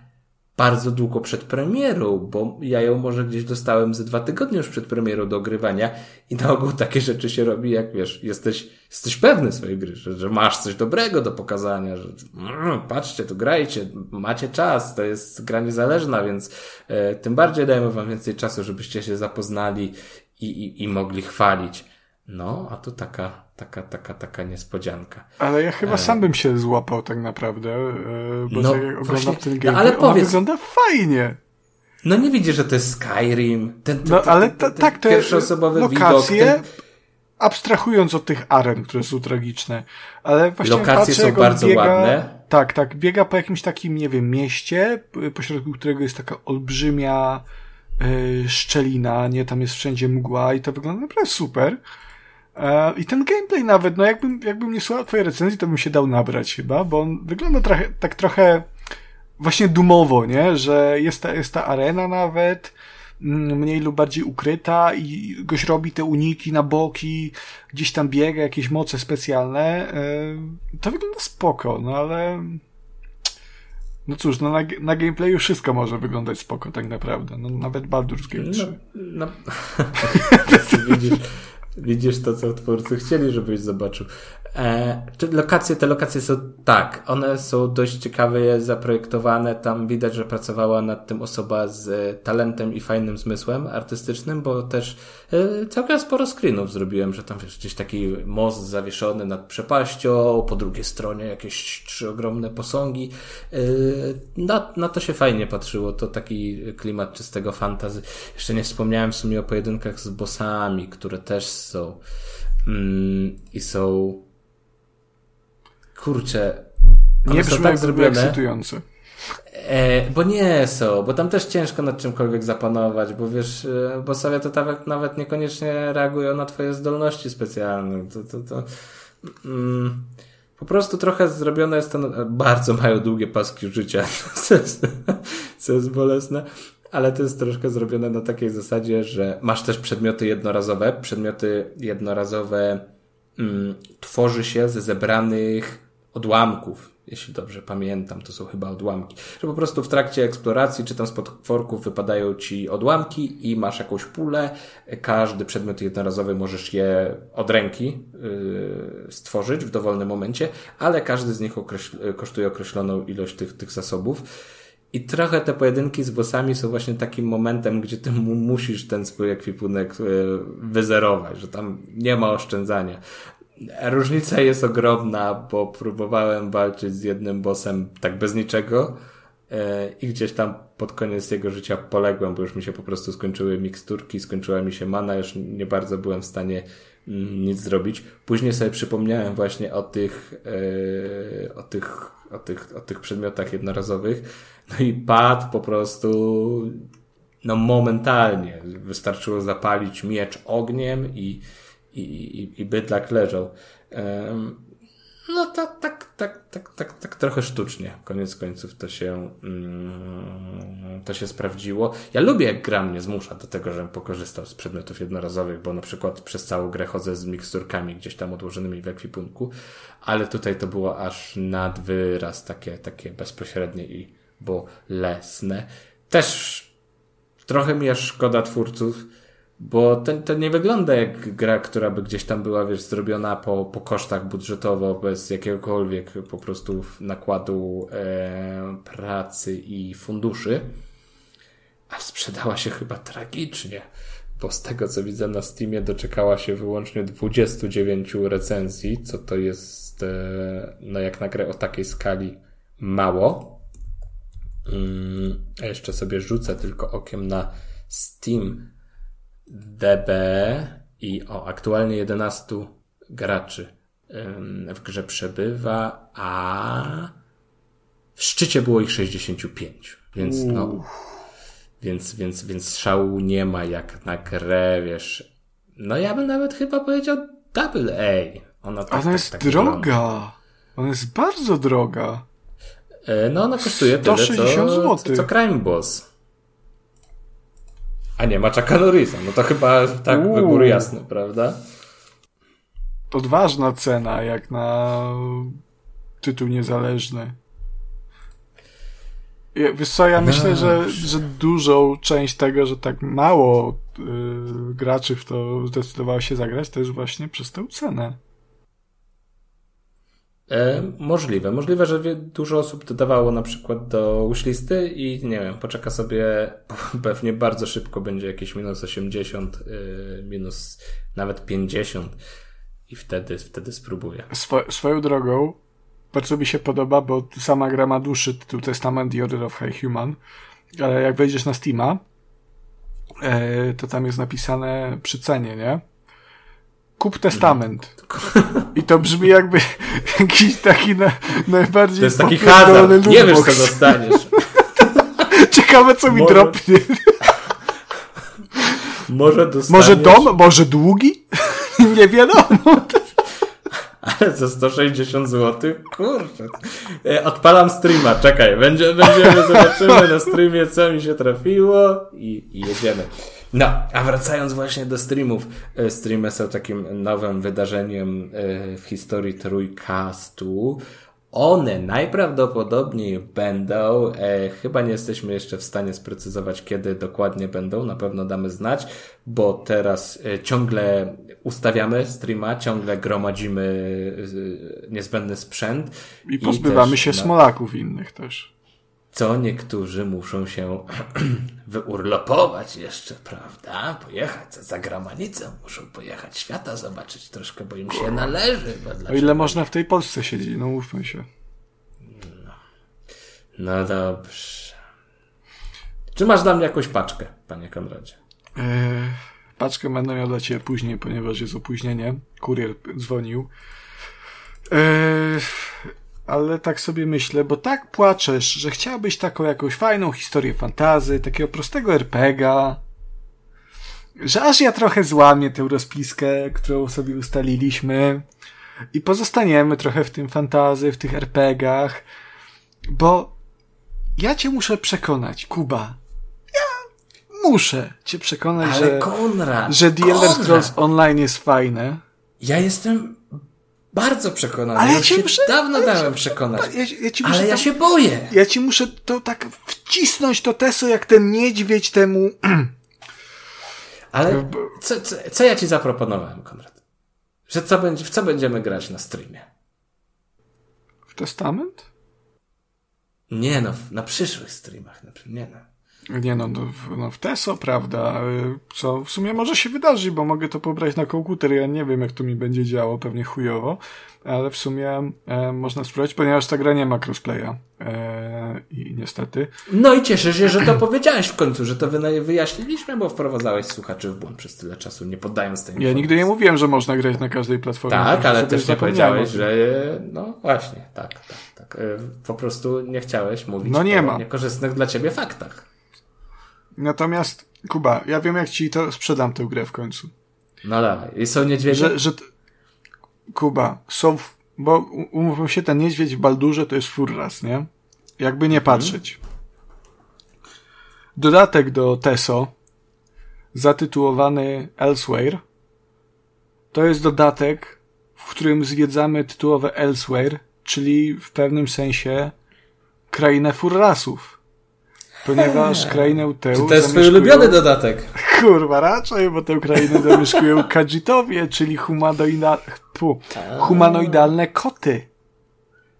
bardzo długo przed premierą, bo ja ją może gdzieś dostałem ze dwa tygodnie już przed premierą do ogrywania i na ogół takie rzeczy się robi, jak wiesz, jesteś, jesteś pewny swojej gry, że, że masz coś dobrego do pokazania, że mm, patrzcie, tu grajcie, macie czas, to jest gra niezależna, więc e, tym bardziej dajemy wam więcej czasu, żebyście się zapoznali i, i, i mogli chwalić. No, a tu taka, taka, taka, taka niespodzianka. Ale ja chyba e... sam bym się złapał tak naprawdę, e, bo no, jak oglądam ten game, no, ale powiedz, wygląda fajnie. No nie widzisz, że to jest Skyrim. Ten, ten, no ale ten, ten, tak, to jest lokacje, widok, ten... abstrahując od tych aren, które są tragiczne, ale właśnie Lokacje patrzę, są bardzo biega, ładne. Tak, tak, biega po jakimś takim, nie wiem, mieście, pośrodku którego jest taka olbrzymia yy, szczelina, nie, tam jest wszędzie mgła i to wygląda naprawdę super. E, I ten gameplay nawet, no jakbym, jakbym nie słuchał twojej recenzji, to bym się dał nabrać chyba, bo on wygląda trochę, tak trochę właśnie dumowo, nie? Że jest ta, jest ta arena nawet, mm, mniej lub bardziej ukryta i goś robi te uniki na boki, gdzieś tam biega, jakieś moce specjalne. E, to wygląda spoko, no ale... No cóż, no na, na gameplayu wszystko może wyglądać spoko tak naprawdę. No, nawet Baldur's Gate 3. No, no. widzisz, Widzisz to, co twórcy chcieli, żebyś zobaczył. E, lokacje, te lokacje są tak, one są dość ciekawe zaprojektowane. Tam widać, że pracowała nad tym osoba z e, talentem i fajnym zmysłem artystycznym, bo też e, całkiem sporo screenów zrobiłem, że tam wiesz, gdzieś taki most zawieszony nad przepaścią, po drugiej stronie jakieś trzy ogromne posągi. E, na, na to się fajnie patrzyło, to taki klimat czystego fantazy. Jeszcze nie wspomniałem w sumie o pojedynkach z bossami, które też są mm, i są kurczę, nie są tak zrobione. ekscytujące. E, bo nie są, bo tam też ciężko nad czymkolwiek zapanować, bo wiesz, e, bo sobie to tak nawet niekoniecznie reagują na twoje zdolności specjalne. To, to, to, mm, po prostu trochę zrobione jest to, bardzo mają długie paski życia, co jest, co jest bolesne, ale to jest troszkę zrobione na takiej zasadzie, że masz też przedmioty jednorazowe. Przedmioty jednorazowe mm, tworzy się ze zebranych odłamków, jeśli dobrze pamiętam, to są chyba odłamki. Że po prostu w trakcie eksploracji czy tam z potworków wypadają ci odłamki i masz jakąś pulę. Każdy przedmiot jednorazowy możesz je od ręki yy, stworzyć w dowolnym momencie, ale każdy z nich określ kosztuje określoną ilość tych, tych zasobów. I trochę te pojedynki z bossami są właśnie takim momentem, gdzie ty musisz ten swój ekwipunek yy, wyzerować, że tam nie ma oszczędzania. Różnica jest ogromna, bo próbowałem walczyć z jednym bossem tak bez niczego e, i gdzieś tam pod koniec jego życia poległem, bo już mi się po prostu skończyły miksturki, skończyła mi się mana, już nie bardzo byłem w stanie mm, nic zrobić. Później sobie przypomniałem właśnie o tych, e, o tych, o tych, o tych przedmiotach jednorazowych. No i padł po prostu, no momentalnie. Wystarczyło zapalić miecz ogniem i, i, i, i bydlak leżał. No tak, tak, tak, tak, tak, tak trochę sztucznie. Koniec końców to się, mm, to się sprawdziło. Ja lubię jak gra mnie zmusza do tego, żebym pokorzystał z przedmiotów jednorazowych, bo na przykład przez całą grę chodzę z miksturkami gdzieś tam odłożonymi w ekwipunku, ale tutaj to było aż nad wyraz takie, takie bezpośrednie i bolesne. Też trochę mi szkoda twórców, bo to, to nie wygląda jak gra, która by gdzieś tam była, wiesz, zrobiona po, po kosztach budżetowo, bez jakiegokolwiek po prostu nakładu e, pracy i funduszy. A sprzedała się chyba tragicznie, bo z tego co widzę na Steamie doczekała się wyłącznie 29 recenzji, co to jest, e, no jak na grę o takiej skali, mało. Mm, a jeszcze sobie rzucę tylko okiem na Steam DB i o aktualnie 11 graczy w grze przebywa, a w szczycie było ich 65. Więc no, więc, więc, więc szału nie ma jak na grę, wiesz. No ja bym nawet chyba powiedział double A. Ona, tak, ona jest tak, droga. Ona jest bardzo droga. E, no ona kosztuje tyle, co, co, co Crime Boss. A nie ma Chucka Norrisa. No to chyba tak Uuu. wybór jasny, prawda? Odważna cena, jak na tytuł niezależny. Wiesz co, ja myślę, że, że dużą część tego, że tak mało y, graczy w to zdecydowało się zagrać, to jest właśnie przez tę cenę. E, możliwe. Możliwe, że dużo osób dodawało na przykład do wishlisty i nie wiem, poczeka sobie, pewnie bardzo szybko będzie jakieś minus 80, e, minus nawet 50 i wtedy, wtedy spróbuję. Swo swoją drogą, bardzo mi się podoba, bo sama gra ma dłuższy tytuł Testament The Order of High Human, ale jak wejdziesz na Steama, e, to tam jest napisane przy cenie, nie? Kup testament. I to brzmi jakby jakiś taki na, najbardziej To jest taki hazard. Nie wiesz, co dostaniesz. Ciekawe, co mi może... dropnie. Może dostaniesz... Może dom? Może długi? Nie wiadomo. Ale za 160 zł? Kurczę. E, odpalam streama, czekaj. Będzie, będziemy, zobaczymy na streamie, co mi się trafiło i, i jedziemy. No, a wracając właśnie do streamów. E, streamy są takim nowym wydarzeniem e, w historii trójkastu. One najprawdopodobniej będą, e, chyba nie jesteśmy jeszcze w stanie sprecyzować, kiedy dokładnie będą, na pewno damy znać, bo teraz e, ciągle ustawiamy streama, ciągle gromadzimy e, niezbędny sprzęt. I pozbywamy i też, się no, smolaków innych też co niektórzy muszą się wyurlopować jeszcze, prawda? Pojechać za granicę, muszą pojechać świata zobaczyć troszkę, bo im się należy. o ile można w tej Polsce siedzieć, no mówmy się. No, no dobrze. Czy masz dla mnie jakąś paczkę, panie Konradzie? Eee, paczkę będę miał dla ciebie później, ponieważ jest opóźnienie. Kurier dzwonił. Eee, ale tak sobie myślę, bo tak płaczesz, że chciałbyś taką jakąś fajną historię fantazy, takiego prostego RPGa, że aż ja trochę złamię tę rozpiskę, którą sobie ustaliliśmy i pozostaniemy trochę w tym fantazy, w tych RPGach, bo ja cię muszę przekonać, Kuba. Ja muszę cię przekonać, Ale że, Konrad, że The Elder Scrolls Online jest fajne. Ja jestem bardzo przekonany. Ale ja ci muszę, dawno ja dałem przekonać. Ja, ja ci muszę ale ja się boję. Ja ci muszę to tak wcisnąć to teso jak ten niedźwiedź temu. ale co, co, co ja ci zaproponowałem, Konrad? Że co będzie, w co będziemy grać na streamie? W testament? Nie no, na przyszłych streamach. Nie no. Nie no, no, w- no w TESO, prawda, y, co w sumie może się wydarzyć, bo mogę to pobrać na komputer, ja nie wiem jak to mi będzie działo, pewnie chujowo, ale w sumie e, można spróbować, ponieważ ta gra nie ma crossplaya e, i niestety. No i cieszę się, że to powiedziałeś w końcu, że to wyjaśniliśmy, bo wprowadzałeś słuchaczy w błąd przez tyle czasu, nie poddając tej Ja nigdy nie mówiłem, że można grać na każdej platformie. Tak, ale też nie powiedziałeś, że no właśnie, tak, tak, tak. E, Po prostu nie chciałeś mówić No nie o ma. niekorzystnych dla ciebie faktach. Natomiast, Kuba, ja wiem jak ci to sprzedam tę grę w końcu. No dawaj. I są niedźwiedzie? Że, że t- Kuba, są, w, bo umówmy się, ten niedźwiedź w Baldurze to jest furras, nie? Jakby nie patrzeć. Dodatek do TESO, zatytułowany Elsewhere, to jest dodatek, w którym zwiedzamy tytułowe Elsewhere, czyli w pewnym sensie krainę furrasów. Ponieważ krainę tę Czy to jest twój zamieszkują- ulubiony dodatek? Kurwa, raczej, bo tę krainę zamieszkują Kadzitowie, czyli humanoida... pu, humanoidalne koty.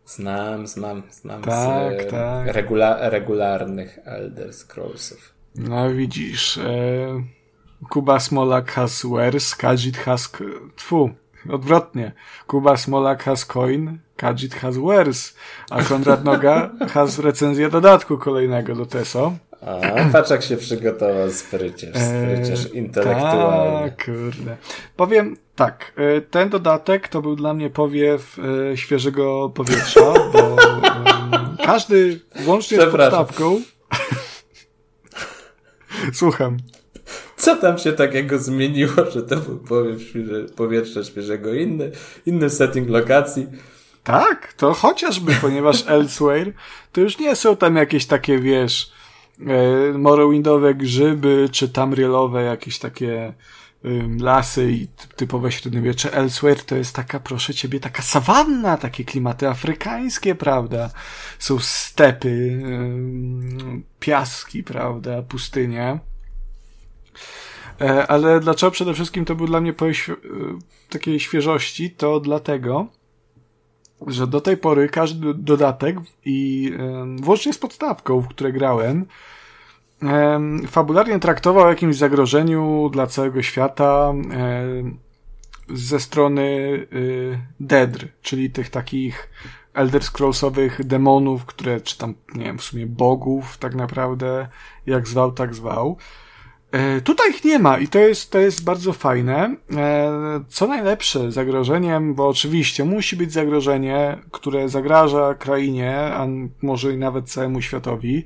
Znam, znam, znam Tak, z e, tak. Regula- regularnych Elder Scrollsów. No widzisz, e, Kuba Smolak has wares, Kadzit has... Tfu, odwrotnie. Kuba Smolak has coin, Kadzit has wares, a Konrad Noga has recenzję dodatku kolejnego do TESO. A, patrz jak się przygotował spryciarz, spryciarz Eee, intelektualny. Tak, kurde. Powiem tak, e, ten dodatek to był dla mnie powiew e, świeżego powietrza, bo em, każdy, łącznie z podstawką... Słucham. Co tam się takiego zmieniło, że to był powiew świeże, powietrza świeżego, inny, inny setting lokacji? Tak, to chociażby, ponieważ Elsewhere to już nie są tam jakieś takie, wiesz, e, morrowindowe grzyby, czy tamrielowe jakieś takie ym, lasy i ty- typowe średniowiecze. Elsewhere to jest taka, proszę ciebie, taka sawanna, takie klimaty afrykańskie, prawda? Są stepy, ym, piaski, prawda, pustynie. E, Ale dlaczego przede wszystkim to był dla mnie świe- y, takiej świeżości? To dlatego, że do tej pory każdy dodatek i włącznie z podstawką, w które grałem, em, fabularnie traktował o jakimś zagrożeniu dla całego świata ze strony y, Dedr, czyli tych takich Elder Scrollsowych demonów, które, czy tam, nie wiem, w sumie bogów tak naprawdę, jak zwał, tak zwał. E, Tutaj ich nie ma i to jest, to jest bardzo fajne. E, Co najlepsze, zagrożeniem, bo oczywiście musi być zagrożenie, które zagraża krainie, a może i nawet całemu światowi.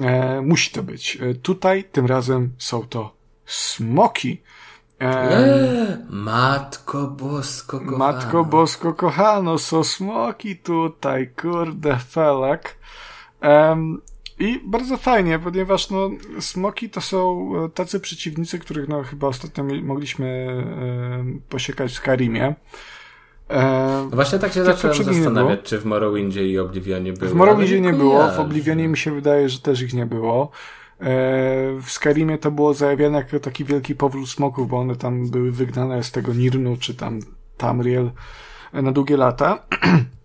E, Musi to być. Tutaj tym razem są to smoki. E, Matko Bosko kochana. Matko Bosko kochano, są smoki tutaj, kurde felak. I bardzo fajnie, ponieważ no, smoki to są e, tacy przeciwnicy, których no, chyba ostatnio mogliśmy e, posiekać w Skyrimie. E, No właśnie tak się zacząłem zastanawiać, było. czy w Morrowindzie i Oblivionie były. w Morrowindzie nie było, w. Oblivionie mi się wydaje, że też ich nie było. E, W Skyrimie to było zajawiane jako taki wielki powrót smoków, bo one tam były wygnane z tego Nirnu, czy tam Tamriel e, na długie lata.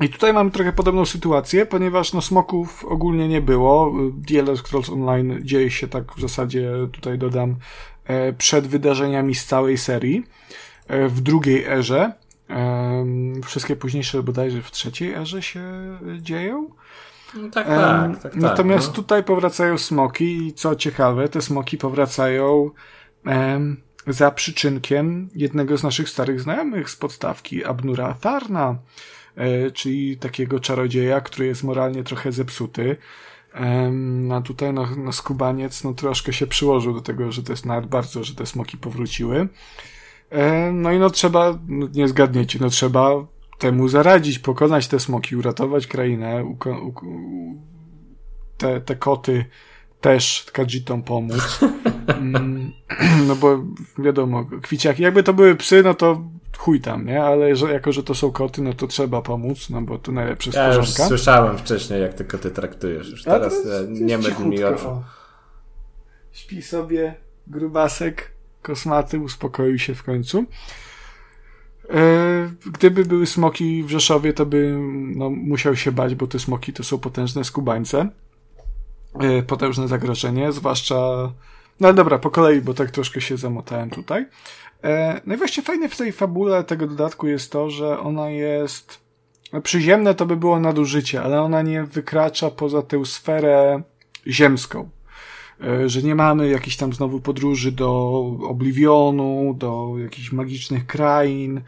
I tutaj mamy trochę podobną sytuację, ponieważ no smoków ogólnie nie było. The Elder Scrolls Online dzieje się tak w zasadzie, tutaj dodam, e, przed wydarzeniami z całej serii. E, W drugiej erze. Em, Wszystkie późniejsze bodajże w trzeciej erze się e, dzieją. No tak, tak, tak, tak. Natomiast no. tutaj powracają smoki i co ciekawe, te smoki powracają em, za przyczynkiem jednego z naszych starych znajomych z podstawki, Abnura Farna, e, czyli takiego czarodzieja, który jest moralnie trochę zepsuty. Em, a tutaj no, no skubaniec no, troszkę się przyłożył do tego, że to jest nawet bardzo, że te smoki powróciły. E, no i no trzeba, no, nie zgadniecie, no trzeba temu zaradzić, pokonać te smoki, uratować krainę, uko- u- u- te, te koty też Kajitom pomóc. Mm, No bo wiadomo, kwiciaki, jakby to były psy, no to chuj tam, nie? Ale że, jako, że to są koty, no to trzeba pomóc, no bo to najlepsze Ja już stworzonka. słyszałem wcześniej, jak tylko ty traktujesz. Już A teraz e, nie mydl mi oczu. Śpi sobie grubasek, kosmaty, uspokoił się w końcu. E, Gdyby były smoki w Rzeszowie, to by no, musiał się bać, bo te smoki to są potężne skubańce. potężne zagrożenie, zwłaszcza no dobra, po kolei, bo tak troszkę się zamotałem tutaj. E, no i właśnie fajne w tej fabule tego dodatku jest to, że ona jest no przyziemne to by było nadużycie, ale ona nie wykracza poza tę sferę ziemską. E, że nie mamy jakichś tam znowu podróży do Oblivionu, do jakichś magicznych krain,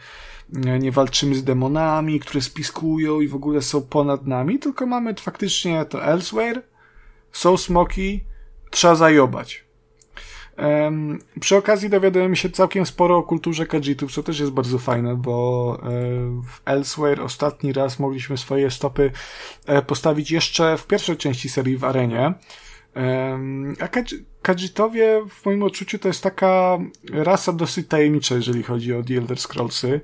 e, nie walczymy z demonami, które spiskują i w ogóle są ponad nami, tylko mamy faktycznie to Elsewhere, są smoki, trzeba zajobać. Um, przy okazji dowiadujemy się całkiem sporo o kulturze Kajitów, co też jest bardzo fajne, bo e, w Elsewhere ostatni raz mogliśmy swoje stopy e, postawić jeszcze w pierwszej części serii w arenie. Um, a Kajitowie w moim odczuciu to jest taka rasa dosyć tajemnicza, jeżeli chodzi o The Elder Scrollsy.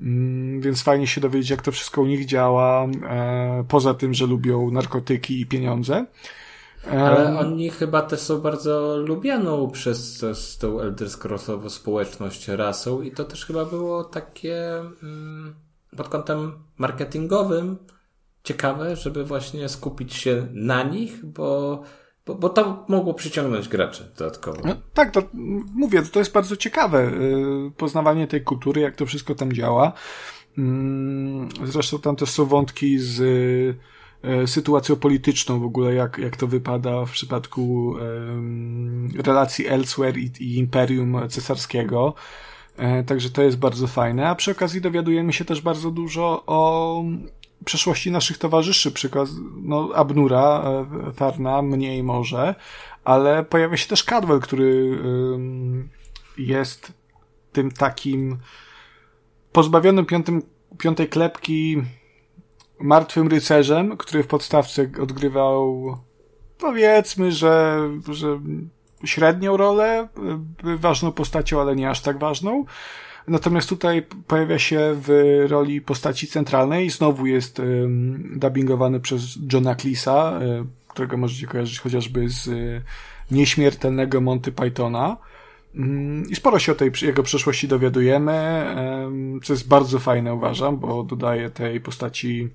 Um, więc fajnie się dowiedzieć, jak to wszystko u nich działa, e, poza tym, że lubią narkotyki i pieniądze. Ale oni chyba też są bardzo lubianą przez, przez tą Elder Scrollsową społeczność rasą i to też chyba było takie mm, pod kątem marketingowym ciekawe, żeby właśnie skupić się na nich, bo, bo, bo to mogło przyciągnąć graczy dodatkowo. No, tak, to mówię, to jest bardzo ciekawe y, poznawanie tej kultury, jak to wszystko tam działa. Mm, zresztą tam też są wątki z E, sytuacją polityczną w ogóle, jak, jak to wypada w przypadku relacji Elsewhere i, i Imperium Cesarskiego. E, także to jest bardzo fajne. A przy okazji dowiadujemy się też bardzo dużo o przeszłości naszych towarzyszy, przykład no, Abnura, e, Farna, mniej może, ale pojawia się też Cadwell, który jest tym takim pozbawionym piątym, piątej klepki martwym rycerzem, który w podstawce odgrywał powiedzmy, że, że średnią rolę, ważną postacią, ale nie aż tak ważną. Natomiast tutaj pojawia się w roli postaci centralnej znowu jest um, dubbingowany przez Johna Cleesa, y, którego możecie kojarzyć chociażby z y, nieśmiertelnego Monty Pythona. Mm, I sporo się o tej jego przeszłości dowiadujemy, co jest bardzo fajne uważam, bo dodaje tej postaci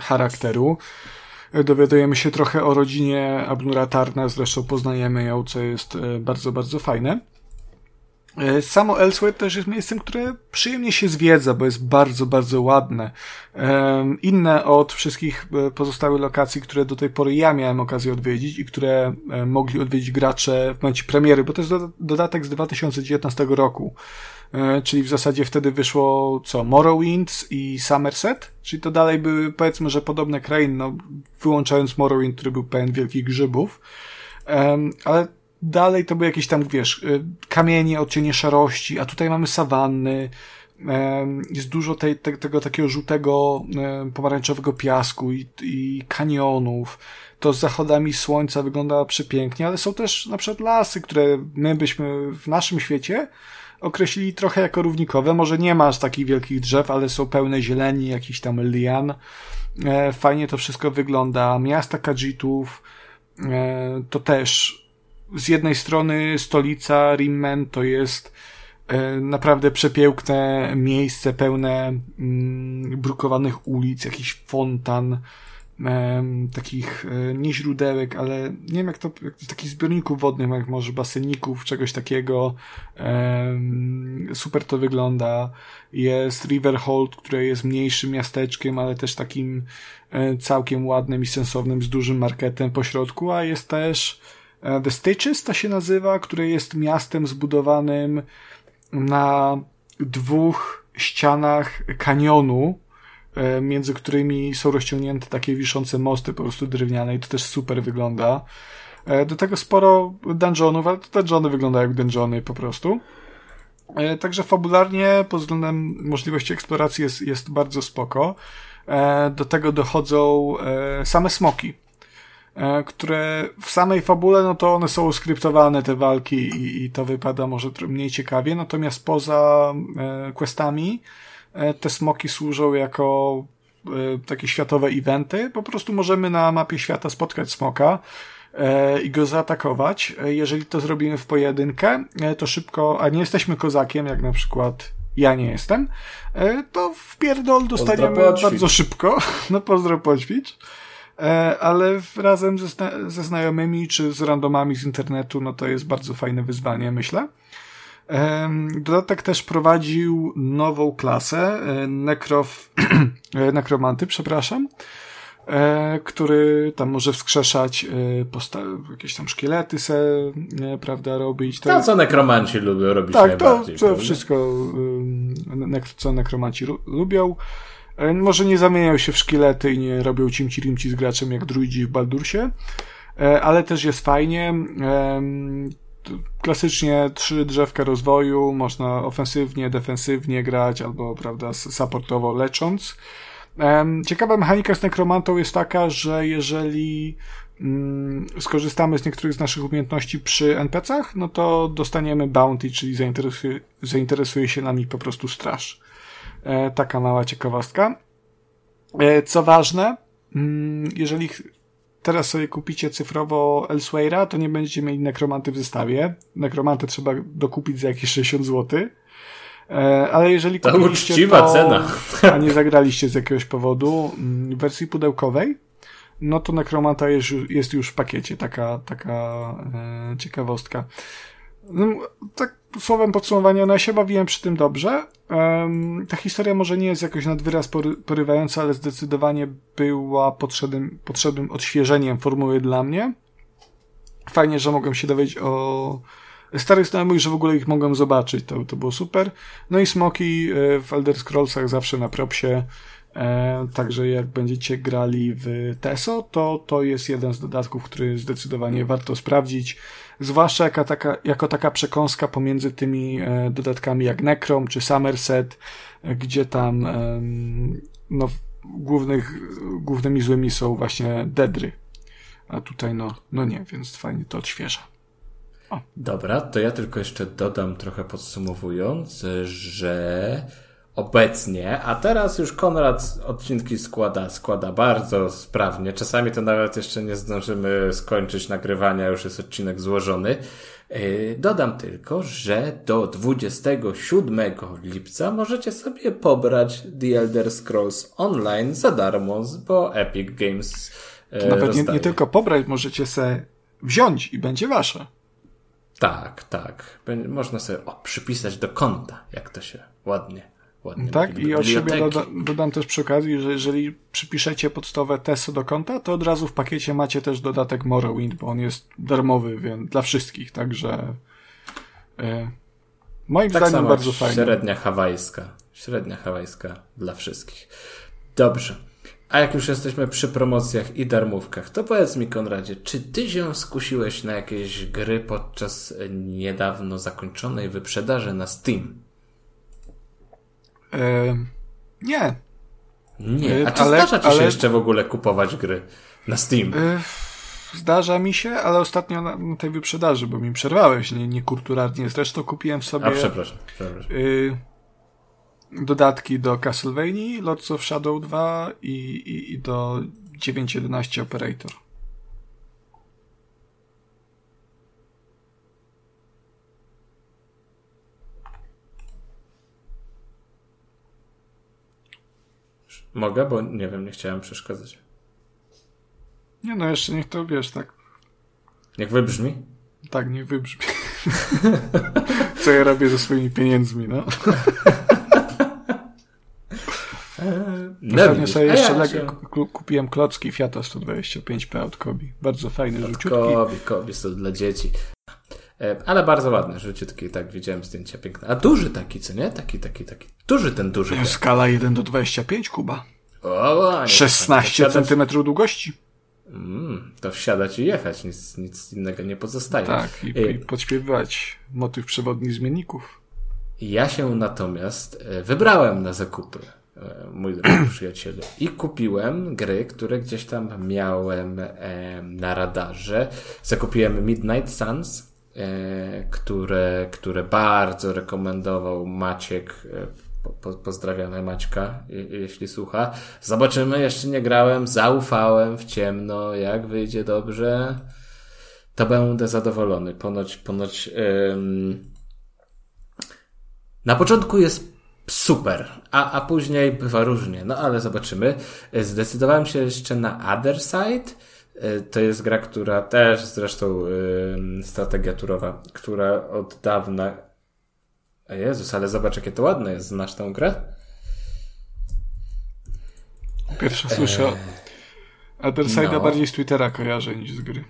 charakteru. Dowiadujemy się trochę o rodzinie Abnura Tarna, zresztą poznajemy ją, co jest e, bardzo, bardzo fajne. E, samo Elsewhere też jest miejscem, które przyjemnie się zwiedza, bo jest bardzo, bardzo ładne. E, inne od wszystkich pozostałych lokacji, które do tej pory ja miałem okazję odwiedzić i które mogli odwiedzić gracze w momencie premiery, bo to jest dodatek z 2019 roku. E, czyli w zasadzie wtedy wyszło co, Morrowind i Somerset, czyli to dalej były powiedzmy, że podobne krainy, no wyłączając Morrowind, który był pełen wielkich grzybów, ale dalej to były jakieś tam, wiesz, e, kamienie, odcienie szarości, a tutaj mamy sawanny, jest dużo tej, te, tego takiego żółtego, pomarańczowego piasku i, i kanionów. To z zachodami słońca wygląda przepięknie, ale są też na przykład lasy, które my byśmy w naszym świecie określili trochę jako równikowe. Może nie masz takich wielkich drzew, ale są pełne zieleni, jakiś tam lian. E, fajnie to wszystko wygląda. Miasta Kajitów e, to też z jednej strony stolica Rimmen to jest e, naprawdę przepiękne miejsce pełne mm, brukowanych ulic, jakiś fontan, takich e, nie źródełek, ale nie wiem jak to, jak to takich zbiorników wodnych, jak może baseników, czegoś takiego. super to wygląda. Jest Riverhold, które jest mniejszym miasteczkiem, ale też takim e, całkiem ładnym i sensownym, z dużym marketem po środku, a jest też e, The Stitches to się nazywa, które jest miastem zbudowanym na dwóch ścianach kanionu, między którymi są rozciągnięte takie wiszące mosty po prostu drewniane i to też super wygląda. E, do tego sporo dungeonów, ale te dungeony wyglądają jak dungeony po prostu. E, także fabularnie pod względem możliwości eksploracji jest, jest bardzo spoko. Do tego dochodzą same smoki, które w samej fabule, no to one są skryptowane, te walki i, i to wypada może mniej ciekawie, natomiast poza questami E, te smoki służą jako e, takie światowe eventy. Po prostu możemy na mapie świata spotkać smoka e, i go zaatakować. Jeżeli to zrobimy w pojedynkę, to szybko, a nie jesteśmy kozakiem, jak na przykład ja nie jestem, to w pierdol dostaniemy bardzo szybko. No pozdro poćwicz. e, ale razem ze, ze znajomymi czy z randomami z internetu, no to jest bardzo fajne wyzwanie, myślę. Dodatek też prowadził nową klasę, e, nekrof, e, nekromanty, przepraszam, e, który tam może wskrzeszać jakieś tam szkielety se, prawda, robić. To, to co nekromanci lubią robić Tak, to, to wszystko, co nekromanci lubią. Może nie zamieniają się w szkielety i nie robią cimci-rimci z graczem jak druidzi w Baldursie, ale też jest fajnie klasycznie trzy drzewka rozwoju, można ofensywnie, defensywnie grać, albo, prawda, supportowo lecząc. Ciekawa mechanika z nekromantą jest taka, że jeżeli mm, skorzystamy z niektórych z naszych umiejętności przy NPC-ach, no to dostaniemy bounty, czyli zainteresuje, zainteresuje się nami po prostu straż. E, taka mała ciekawostka. E, co ważne, mm, jeżeli teraz sobie kupicie cyfrowo Elsewhere'a, to nie będziecie mieli nekromanty w zestawie. Nekromanty trzeba dokupić za jakieś 60 zł. E, ale jeżeli kupiliście uczciwa to, cena. a nie zagraliście z jakiegoś powodu mm, w wersji pudełkowej, no to Nekromanta jest, jest już w pakiecie. Taka, taka e, ciekawostka. No, tak słowem podsumowania, no ja się bawiłem przy tym dobrze. Um, ta historia może nie jest jakoś nad wyraz porywająca, ale zdecydowanie była potrzebnym, potrzebnym odświeżeniem formuły dla mnie. Fajnie, że mogłem się dowiedzieć o starych znajomych, że w ogóle ich mogłem zobaczyć. To, to było super. No i smoki e, w Elder Scrollsach zawsze na propsie. E, także jak będziecie grali w TESO, to to jest jeden z dodatków, który zdecydowanie warto sprawdzić. Zwłaszcza jaka taka, jako taka przekąska pomiędzy tymi e, dodatkami jak Necrom czy Somerset, e, gdzie tam e, no, głównych, głównymi złymi są właśnie Dedry. A tutaj no, no nie, więc fajnie to odświeża. O. Dobra, to ja tylko jeszcze dodam trochę podsumowując, że obecnie, a teraz już Konrad odcinki składa, składa bardzo sprawnie. Czasami to nawet jeszcze nie zdążymy skończyć nagrywania, już jest odcinek złożony. Yy, dodam tylko, że do 27 lipca możecie sobie pobrać The Elder Scrolls Online za darmo, bo Epic Games yy, nawet nie, nie, tylko pobrać, możecie se wziąć i będzie wasze. Tak, tak. Można sobie o, przypisać do konta, jak to się ładnie Ładnie tak, i od siebie doda, dodam też przy okazji, że jeżeli przypiszecie podstawowe testy do konta, to od razu w pakiecie macie też dodatek Morrowind, bo on jest darmowy więc dla wszystkich, także e, moim tak zdaniem bardzo fajnie. Średnia hawajska. Średnia hawajska dla wszystkich. Dobrze. A jak już jesteśmy przy promocjach i darmówkach, to powiedz mi, Konradzie, czy ty się skusiłeś na jakieś gry podczas niedawno zakończonej wyprzedaży na Steam? E, nie. Nie. A czy ale, zdarza ci ale... się jeszcze w ogóle kupować gry na Steam? E, zdarza mi się, ale ostatnio na, na tej wyprzedaży, bo mi przerwałeś nie, niekulturalnie. Zresztą kupiłem sobie. A, przepraszam. przepraszam. Y, dodatki do Castlevania, Lords of Shadow 2 i, i, i do 9.11 Operator. Mogę, bo nie wiem, nie chciałem przeszkadzać. Nie no, jeszcze niech to wiesz, tak. Jak wybrzmi? Tak, niech wybrzmi. Co ja robię ze swoimi pieniędzmi, no. Ostatnio sobie jeszcze ja się... kupiłem klocki Fiata 125P od Kobi. Bardzo fajny, rzuciutki. Kobi, Kobi, to dla dzieci. E, ale bardzo ładny, rzuciutki, tak, widziałem zdjęcia piękne. A duży taki, co nie? Taki, taki, taki. Duży ten duży. Skala 1 do 25, Kuba. O, nie, 16 tak, cm długości. Mm, to wsiadać i jechać, nic, nic innego nie pozostaje. Tak, i, i podśpiewywać motyw przewodni zmienników. Ja się natomiast e, wybrałem na zakupy, e, mój drogi przyjacielu, i kupiłem gry, które gdzieś tam miałem na radarze. Zakupiłem Midnight Suns, E, które, które bardzo rekomendował Maciek. E, po, pozdrawiamy Maćka, jeśli słucha. Zobaczymy, jeszcze nie grałem, zaufałem w ciemno, jak wyjdzie dobrze, to będę zadowolony. Ponoć, ponoć ym... na początku jest super, a, a później bywa różnie, no ale zobaczymy. Zdecydowałem się jeszcze na Other Side. E, to jest gra, która też zresztą strategia turowa, która od dawna. Jezus, ale zobacz, jakie to ładne jest. Znasz tę grę? Pierwsze słyszę. Eee, no. bardziej z Twittera kojarzę niż z gry.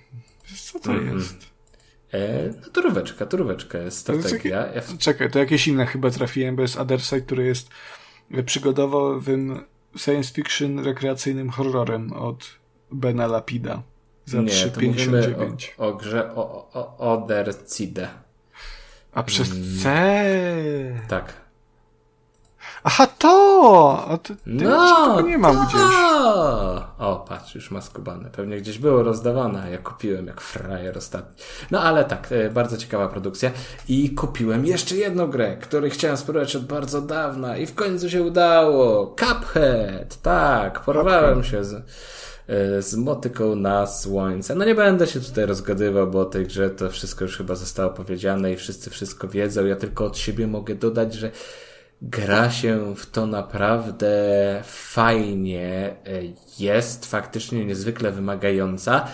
Co to mm -hmm. jest? E, no turóweczka, turóweczka jest strategia. To jest, czekaj, to jakieś inne chyba trafiłem, bo jest Other Side, który jest przygodowym science fiction rekreacyjnym horrorem od Bena Lapida za 3,59. O, o grze o, o, Other Cide. A przez mm. C. Tak. Aha, to! A ty, ty no, nie mam gdzieś. O, patrz, już ma skubane. Pewnie gdzieś było rozdawane, ja kupiłem jak frajer ostatni. No ale tak, e, bardzo ciekawa produkcja. I kupiłem jeszcze jedną grę, której chciałem spróbować od bardzo dawna i w końcu się udało. Cuphead! Tak, porwałem się z z motyką na słońce. No nie będę się tutaj rozgadywał, bo o tej grze to wszystko już chyba zostało powiedziane i wszyscy wszystko wiedzą. Ja tylko od siebie mogę dodać, że gra się w to naprawdę fajnie, e, jest faktycznie niezwykle wymagająca,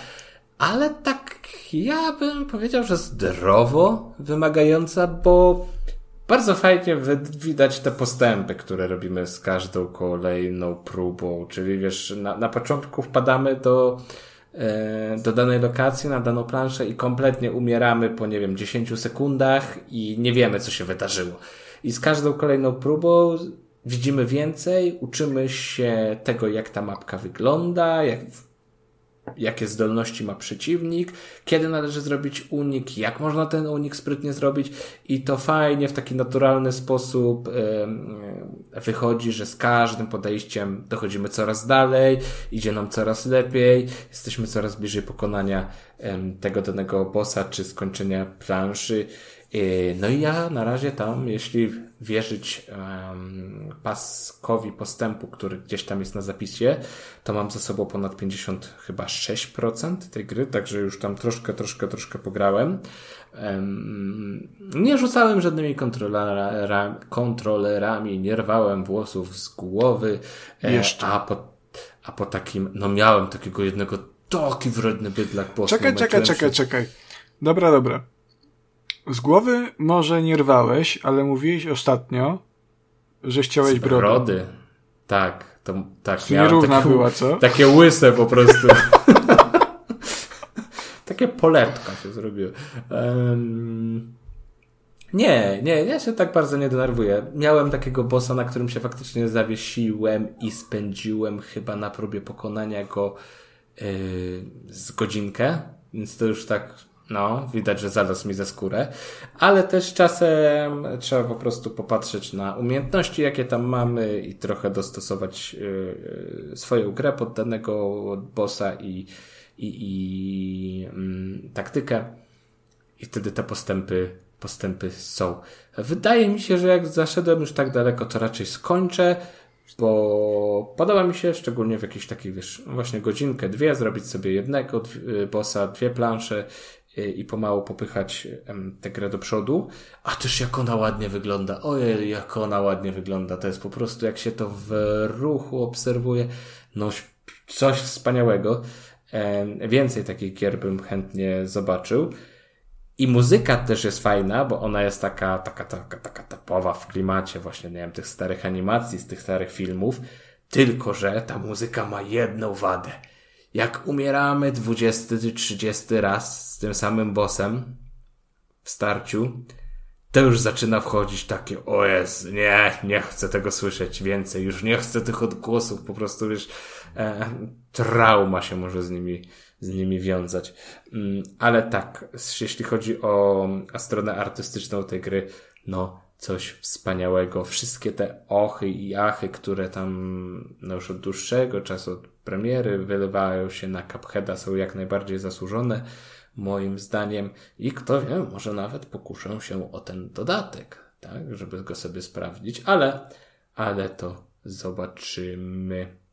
ale tak ja bym powiedział, że zdrowo wymagająca, bo bardzo fajnie widać te postępy, które robimy z każdą kolejną próbą. Czyli wiesz, na, na początku wpadamy do, e, do danej lokacji, na daną planszę i kompletnie umieramy po, nie wiem, 10 sekundach i nie wiemy, co się wydarzyło. I z każdą kolejną próbą widzimy więcej, uczymy się tego, jak ta mapka wygląda, jak, jakie zdolności ma przeciwnik, kiedy należy zrobić unik, jak można ten unik sprytnie zrobić i to fajnie w taki naturalny sposób wychodzi, że z każdym podejściem dochodzimy coraz dalej, idzie nam coraz lepiej, jesteśmy coraz bliżej pokonania tego danego bossa czy skończenia planszy no i ja na razie tam, jeśli wierzyć um, paskowi postępu, który gdzieś tam jest na zapisie, to mam za sobą ponad 50, chyba 6% tej gry, także już tam troszkę, troszkę, troszkę pograłem. Um, nie rzucałem żadnymi kontrolera, kontrolerami, nie rwałem włosów z głowy. E, Jeszcze. A po, a po takim, no miałem takiego jednego taki wredny bydlak. Czekaj, czekaj, czekaj, czekaj. Dobra, dobra. Z głowy może nie rwałeś, ale mówiłeś ostatnio, że chciałeś brodę. Brody. Tak, to tak. Nierówna takie, była, co? Takie łyse po prostu. takie poletka się zrobiło. Um, nie, nie, ja się tak bardzo nie denerwuję. Miałem takiego bossa, na którym się faktycznie zawiesiłem i spędziłem chyba na próbie pokonania go yy, z godzinkę, więc to już tak no, widać, że zaraz mi za skórę, ale też czasem trzeba po prostu popatrzeć na umiejętności, jakie tam mamy i trochę dostosować yy, swoją grę pod danego bossa i, i, i yy, taktykę. I wtedy te postępy, postępy są. Wydaje mi się, że jak zaszedłem już tak daleko, to raczej skończę, bo podoba mi się, szczególnie w jakichś takich, wiesz, właśnie godzinkę, dwie, zrobić sobie jednego bossa, dwie plansze i pomału popychać tę grę do przodu, a też jak ona ładnie wygląda. Ojej, jak ona ładnie wygląda. To jest po prostu, jak się to w ruchu obserwuje, no coś wspaniałego. Więcej takich gier bym chętnie zobaczył. I muzyka też jest fajna, bo ona jest taka, taka, taka, taka typowa w klimacie właśnie, nie wiem, tych starych animacji, z tych starych filmów. Tylko, że ta muzyka ma jedną wadę – jak umieramy 20 czy 30 raz z tym samym bossem w starciu, to już zaczyna wchodzić takie, o jest, nie, nie chcę tego słyszeć więcej, już nie chcę tych odgłosów, po prostu wiesz, e, trauma się może z nimi, z nimi wiązać. Mm, ale tak, jeśli chodzi o, o stronę artystyczną tej gry, no, coś wspaniałego. Wszystkie te ochy i achy, które tam no już od dłuższego czasu, od premiery wylewają się na Cupheada, są jak najbardziej zasłużone, moim zdaniem. I kto wie, może nawet pokuszę się o ten dodatek, tak, żeby go sobie sprawdzić, ale, ale to zobaczymy.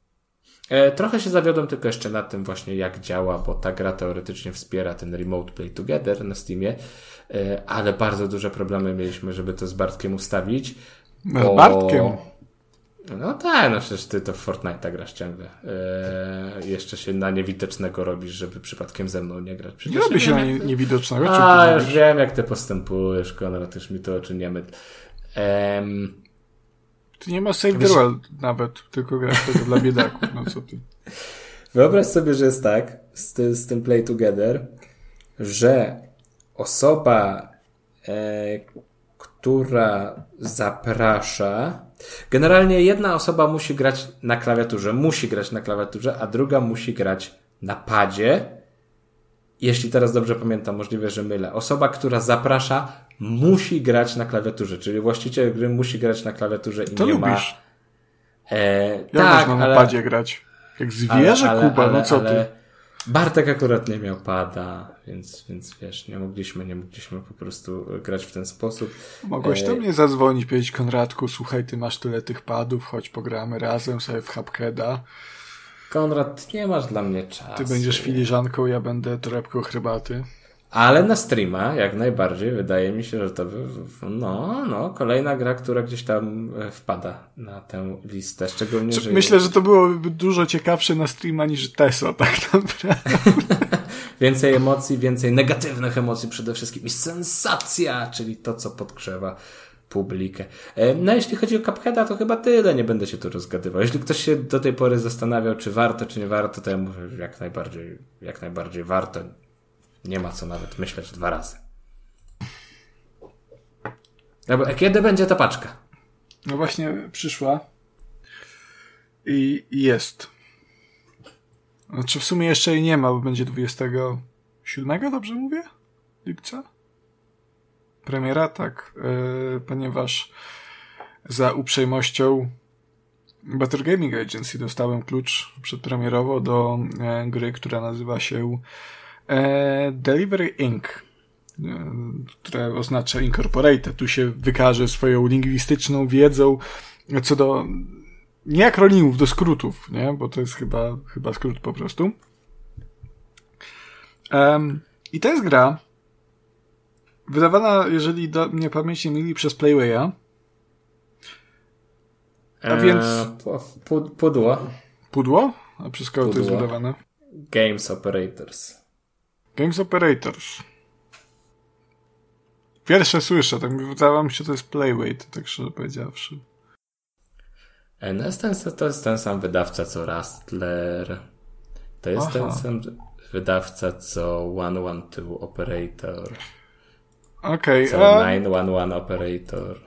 E, trochę się zawiodłem tylko jeszcze na tym właśnie, jak działa, bo ta gra teoretycznie wspiera ten Remote Play Together na Steamie, e, ale bardzo duże problemy mieliśmy, żeby to z Bartkiem ustawić, Z Bartkiem. No tak, no przecież ty to w Fortnite'a grasz ciągle. Eee, jeszcze się na niewidocznego robisz, żeby przypadkiem ze mną nie grać. Przecież Nie robi się na nie, niewidocznego. A, już wiem jak ty postępujesz, Konrad, już mi to oczy nie myt. Em, Ty nie ma Save the Wiesz- World nawet, tylko grasz tego dla biedaków. No co ty. Wyobraź sobie, że jest tak z, ty, z tym Play Together, że osoba, e, która zaprasza, generalnie jedna osoba musi grać na klawiaturze, musi grać na klawiaturze, a druga musi grać na padzie. Jeśli teraz dobrze pamiętam, możliwe, że mylę. Osoba, która zaprasza, musi grać na klawiaturze, czyli właściciel gry musi grać na klawiaturze i To nie lubisz. ma. E, Jak tak, można ale... na padzie grać? Jak zwierzę, Kuba, no co ty? Bartek akurat nie miał pada, więc, więc wiesz, nie mogliśmy, nie mogliśmy po prostu grać w ten sposób. Mogłeś do E, mnie zadzwonić, powiedzieć Konradku, słuchaj, ty masz tyle tych padów, chodź pogramy razem sobie w Hubheada. Konrad, nie masz dla mnie czasu. Ty będziesz filiżanką, ja będę torebką herbaty. Ale na streama, jak najbardziej, wydaje mi się, że to no, no, kolejna gra, która gdzieś tam e, wpada na tę listę, szczególnie, że... Myślę, że to byłoby dużo ciekawsze na streama niż Teso, tak naprawdę. Więcej emocji, więcej negatywnych emocji przede wszystkim i sensacja, czyli to, co podgrzewa publikę. E, No jeśli chodzi o Cupheada, to chyba tyle, nie będę się tu rozgadywał. Jeśli ktoś się do tej pory zastanawiał, czy warto, czy nie warto, to ja mówię, jak najbardziej, jak najbardziej warto. Nie ma co nawet myśleć dwa razy. A kiedy będzie ta paczka? No właśnie przyszła i jest. Znaczy w sumie jeszcze jej nie ma, bo będzie 27, dobrze mówię? Lipca? Premiera, tak, yy, ponieważ za uprzejmością Better Gaming Agency dostałem klucz przedpremierowo do e, gry, która nazywa się e, Delivery Inc., e, które oznacza Incorporated. Tu się wykaże swoją lingwistyczną wiedzą co do nie akronimów, do skrótów, nie? Bo to jest chyba, chyba skrót po prostu. I to jest gra wydawana, jeżeli do mnie pamięć nie myli, przez Playwaya. A więc- E, pu- pu- pudło. Pudło? A przez kogo to jest wydawane? Games Operators. Games Operators. Pierwsze słyszę, tak mi wydawało mi się, że to jest Playway, tak szczerze powiedziawszy. E, No jest ten, to jest ten sam wydawca co Rustler. To jest Aha. ten sam wydawca co 112 Operator. Okej, Co a... 911 Operator.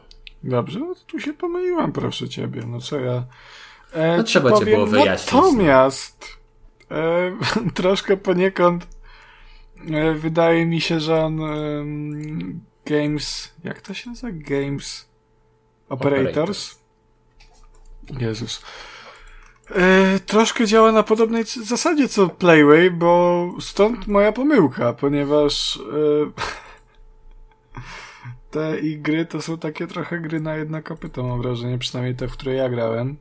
Dobrze, no to tu się pomyliłem, proszę ciebie. No co ja. E, No trzeba cię było wyjaśnić, no. Natomiast e, troszkę poniekąd e, wydaje mi się, że on em, Games. Jak to się nazywa? Games Operators? Operators. Jezus. E, troszkę działa na podobnej zasadzie co Playway, bo stąd moja pomyłka, ponieważ e, te i gry to są takie trochę gry na jedno kopyto, mam wrażenie, przynajmniej te, w które ja grałem.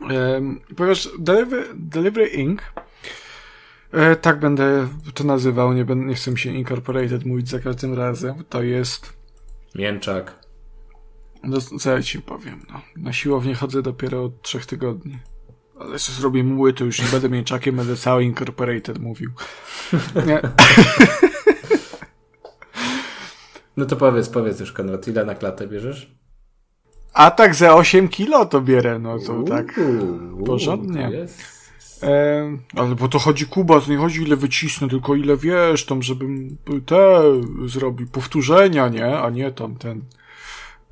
Um, ponieważ Delivery, Delivery Inc. E, tak będę to nazywał, nie, będę, nie chcę mi się Incorporated mówić za każdym razem. To jest Mięczak. no, co ja ci powiem, no. Na siłownię chodzę dopiero od trzech tygodni. Ale co zrobię mły, to już nie będę mięczakiem, będę cały Incorporated mówił. Nie. No to powiedz, powiedz już Konrad, ile na klatę bierzesz? A tak za 8 kilo to bierę, no to tak. Uuu, porządnie. to Jest. E, ale bo to chodzi Kuba, to nie chodzi ile wycisnę, tylko ile wiesz, tam żebym te zrobił, powtórzenia, nie? A nie tam ten.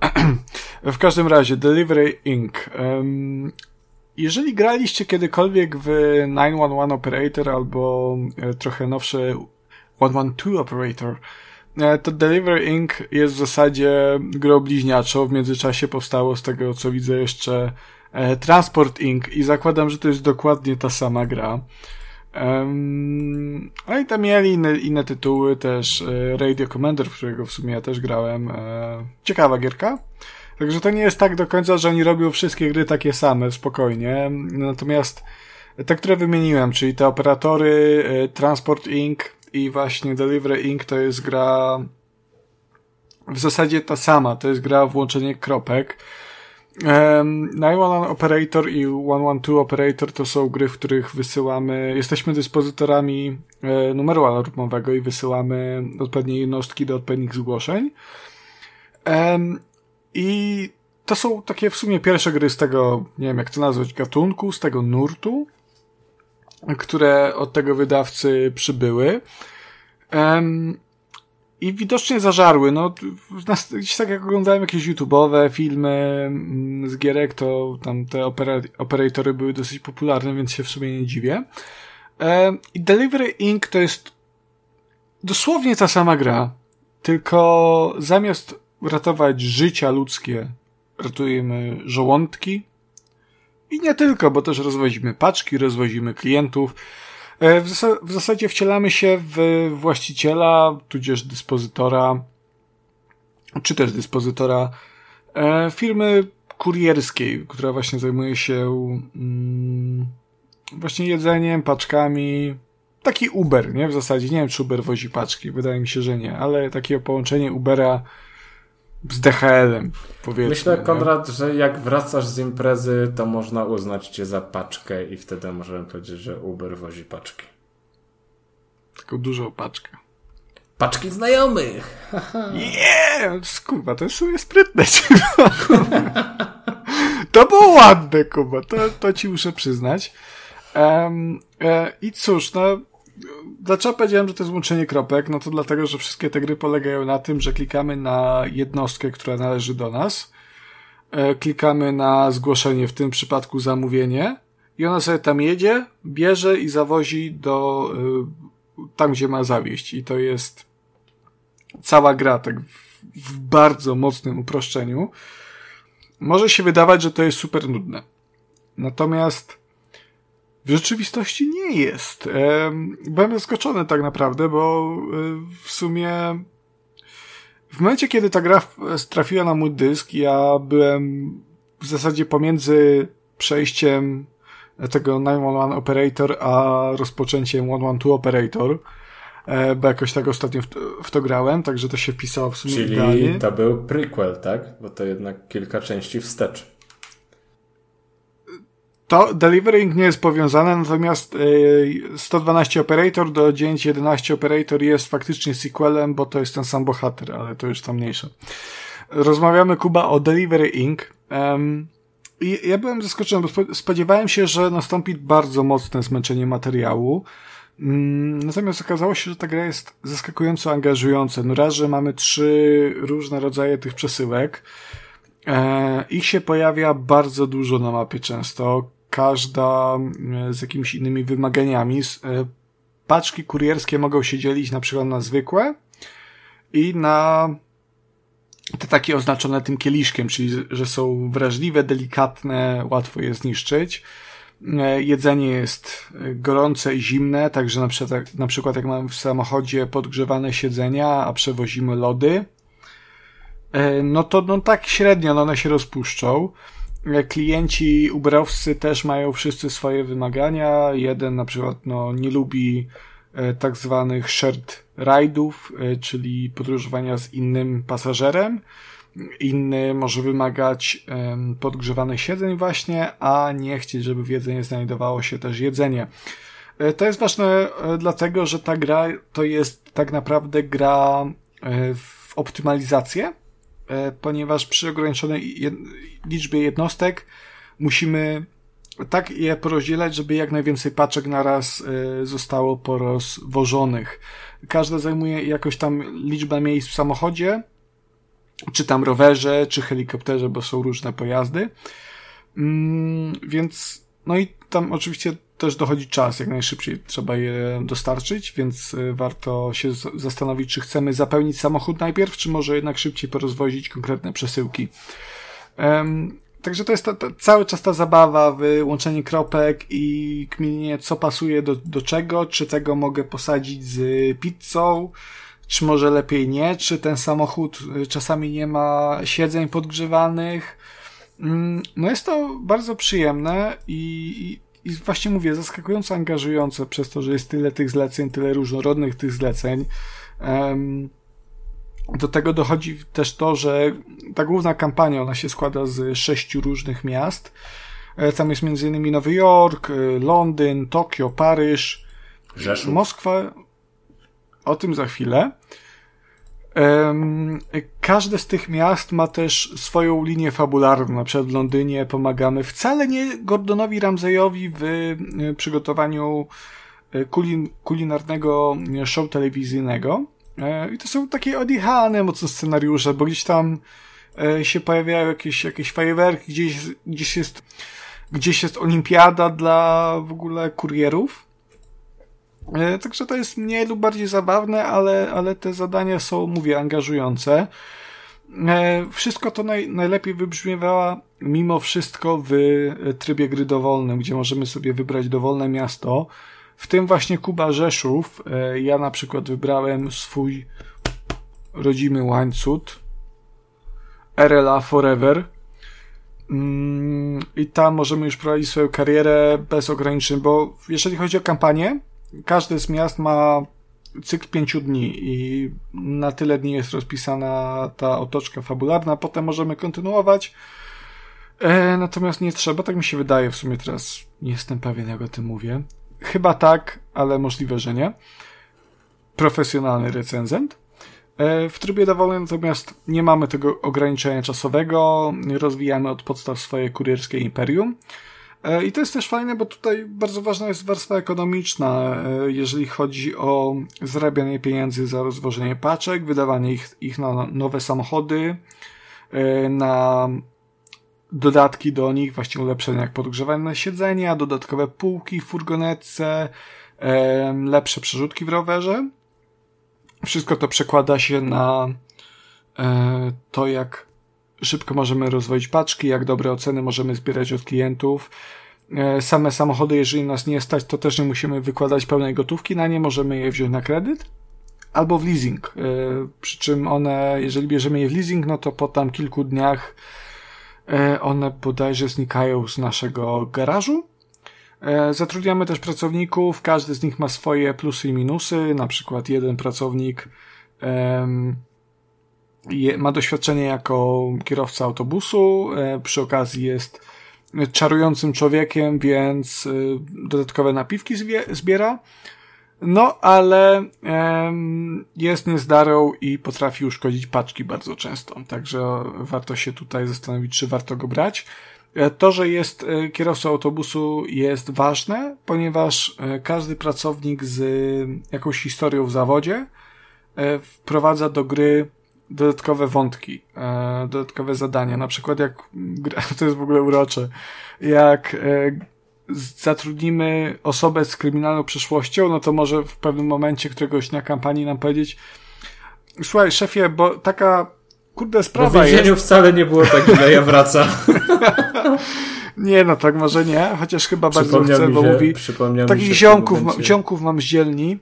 w każdym razie, Delivery Inc. Em, jeżeli graliście kiedykolwiek w 911 Operator albo e, trochę nowsze 112 Operator, to Delivery Inc. jest w zasadzie grą bliźniaczą. W międzyczasie powstało z tego, co widzę, jeszcze e, Transport Inc. i zakładam, że to jest dokładnie ta sama gra. Um, i tam mieli inne, inne tytuły też, e, Radio Commander, w którego w sumie ja też grałem. E, ciekawa gierka. Także to nie jest tak do końca, że oni robią wszystkie gry takie same, spokojnie. Natomiast te, które wymieniłem, czyli te operatory, e, Transport Inc. i właśnie Delivery Inc. to jest gra w zasadzie ta sama. To jest gra włączenie kropek. Um, 911 Operator i 112 Operator to są gry, w których wysyłamy, jesteśmy dyspozytorami e, numeru alarmowego i wysyłamy odpowiednie jednostki do odpowiednich zgłoszeń. Um, I to są takie w sumie pierwsze gry z tego, nie wiem jak to nazwać, gatunku, z tego nurtu, które od tego wydawcy przybyły. Um, i widocznie zażarły. No, gdzieś tak jak oglądałem jakieś YouTube'owe filmy mm, z gierek, to tam te opera operatory były dosyć popularne, więc się w sumie nie dziwię. I Delivery Inc. to jest dosłownie ta sama gra, tylko zamiast ratować życia ludzkie, ratujemy żołądki. I nie tylko, bo też rozwozimy paczki, rozwozimy klientów. E, w, zas w zasadzie wcielamy się w właściciela, tudzież dyspozytora, czy też dyspozytora e, firmy kurierskiej, która właśnie zajmuje się mm, właśnie jedzeniem, paczkami. Taki Uber, nie? W zasadzie nie wiem, czy Uber wozi paczki, wydaje mi się, że nie, ale takie połączenie Ubera z DHL-em, powiedzmy. Myślę, Konrad, nie? że jak wracasz z imprezy, to można uznać cię za paczkę i wtedy możemy powiedzieć, że Uber wozi paczki. Taką dużą paczkę. Paczki znajomych! Nie, yeah! Kurwa, to jest sobie sprytne. to było ładne, Kuba, to, to ci muszę przyznać. Um, e, I cóż, no Dlaczego powiedziałem, że to jest łączenie kropek? No to dlatego, że wszystkie te gry polegają na tym, że klikamy na jednostkę, która należy do nas, e, klikamy na zgłoszenie, w tym przypadku zamówienie i ona sobie tam jedzie, bierze i zawozi do e, tam, gdzie ma zawieść. I to jest cała gra, tak w, w bardzo mocnym uproszczeniu. Może się wydawać, że to jest super nudne. Natomiast w rzeczywistości nie jest. Byłem zaskoczony tak naprawdę, bo e, w sumie w momencie, kiedy ta gra trafiła na mój dysk, ja byłem w zasadzie pomiędzy przejściem tego 911 Operator, a rozpoczęciem 112 Operator, e, bo jakoś tak ostatnio w to, w to grałem, także to się wpisało w sumie Czyli idealnie. to był prequel, tak? Bo to jednak kilka części wstecz. To delivering nie jest powiązane, natomiast 112 Operator do 911 Operator jest faktycznie sequelem, bo to jest ten sam bohater, ale to już tam mniejsze. Rozmawiamy, Kuba, o Delivery Inc. Um, i ja byłem zaskoczony, bo spodziewałem się, że nastąpi bardzo mocne zmęczenie materiału. Mm, natomiast okazało się, że ta gra jest zaskakująco angażująca. No raz, że mamy trzy różne rodzaje tych przesyłek. E, ich się pojawia bardzo dużo na mapie często każda e, z jakimiś innymi wymaganiami. E, paczki kurierskie mogą się dzielić na przykład na zwykłe i na te takie oznaczone tym kieliszkiem, czyli że są wrażliwe, delikatne, łatwo je zniszczyć. E, jedzenie jest gorące i zimne, także na przykład, na przykład jak mamy w samochodzie podgrzewane siedzenia, a przewozimy lody, no to no tak średnio no one się rozpuszczą. Klienci uberowscy też mają wszyscy swoje wymagania. Jeden na przykład no, nie lubi e, tak zwanych shared ride'ów, e, czyli podróżowania z innym pasażerem. Inny może wymagać podgrzewanych siedzeń właśnie, a nie chcieć, żeby w jedzeniu znajdowało się też jedzenie. E, to jest ważne dlatego, że ta gra to jest tak naprawdę gra w optymalizację, ponieważ przy ograniczonej liczbie jednostek musimy tak je porozdzielać, żeby jak najwięcej paczek naraz e, zostało porozwożonych. Każda zajmuje jakoś tam liczbę miejsc w samochodzie, czy tam rowerze, czy helikopterze, bo są różne pojazdy. Mm, więc, no i tam oczywiście też dochodzi czas, jak najszybciej trzeba je dostarczyć, więc y, warto się zastanowić, czy chcemy zapełnić samochód najpierw, czy może jednak szybciej porozwozić konkretne przesyłki. Um, Także to jest ta, ta, cały czas ta zabawa, wyłączenie kropek i kminienie, co pasuje do, do czego, czy tego mogę posadzić z pizzą, czy może lepiej nie, czy ten samochód y, czasami nie ma siedzeń podgrzewanych. Mm, no jest to bardzo przyjemne i, i właśnie mówię, zaskakująco angażujące przez to, że jest tyle tych zleceń, tyle różnorodnych tych zleceń. Do tego dochodzi też to, że ta główna kampania, ona się składa z sześciu różnych miast. E, tam jest m.in. Nowy Jork, e, Londyn, Tokio, Paryż, Rzeszów. Moskwa. O tym za chwilę. Każde z tych miast ma też swoją linię fabularną. Na przykład w Londynie pomagamy wcale nie Gordonowi Ramseyowi w e, przygotowaniu kulin kulinarnego show telewizyjnego, E, I to są takie odjechane mocno scenariusze, bo gdzieś tam e, się pojawiają jakieś, jakieś fajerwerki, gdzieś, gdzieś jest, gdzieś jest olimpiada dla w ogóle kurierów. E, także to jest mniej lub bardziej zabawne, ale, ale te zadania są, mówię, angażujące. Wszystko to naj, najlepiej wybrzmiewa mimo wszystko w trybie gry dowolnym, gdzie możemy sobie wybrać dowolne miasto, w tym właśnie Kuba Rzeszów. E, ja na przykład wybrałem swój rodzimy łańcuch. RLA Forever. Mm, I tam możemy już prowadzić swoją karierę bez ograniczeń, bo jeżeli chodzi o kampanię, każde z miast ma cykl pięciu dni i na tyle dni jest rozpisana ta otoczka fabularna, potem możemy kontynuować. E, natomiast nie trzeba, tak mi się wydaje, w sumie teraz nie jestem pewien, jak o tym mówię. Chyba tak, ale możliwe, że nie. Profesjonalny recenzent. E, w trybie dowolnym natomiast nie mamy tego ograniczenia czasowego, rozwijamy od podstaw swoje kurierskie imperium. E, I to jest też fajne, bo tutaj bardzo ważna jest warstwa ekonomiczna, e, jeżeli chodzi o zarabianie pieniędzy za rozwożenie paczek, wydawanie ich, ich na nowe samochody, na dodatki do nich, właśnie ulepszenia jak podgrzewane siedzenia, dodatkowe półki w furgonetce, lepsze przerzutki w rowerze. Wszystko to przekłada się na e, to, jak szybko możemy rozwoić paczki, jak dobre oceny możemy zbierać od klientów. E, same samochody, jeżeli nas nie stać, to też nie musimy wykładać pełnej gotówki na nie, możemy je wziąć na kredyt albo w leasing. E, przy czym one, jeżeli bierzemy je w leasing, no to po tam kilku dniach E, one bodajże znikają z naszego garażu. Zatrudniamy też pracowników, każdy z nich ma swoje plusy i minusy. Na przykład jeden pracownik ma doświadczenie jako kierowca autobusu, e, przy okazji jest czarującym człowiekiem, więc dodatkowe napiwki zbiera. No, ale jest niezdarą i potrafi uszkodzić paczki bardzo często. Także warto się tutaj zastanowić, czy warto go brać. E, to, że jest e, kierowcą autobusu jest ważne, ponieważ e, każdy pracownik z jakąś historią w zawodzie wprowadza do gry dodatkowe wątki, dodatkowe zadania. Na przykład jak, to jest w ogóle urocze, jak zatrudnimy osobę z kryminalną przeszłością, no to może w pewnym momencie któregoś dnia kampanii nam powiedzieć słuchaj szefie, bo taka kurde sprawa bo w więzieniu jest... wcale nie było tak ile ja wraca. nie, no tak może nie, chociaż chyba bardzo chcę, bo mówi takich ziomków, momencie... ziomków mam z dzielni,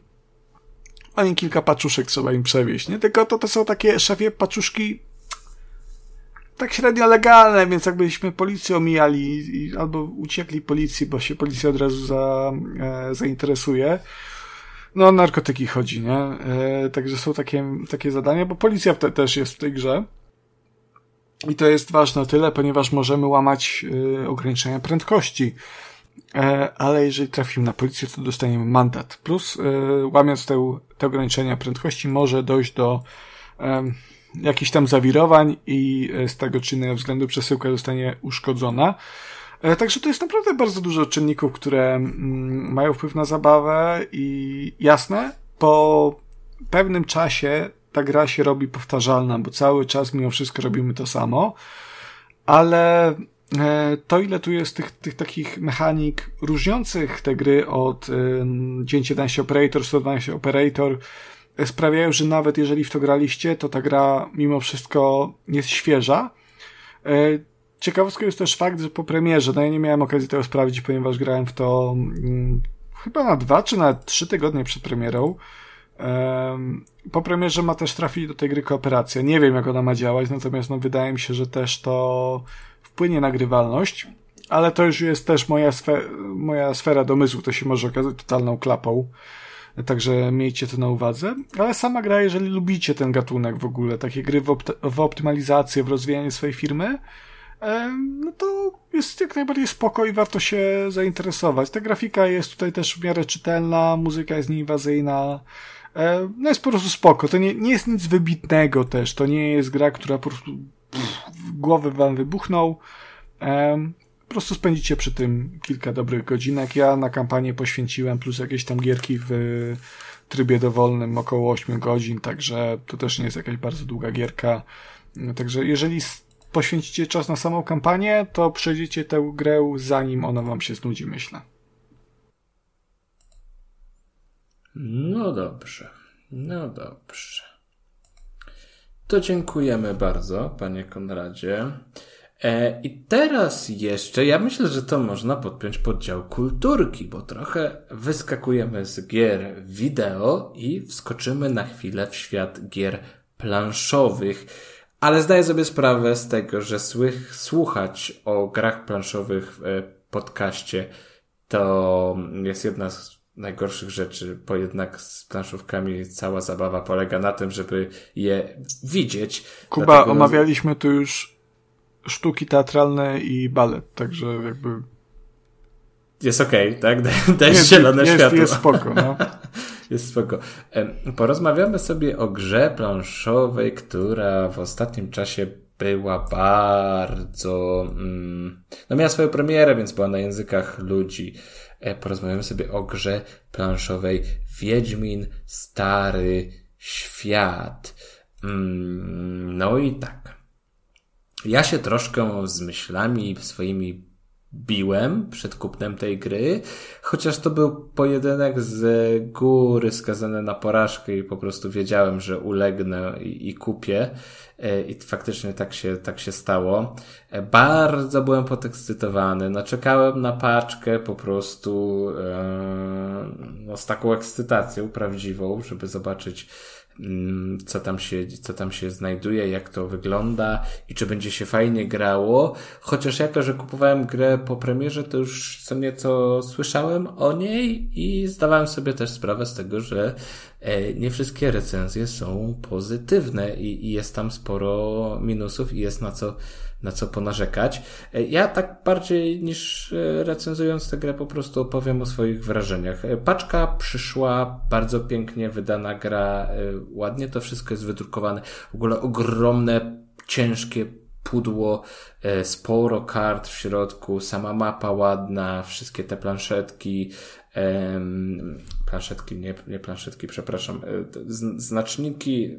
oni kilka paczuszek trzeba im przewieźć, nie? Tylko to, to są takie szefie paczuszki tak średnio legalne, więc jakbyśmy policję omijali i, albo uciekli policji, bo się policja od razu za, e, zainteresuje. No, o narkotyki chodzi, nie? E, także są takie, takie zadania, bo policja te, też jest w tej grze. I to jest ważne tyle, ponieważ możemy łamać e, ograniczenia prędkości. E, ale jeżeli trafimy na policję, to dostaniemy mandat. Plus, e, łamiąc te, te ograniczenia prędkości, może dojść do jakichś tam zawirowań i e, z tego czy innego względu przesyłka zostanie uszkodzona. Także to jest naprawdę bardzo dużo czynników, które mm, mają wpływ na zabawę i jasne, po pewnym czasie ta gra się robi powtarzalna, bo cały czas mimo wszystko robimy to samo, ale to ile tu jest tych, tych takich mechanik różniących te gry od 911 Operator, 112 Operator, sprawiają, że nawet jeżeli w to graliście, to ta gra mimo wszystko jest świeża. E, ciekawostką jest też fakt, że po premierze, no ja nie miałem okazji tego sprawdzić, ponieważ grałem w to hmm, chyba na dwa czy na trzy tygodnie przed premierą. Po premierze ma też trafić do tej gry kooperacja. Nie wiem, jak ona ma działać, natomiast no, wydaje mi się, że też to wpłynie na grywalność, ale to już jest też moja, moja sfera domysłu, to się może okazać totalną klapą. Także miejcie to na uwadze. Ale sama gra, jeżeli lubicie ten gatunek w ogóle, takie gry w, opt- w optymalizację, w rozwijanie swojej firmy, no to jest jak najbardziej spoko i warto się zainteresować. Ta grafika jest tutaj też w miarę czytelna, muzyka jest nieinwazyjna, no jest po prostu spoko. To nie, nie jest nic wybitnego też, to nie jest gra, która po prostu w głowę wam wybuchnął. Po prostu spędzicie przy tym kilka dobrych godzinek. Ja na kampanię poświęciłem plus jakieś tam gierki w trybie dowolnym około 8 godzin, także to też nie jest jakaś bardzo długa gierka. Także jeżeli poświęcicie czas na samą kampanię, to przejdziecie tę grę zanim ona wam się znudzi, myślę. No dobrze. No dobrze. To dziękujemy bardzo, panie Konradzie. E, I teraz jeszcze, ja myślę, że to można podpiąć pod dział kulturki, bo trochę wyskakujemy z gier wideo i wskoczymy na chwilę w świat gier planszowych. Ale zdaję sobie sprawę z tego, że słych, słuchać o grach planszowych w e, podcaście to jest jedna z najgorszych rzeczy, bo jednak z planszówkami cała zabawa polega na tym, żeby je widzieć. Kuba, Dlatego... omawialiśmy tu już sztuki teatralne i balet, także jakby... Jest okej, okay, tak? Daj jest, zielone jest, światło. Jest spoko, no. jest spoko. Porozmawiamy sobie o grze planszowej, która w ostatnim czasie była bardzo... Mm, no miała swoją premierę, więc była na językach ludzi. E, porozmawiamy sobie o grze planszowej Wiedźmin Stary Świat. Mm, no i tak. Ja się troszkę z myślami swoimi biłem przed kupnem tej gry, chociaż to był pojedynek z góry skazany na porażkę i po prostu wiedziałem, że ulegnę i, i kupię i faktycznie tak się, tak się stało. E, bardzo byłem podekscytowany, no czekałem na paczkę po prostu e, no, z taką ekscytacją prawdziwą, żeby zobaczyć Mm, co tam się, co tam się znajduje, jak to wygląda i czy będzie się fajnie grało. Chociaż jako, że kupowałem grę po premierze, to już co nieco słyszałem o niej i zdawałem sobie też sprawę z tego, że e, nie wszystkie recenzje są pozytywne i, i jest tam sporo minusów i jest na co na co ponarzekać. E, ja tak bardziej niż e, recenzując tę grę po prostu opowiem o swoich wrażeniach. E, paczka przyszła, bardzo pięknie wydana gra, ładnie to wszystko jest wydrukowane. W ogóle ogromne, ciężkie pudło, sporo kart w środku, sama mapa ładna, wszystkie te planszetki, planszetki, nie, nie planszetki, przepraszam, e, znaczniki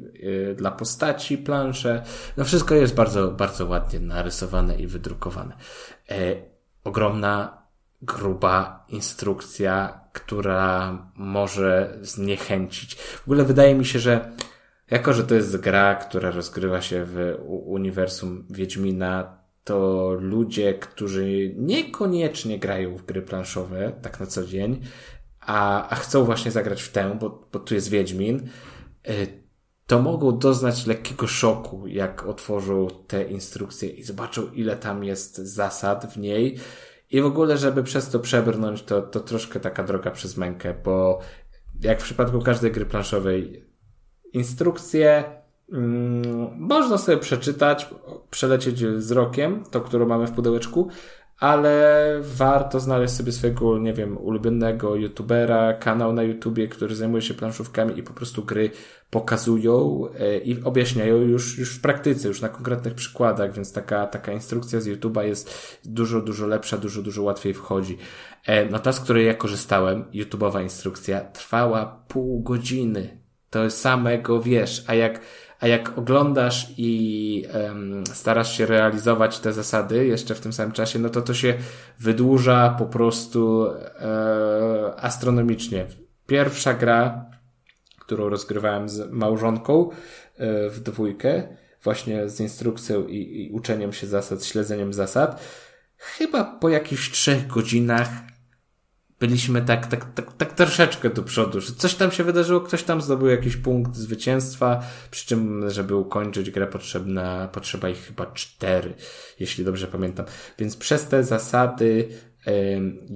e, dla postaci, plansze. No wszystko jest bardzo, bardzo ładnie narysowane i wydrukowane. E, ogromna, gruba instrukcja, która może zniechęcić. W ogóle wydaje mi się, że jako, że to jest gra, która rozgrywa się w uniwersum Wiedźmina, to ludzie, którzy niekoniecznie grają w gry planszowe, tak na co dzień, a, a chcą właśnie zagrać w tę, bo, bo tu jest Wiedźmin, y, to mogą doznać lekkiego szoku, jak otworzą te instrukcje i zobaczą, ile tam jest zasad w niej. I w ogóle, żeby przez to przebrnąć, to, to troszkę taka droga przez mękę, bo jak w przypadku każdej gry planszowej, instrukcje mm, można sobie przeczytać, przelecieć wzrokiem, to, którą mamy w pudełeczku, ale warto znaleźć sobie swojego, nie wiem, ulubionego youtubera, kanał na YouTubie, który zajmuje się planszówkami i po prostu gry pokazują e, i objaśniają już, już w praktyce, już na konkretnych przykładach, więc taka, taka instrukcja z YouTube'a jest dużo, dużo lepsza, dużo, dużo łatwiej wchodzi. E, no ta, z której ja korzystałem, YouTube'owa instrukcja, trwała pół godziny. To samego wiesz, a jak a jak oglądasz i um, starasz się realizować te zasady jeszcze w tym samym czasie, no to to się wydłuża po prostu e, astronomicznie. Pierwsza gra, którą rozgrywałem z małżonką e, w dwójkę, właśnie z instrukcją i, i uczeniem się zasad, śledzeniem zasad, chyba po jakichś trzech godzinach byliśmy tak, tak, tak, tak troszeczkę do przodu, że coś tam się wydarzyło, ktoś tam zdobył jakiś punkt zwycięstwa, przy czym, żeby ukończyć grę potrzebna, potrzeba ich chyba cztery, jeśli dobrze pamiętam. Więc przez te zasady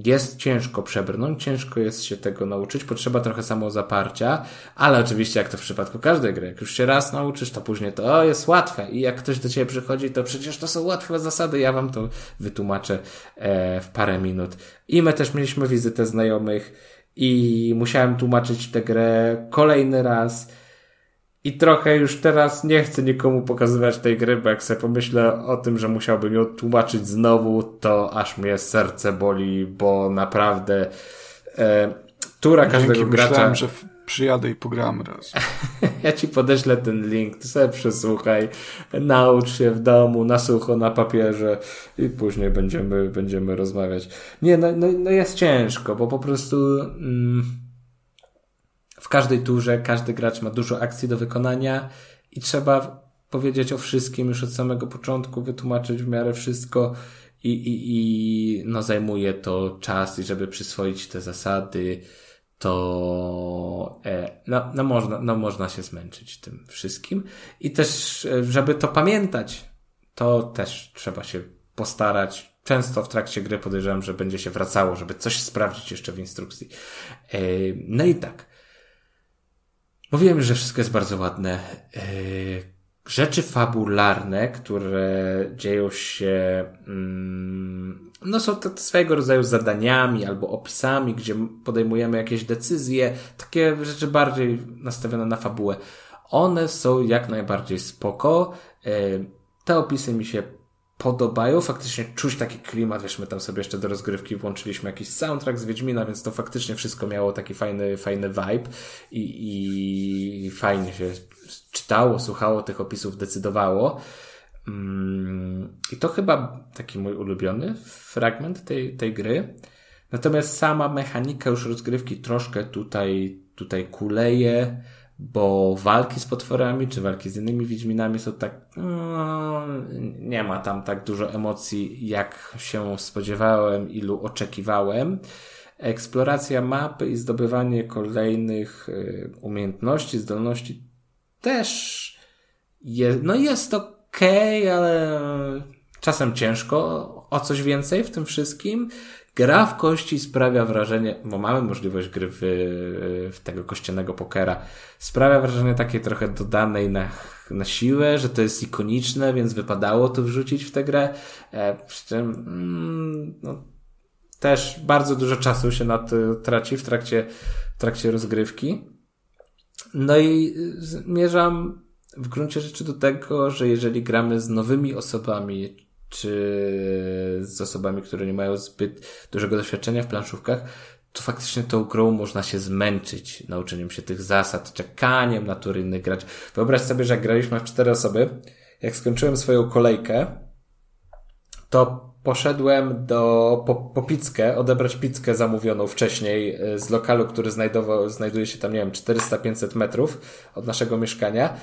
jest ciężko przebrnąć, ciężko jest się tego nauczyć, potrzeba trochę samozaparcia, ale oczywiście jak to w przypadku każdej gry, jak już się raz nauczysz, to później to o, jest łatwe i jak ktoś do ciebie przychodzi, to przecież to są łatwe zasady, ja wam to wytłumaczę e, w parę minut. I my też mieliśmy wizytę znajomych i musiałem tłumaczyć tę grę kolejny raz, i trochę już teraz nie chcę nikomu pokazywać tej gry, bo jak sobie pomyślę o tym, że musiałbym ją tłumaczyć znowu, to aż mnie serce boli, bo naprawdę e, tura każdego Dzięki, gracza... Myślałem, że przyjadę i pogram raz. ja ci podeślę ten link, ty sobie przesłuchaj, naucz się w domu, na sucho, na papierze i później będziemy, będziemy rozmawiać. Nie, no, no, no jest ciężko, bo po prostu... Mm, w każdej turze każdy gracz ma dużo akcji do wykonania i trzeba powiedzieć o wszystkim już od samego początku, wytłumaczyć w miarę wszystko i, i, i no zajmuje to czas i żeby przyswoić te zasady, to e, no, no, można, no można się zmęczyć tym wszystkim. I też, e, żeby to pamiętać, to też trzeba się postarać. Często w trakcie gry podejrzewam, że będzie się wracało, żeby coś sprawdzić jeszcze w instrukcji. E, no i tak. Mówiłem, że wszystko jest bardzo ładne. E, rzeczy fabularne, które dzieją się, mm, no są to swojego rodzaju zadaniami albo opisami, gdzie podejmujemy jakieś decyzje, takie rzeczy bardziej nastawione na fabułę. One są jak najbardziej spoko. E, te opisy mi się podobają. Faktycznie czuć taki klimat, wiesz, my tam sobie jeszcze do rozgrywki włączyliśmy jakiś soundtrack z Wiedźmina, więc to faktycznie wszystko miało taki fajny, fajny vibe i, i fajnie się czytało, słuchało tych opisów, decydowało. Mm, I to chyba taki mój ulubiony fragment tej, tej gry. Natomiast sama mechanika już rozgrywki troszkę tutaj, tutaj kuleje bo walki z potworami, czy walki z innymi Wiedźminami są tak, no, nie ma tam tak dużo emocji, jak się spodziewałem, ilu oczekiwałem. Eksploracja mapy i zdobywanie kolejnych y, umiejętności, zdolności też jest, no jest okay, ale czasem ciężko o coś więcej w tym wszystkim. Gra w kości sprawia wrażenie, bo mamy możliwość gry w, w tego kościanego pokera, sprawia wrażenie takiej trochę dodanej na, na siłę, że to jest ikoniczne, więc wypadało to wrzucić w tę grę. E, przy czym mm, no, też bardzo dużo czasu się na to traci w trakcie, w trakcie rozgrywki. No i zmierzam w gruncie rzeczy do tego, że jeżeli gramy z nowymi osobami, czy z osobami, które nie mają zbyt dużego doświadczenia w planszówkach, to faktycznie tą grą można się zmęczyć nauczeniem się tych zasad, czekaniem na tury innych grać. Wyobraź sobie, że jak graliśmy w cztery osoby, jak skończyłem swoją kolejkę, to poszedłem do, po, po pizzkę, odebrać pizzkę zamówioną wcześniej e, z lokalu, który znajdował, znajduje się tam, nie wiem, 400-500 metrów od naszego mieszkania.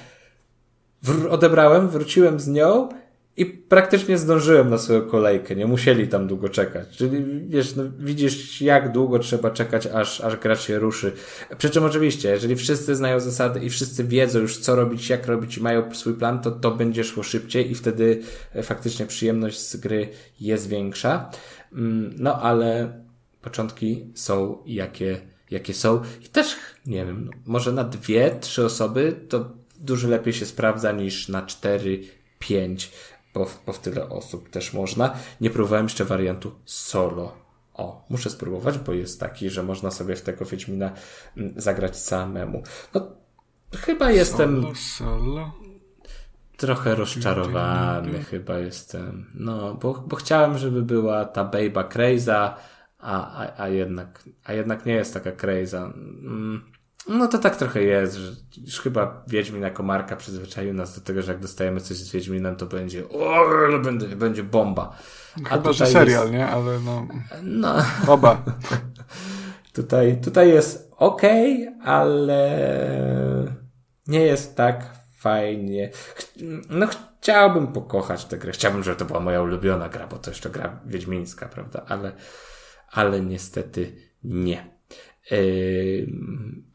Wr odebrałem, wróciłem z nią i praktycznie zdążyłem na swoją kolejkę, nie musieli tam długo czekać. Czyli wiesz, no, widzisz jak długo trzeba czekać, aż, aż gracz się ruszy. Przy czym oczywiście, jeżeli wszyscy znają zasady i wszyscy wiedzą już co robić, jak robić i mają swój plan, to to będzie szło szybciej i wtedy e, faktycznie przyjemność z gry jest większa. Mm, no ale początki są jakie, jakie są. I też, nie wiem, no, może na dwie, trzy osoby to dużo lepiej się sprawdza niż na cztery, pięć bo, bo w tyle osób też można. Nie próbowałem jeszcze wariantu solo. O, muszę spróbować, bo jest taki, że można sobie w tego Wiedźmina mm, zagrać samemu. No, chyba jestem... Solo, solo. Trochę rozczarowany chyba jestem. No, bo, bo chciałem, żeby była ta Baby Craza, a, a, a, jednak, a jednak nie jest taka Craza. Mm. No to tak trochę jest, że już chyba Wiedźmin jako marka przyzwyczaił nas do tego, że jak dostajemy coś z Wiedźminem, to będzie o, będzie, będzie bomba. A chyba, że serial, jest... nie? Ale no... No... Oba. tutaj, tutaj jest ok, ale nie jest tak fajnie. No chciałbym pokochać tę grę. Chciałbym, żeby to była moja ulubiona gra, bo to jeszcze gra wiedźmińska, prawda? Ale, ale niestety nie. Yy,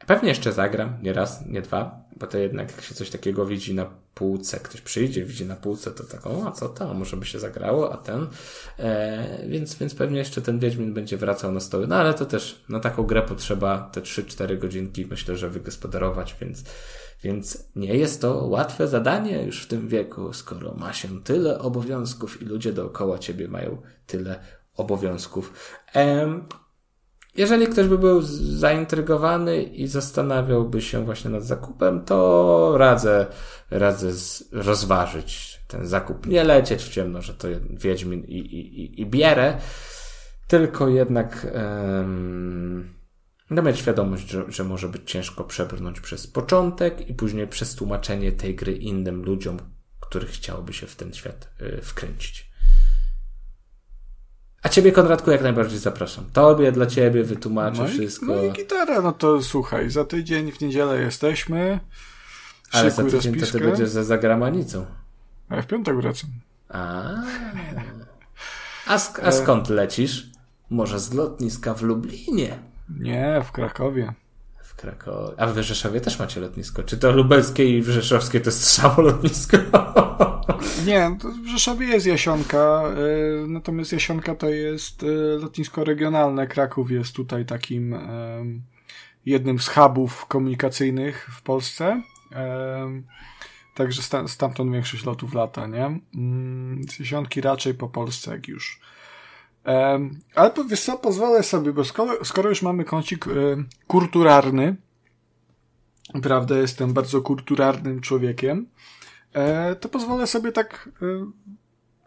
pewnie jeszcze zagram, nie raz, nie dwa, bo to jednak jak się coś takiego widzi na półce, ktoś przyjdzie, widzi na półce, to tak, o, a co tam, może by się zagrało, a ten, e, więc, więc pewnie jeszcze ten Wiedźmin będzie wracał na stoły, no ale to też na taką grę potrzeba te 3-4 godzinki, myślę, że wygospodarować, więc, więc nie jest to łatwe zadanie już w tym wieku, skoro ma się tyle obowiązków i ludzie dookoła ciebie mają tyle obowiązków. E, jeżeli ktoś by był zaintrygowany i zastanawiałby się właśnie nad zakupem, to radzę, radzę rozważyć ten zakup. Nie lecieć w ciemno, że to Wiedźmin i, i, i, i bierę, tylko jednak um, mieć świadomość, że, że może być ciężko przebrnąć przez początek i później przez tłumaczenie tej gry innym ludziom, których chciałoby się w ten świat y, wkręcić. A ciebie, Konradku, jak najbardziej zapraszam. Tobie, dla ciebie wytłumaczę no wszystko. No i gitara, no to słuchaj, za tydzień w niedzielę jesteśmy. Ale za tydzień rozpiskę. to ty będziesz za zagramanicą. A ja w piątek wracam. A, a, sk a skąd lecisz? Może z lotniska w Lublinie? Nie, w Krakowie. Krakowie. A w Rzeszowie też macie lotnisko. Czy to lubelskie i rzeszowskie to jest to samo lotnisko? Nie, w Rzeszowie jest Jasionka, y, natomiast Jasionka to jest y, lotnisko regionalne. Kraków jest tutaj takim jednym z hubów komunikacyjnych w Polsce. Także stamtąd większość lotów lata, nie? Mm, z Jasionki raczej po Polsce, jak już. Ale wiesz co, pozwolę sobie, bo skoro, skoro już mamy kącik y, kulturalny, prawda, jestem bardzo kulturalnym człowiekiem, e, to pozwolę sobie tak. E,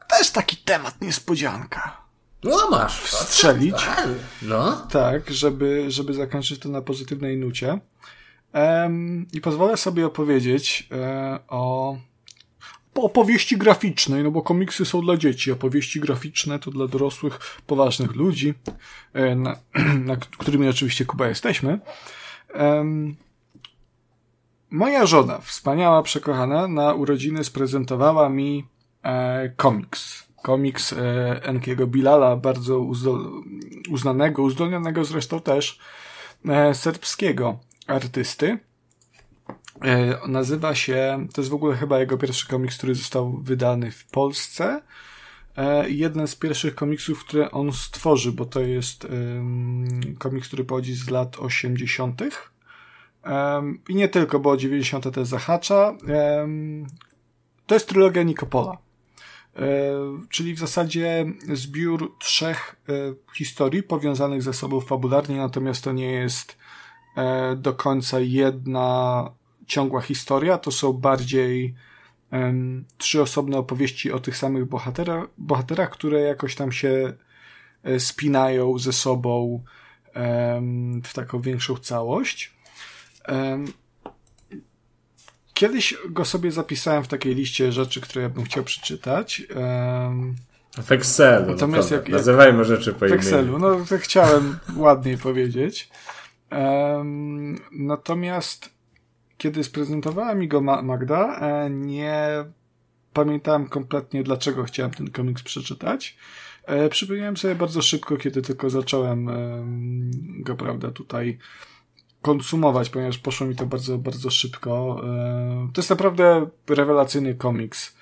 też taki temat niespodzianka. No masz. Strzelić. No. Tak, żeby, żeby zakończyć to na pozytywnej nucie. I pozwolę sobie opowiedzieć e, o opowieści graficznej, no bo komiksy są dla dzieci, opowieści graficzne to dla dorosłych, poważnych ludzi, na, na którymi oczywiście Kuba jesteśmy. Moja żona, wspaniała, przekochana, na urodziny sprezentowała mi e, komiks. Komiks e, Enkiego Bilala, bardzo uznanego, uzdolnionego zresztą też e, serbskiego artysty. E, nazywa się, to jest w ogóle chyba jego pierwszy komiks, który został wydany w Polsce. E, jeden z pierwszych komiksów, które on stworzy, bo to jest komiks, który pochodzi z lat 80. I nie tylko, bo 90. też zahacza. To jest trylogia Nikopola. E, czyli w zasadzie zbiór trzech historii powiązanych ze sobą fabularnie, natomiast to nie jest do końca jedna ciągła historia, to są bardziej trzy osobne opowieści o tych samych bohatera, bohaterach, które jakoś tam się spinają ze sobą w taką większą całość. Kiedyś go sobie zapisałem w takiej liście rzeczy, które ja bym chciał przeczytać. W Excelu. No Natomiast no jak, jak, Nazywajmy rzeczy po imieniu. W Excelu, no to chciałem ładniej powiedzieć. natomiast kiedy sprezentowała mi go Magda, e, nie pamiętałem kompletnie, dlaczego chciałem ten komiks przeczytać. E, przypomniałem sobie bardzo szybko, kiedy tylko zacząłem go, prawda, tutaj konsumować, ponieważ poszło mi to bardzo, bardzo szybko. E, to jest naprawdę rewelacyjny komiks.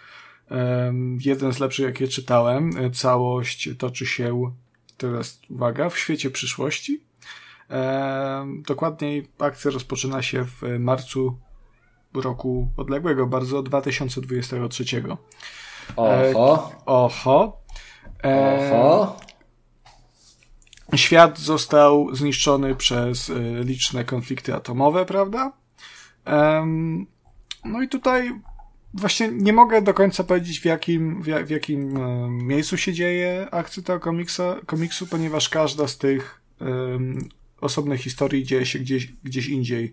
Jeden z lepszych, jakie czytałem. Całość toczy się, teraz uwaga, w świecie przyszłości. Dokładniej akcja rozpoczyna się w marcu roku odległego, bardzo 2023. Oho. Oho. Oho. Świat został zniszczony przez y, liczne konflikty atomowe, prawda? no i tutaj właśnie nie mogę do końca powiedzieć, w jakim, w, w jakim e, miejscu się dzieje akcja tego komiksa, komiksu, ponieważ każda z tych osobnych historii dzieje się gdzieś, gdzieś indziej.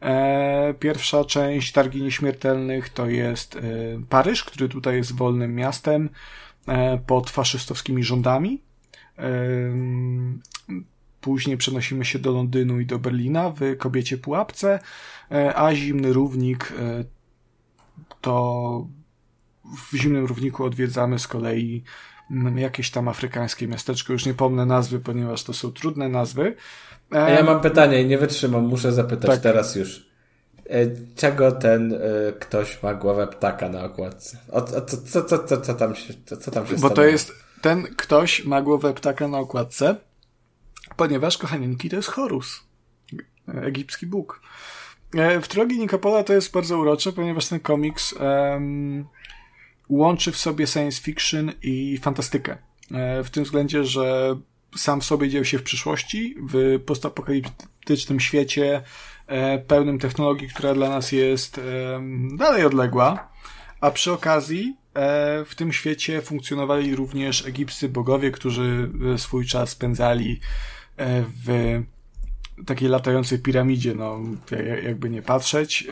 E, pierwsza część Targi Nieśmiertelnych to jest e, Paryż, który tutaj jest wolnym miastem e, pod faszystowskimi rządami. Później przenosimy się do Londynu i do Berlina w Kobiecie Pułapce, e, a Zimny Równik e, to w Zimnym Równiku odwiedzamy z kolei jakieś tam afrykańskie miasteczko, już nie pomnę nazwy, ponieważ to są trudne nazwy. A ja mam pytanie, nie wytrzymam, muszę zapytać tak. teraz już. E, czego ten y, ktoś ma głowę ptaka na okładce? O, co, co, co, co, co tam się, co, co tam się Bo to jest, ten ktoś ma głowę ptaka na okładce, ponieważ kochaninki to jest Horus, egipski bóg. E, w trylogii Nikopola to jest bardzo urocze, ponieważ ten komiks um, łączy w sobie science fiction i fantastykę. W tym względzie, że sam w sobie dzieje się w przyszłości, w postapokaliptycznym świecie, e, pełnym technologii, która dla nas jest dalej odległa, a przy okazji w tym świecie funkcjonowali również egipscy bogowie, którzy swój czas spędzali w takiej latającej piramidzie, no, jakby nie patrzeć.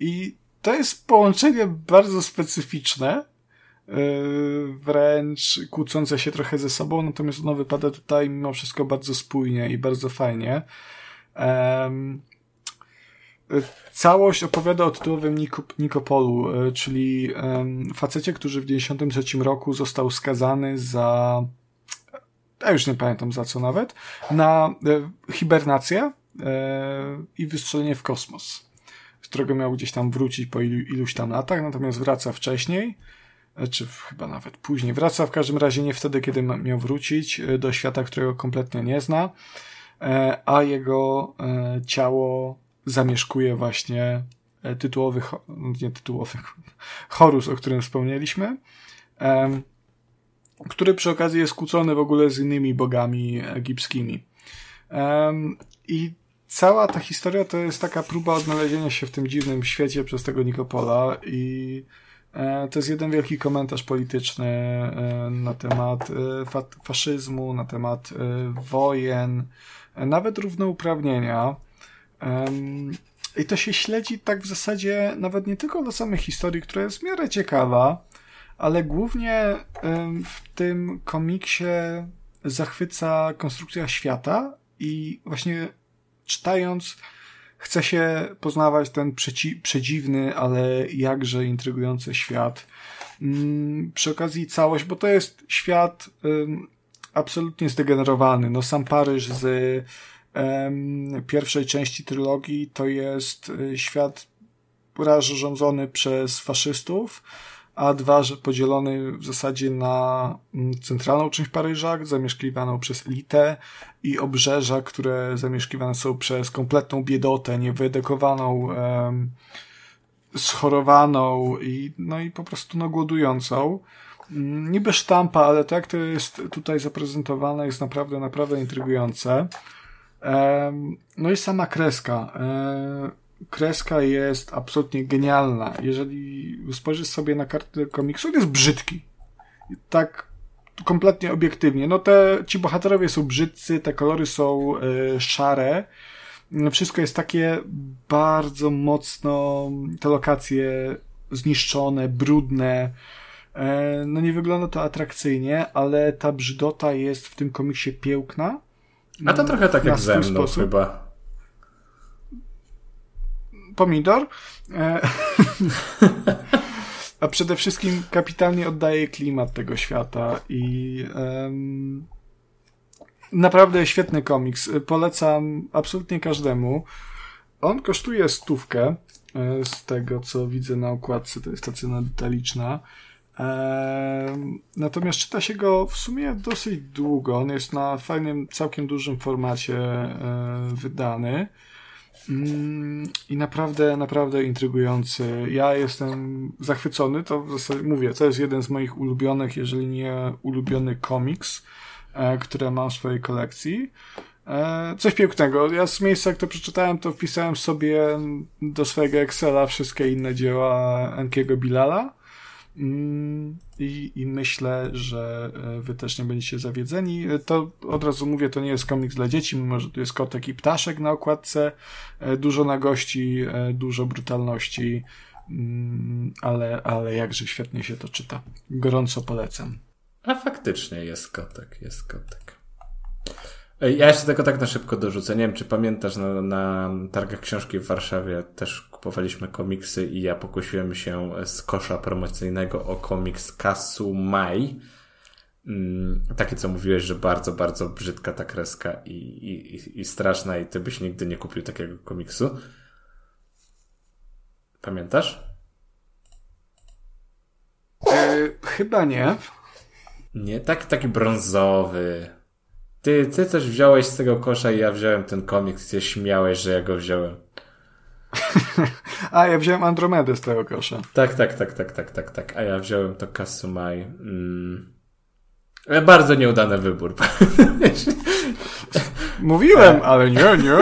I to jest połączenie bardzo specyficzne, e, wręcz kłócące się trochę ze sobą, natomiast ono wypada tutaj mimo wszystko bardzo spójnie i bardzo fajnie. Całość opowiada o tytułowym Nikopolu, e, czyli facecie, który w 1993 roku został skazany za a już nie pamiętam za co nawet, na e, hibernację e, i wystrzelenie w kosmos, z którego miał gdzieś tam wrócić po ilu, iluś tam latach, natomiast wraca wcześniej, e, czy chyba nawet później. Wraca w każdym razie nie wtedy, kiedy miał wrócić do świata, którego kompletnie nie zna, a jego ciało zamieszkuje właśnie tytułowy, nie tytułowy, Horus, o którym wspomnieliśmy który przy okazji jest kłócony w ogóle z innymi bogami egipskimi. I cała ta historia to jest taka próba odnalezienia się w tym dziwnym świecie przez tego Nikopola i e, to jest jeden wielki komentarz polityczny e, na temat e, fa faszyzmu, na temat e, wojen, e, nawet równouprawnienia. I to się śledzi tak w zasadzie nawet nie tylko dla samej historii, która jest w miarę ciekawa, ale głównie w tym komiksie zachwyca konstrukcja świata i właśnie czytając chce się poznawać ten przeci- przedziwny, ale jakże intrygujący świat. Mm, przy okazji całość, bo to jest świat absolutnie zdegenerowany. No sam Paryż z pierwszej części trylogii to jest y, świat raz rządzony przez faszystów, a dwa podzielony w zasadzie na mm, centralną część Paryża, zamieszkiwaną przez elitę i obrzeża, które zamieszkiwane są przez kompletną biedotę, niewyedukowaną, em, schorowaną i, no i po prostu no, głodującą. Mm, niby sztampa, ale to jak to jest tutaj zaprezentowane jest naprawdę, naprawdę intrygujące. no i sama kreska. E, kreska jest absolutnie genialna. Jeżeli spojrzysz sobie na kartę komiksu, on jest brzydki. Tak kompletnie obiektywnie. No te, ci bohaterowie są brzydcy, te kolory są y, szare. Wszystko jest takie bardzo mocno, te lokacje zniszczone, brudne. E, no nie wygląda to atrakcyjnie, ale ta brzydota jest w tym komiksie piękna. A to trochę tak jak ze mną sposób. chyba pomidor. E, a przede wszystkim kapitalnie oddaje klimat tego świata i um, naprawdę świetny komiks. Polecam absolutnie każdemu. On kosztuje stówkę e, z tego, co widzę na okładce. To jest ta cena detaliczna. natomiast czyta się go w sumie dosyć długo. On jest na fajnym, całkiem dużym formacie e, wydany. Mm, I naprawdę, naprawdę intrygujący. Ja jestem zachwycony, to w zasadzie mówię, to jest jeden z moich ulubionych, jeżeli nie ulubiony komiks, e, które mam w swojej kolekcji. E, coś pięknego. Ja z miejsca, jak to przeczytałem, to wpisałem sobie do swojego Excela wszystkie inne dzieła Enkiego Bilala I, I myślę, że e, wy też nie będziecie zawiedzeni. E, to od razu mówię, to nie jest komiks dla dzieci, mimo że tu jest kotek i ptaszek na okładce, e, dużo nagości, dużo brutalności, mm, ale, ale jakże świetnie się to czyta. Gorąco polecam. A faktycznie jest kotek, jest kotek. Ja jeszcze tylko tak na szybko dorzucę. Nie wiem, czy pamiętasz, na, na targach książki w Warszawie też kupowaliśmy komiksy i ja pokusiłem się z kosza promocyjnego o komiks Kasu Mai. Mm, takie, co mówiłeś, że bardzo, bardzo brzydka ta kreska i, i, i straszna i ty byś nigdy nie kupił takiego komiksu. Pamiętasz? E, chyba nie. Nie, tak, taki brązowy. Ty, ty coś wziąłeś z tego kosza i ja wziąłem ten komiks i się śmiałeś, że ja go wziąłem. A, ja wziąłem Andromedę z tego kosza. Tak, tak, tak, tak, tak, tak, tak. A ja wziąłem to Kasumai. Mm. E, bardzo nieudany wybór. Mówiłem, ale nie, nie.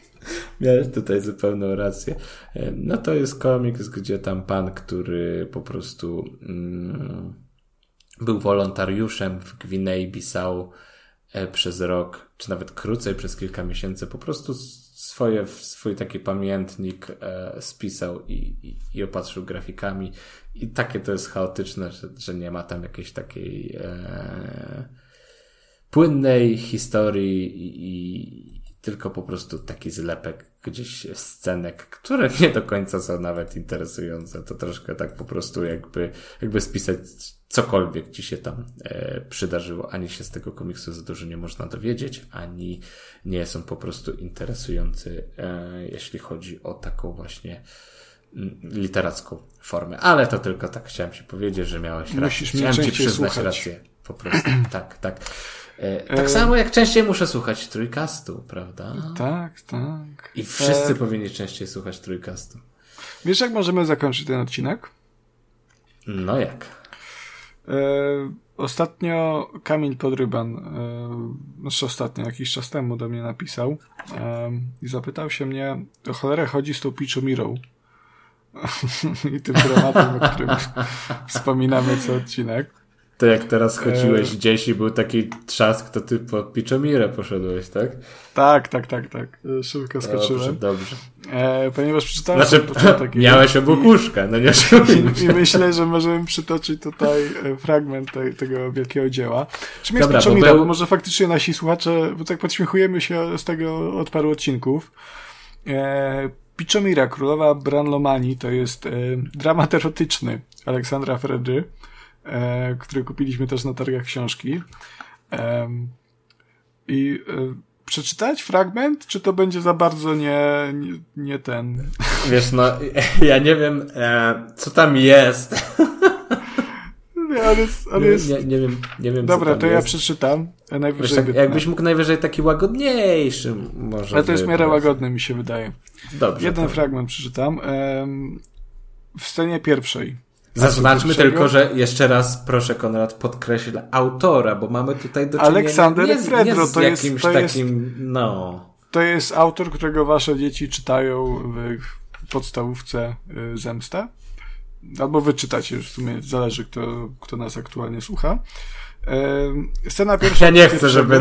Miałeś tutaj zupełną rację. E, no to jest komiks, gdzie tam pan, który po prostu mm, był wolontariuszem w Gwinei Bissau e, przez rok, czy nawet krócej, przez kilka miesięcy, po prostu swoje, swój taki pamiętnik e, spisał i, i, i opatrzył grafikami. I takie to jest chaotyczne, że, że nie ma tam jakiejś takiej e, płynnej historii i tylko po prostu taki zlepek gdzieś scenek, które nie do końca są nawet interesujące. To troszkę tak po prostu jakby, jakby spisać cokolwiek ci się tam e, przydarzyło. Ani się z tego komiksu za dużo nie można dowiedzieć, ani nie są po prostu interesujący, e, jeśli chodzi o taką właśnie mm, literacką formę. Ale to tylko tak chciałem ci powiedzieć, że miałeś rację. Musisz chciałem ci przyznać słuchać. rację. Po prostu. tak, tak. E, tak e... samo jak częściej muszę słuchać trójkastu, prawda? Tak, tak. I wszyscy e... powinni częściej słuchać trójkastu. Wiesz, jak możemy zakończyć ten odcinek? No jak? E... Ostatnio Kamil Podryban, e... znaczy ostatnio, jakiś czas temu do mnie napisał e... i zapytał się mnie, o cholerę chodzi z tą Mirą i tym dramatem, o którym wspominamy co odcinek. To jak teraz chodziłeś e... gdzieś i był taki trzask, to ty po Piczomirę poszedłeś, tak? Tak, tak, tak, tak. E, szybko skoczyłem. Dobrze, dobrze. E, ponieważ przeczytałem znaczy, początek. miałeś obok łóżka, no nie I, I myślę, że możemy przytoczyć tutaj e, fragment tej, tego wielkiego dzieła. Czym jest Dobra, Piczomira? Bo, był... bo może faktycznie nasi słuchacze, bo tak podśmiechujemy się z tego od paru odcinków. E, Piczomira, królowa Branlomanii, to jest e, dramat erotyczny Aleksandra Fredry e, który kupiliśmy też na targach książki. E, I e, przeczytać fragment, czy to będzie za bardzo nie, nie, nie ten? Wiesz, no, ja nie wiem, e, co tam jest. Nie, ale jest, ale jest... Nie, nie, wiem, nie wiem. Dobra, to jest. ja przeczytam. Najwyżej Wiesz, tak, jakbyś mógł najwyżej taki łagodniejszy może. Ale to jest w miarę łagodny, mi się wydaje. Dobrze. Jeden to... fragment przeczytam. W scenie pierwszej Zaznaczmy tylko, że jeszcze raz proszę Konrad podkreśl autora, bo mamy tutaj do czynienia Aleksander nie, Fredro, nie z to jakimś jest, to takim, jest, no. To jest autor, którego wasze dzieci czytają w podstawówce y, Zemsta. Albo wyczytacie, w sumie zależy kto, kto nas aktualnie słucha. Y, scena pierwsza. Ja nie chcę, żeby...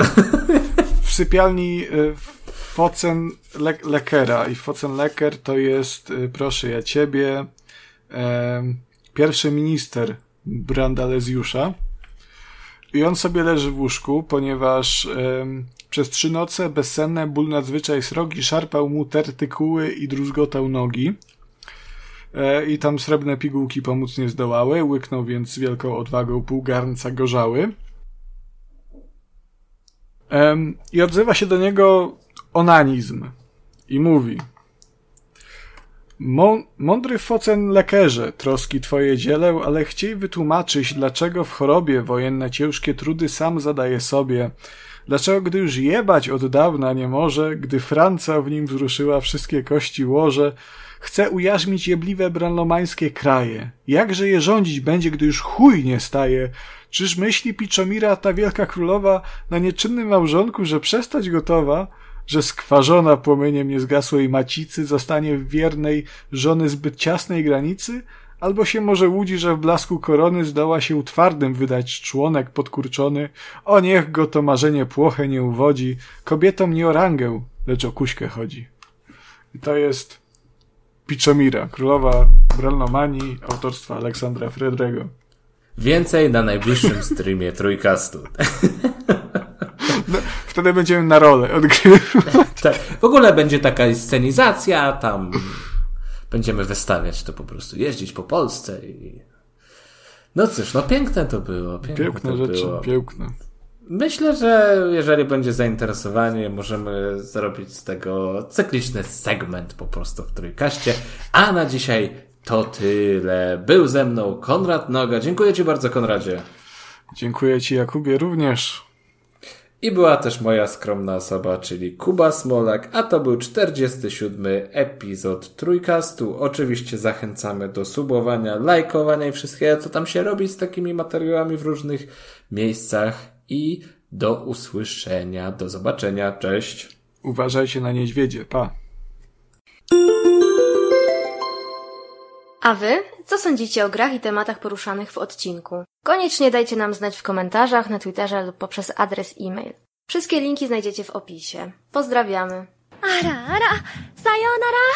W sypialni y, Focen Le Lekera i Focen Leker to jest Proszę ja ciebie pierwszy minister Brandalezjusza. I on sobie leży w łóżku, ponieważ ym, przez trzy noce bezsenne ból nadzwyczaj srogi szarpał mu tertykuły i druzgotał nogi. E, I tam srebrne pigułki pomóc nie zdołały, łyknął więc z wielką odwagą pół garnca gorzały. I odzywa się do niego onanizm. I mówi – mądry focen lekerze, troski twoje dzielę, ale chciej wytłumaczyć, dlaczego w chorobie wojenne ciężkie trudy sam zadaje sobie. Dlaczego, gdy już jebać od dawna nie może, gdy Franca w nim wzruszyła wszystkie kości łoże, chce ujarzmić jebliwe branlomańskie kraje. Jakże je rządzić będzie, gdy już chuj nie staje? Czyż myśli Piczomira, ta wielka królowa, na nieczynnym małżonku, że przestać gotowa? Że skwarzona płomieniem niezgasłej macicy zostanie w wiernej żony zbyt ciasnej granicy, albo się może łudzi, że w blasku korony zdoła się twardym wydać członek podkurczony, o niech go to marzenie płoche nie uwodzi, kobietom nie o rangę, lecz o kuśkę chodzi. I to jest Piczomira, królowa Bralnomanii, autorstwa Aleksandra Fredrego. Więcej na najbliższym streamie Trójkastu. No, wtedy będziemy na rolę odgrywać. Tak. W ogóle będzie taka scenizacja, tam będziemy wystawiać to po prostu, jeździć po Polsce i No cóż, no piękne to było. Piękne, Piękne to rzeczy, było. piękne. Myślę, że jeżeli będzie zainteresowanie, możemy zrobić z tego cykliczny segment po prostu w trójkaście. A na dzisiaj to tyle. Był ze mną Konrad Noga. Dziękuję Ci bardzo, Konradzie. Dziękuję Ci, Jakubie, również. I była też moja skromna osoba, czyli Kuba Smolak, a to był 47 epizod Trójkastu. Oczywiście zachęcamy do subowania, lajkowania i wszystkiego, co tam się robi z takimi materiałami w różnych miejscach. I do usłyszenia, do zobaczenia, cześć. Uważajcie na niedźwiedzie, pa. A wy? Co sądzicie o grach i tematach poruszanych w odcinku? Koniecznie dajcie nam znać w komentarzach, na Twitterze lub poprzez adres e-mail. Wszystkie linki znajdziecie w opisie. Pozdrawiamy. Ara, ara, sayonara!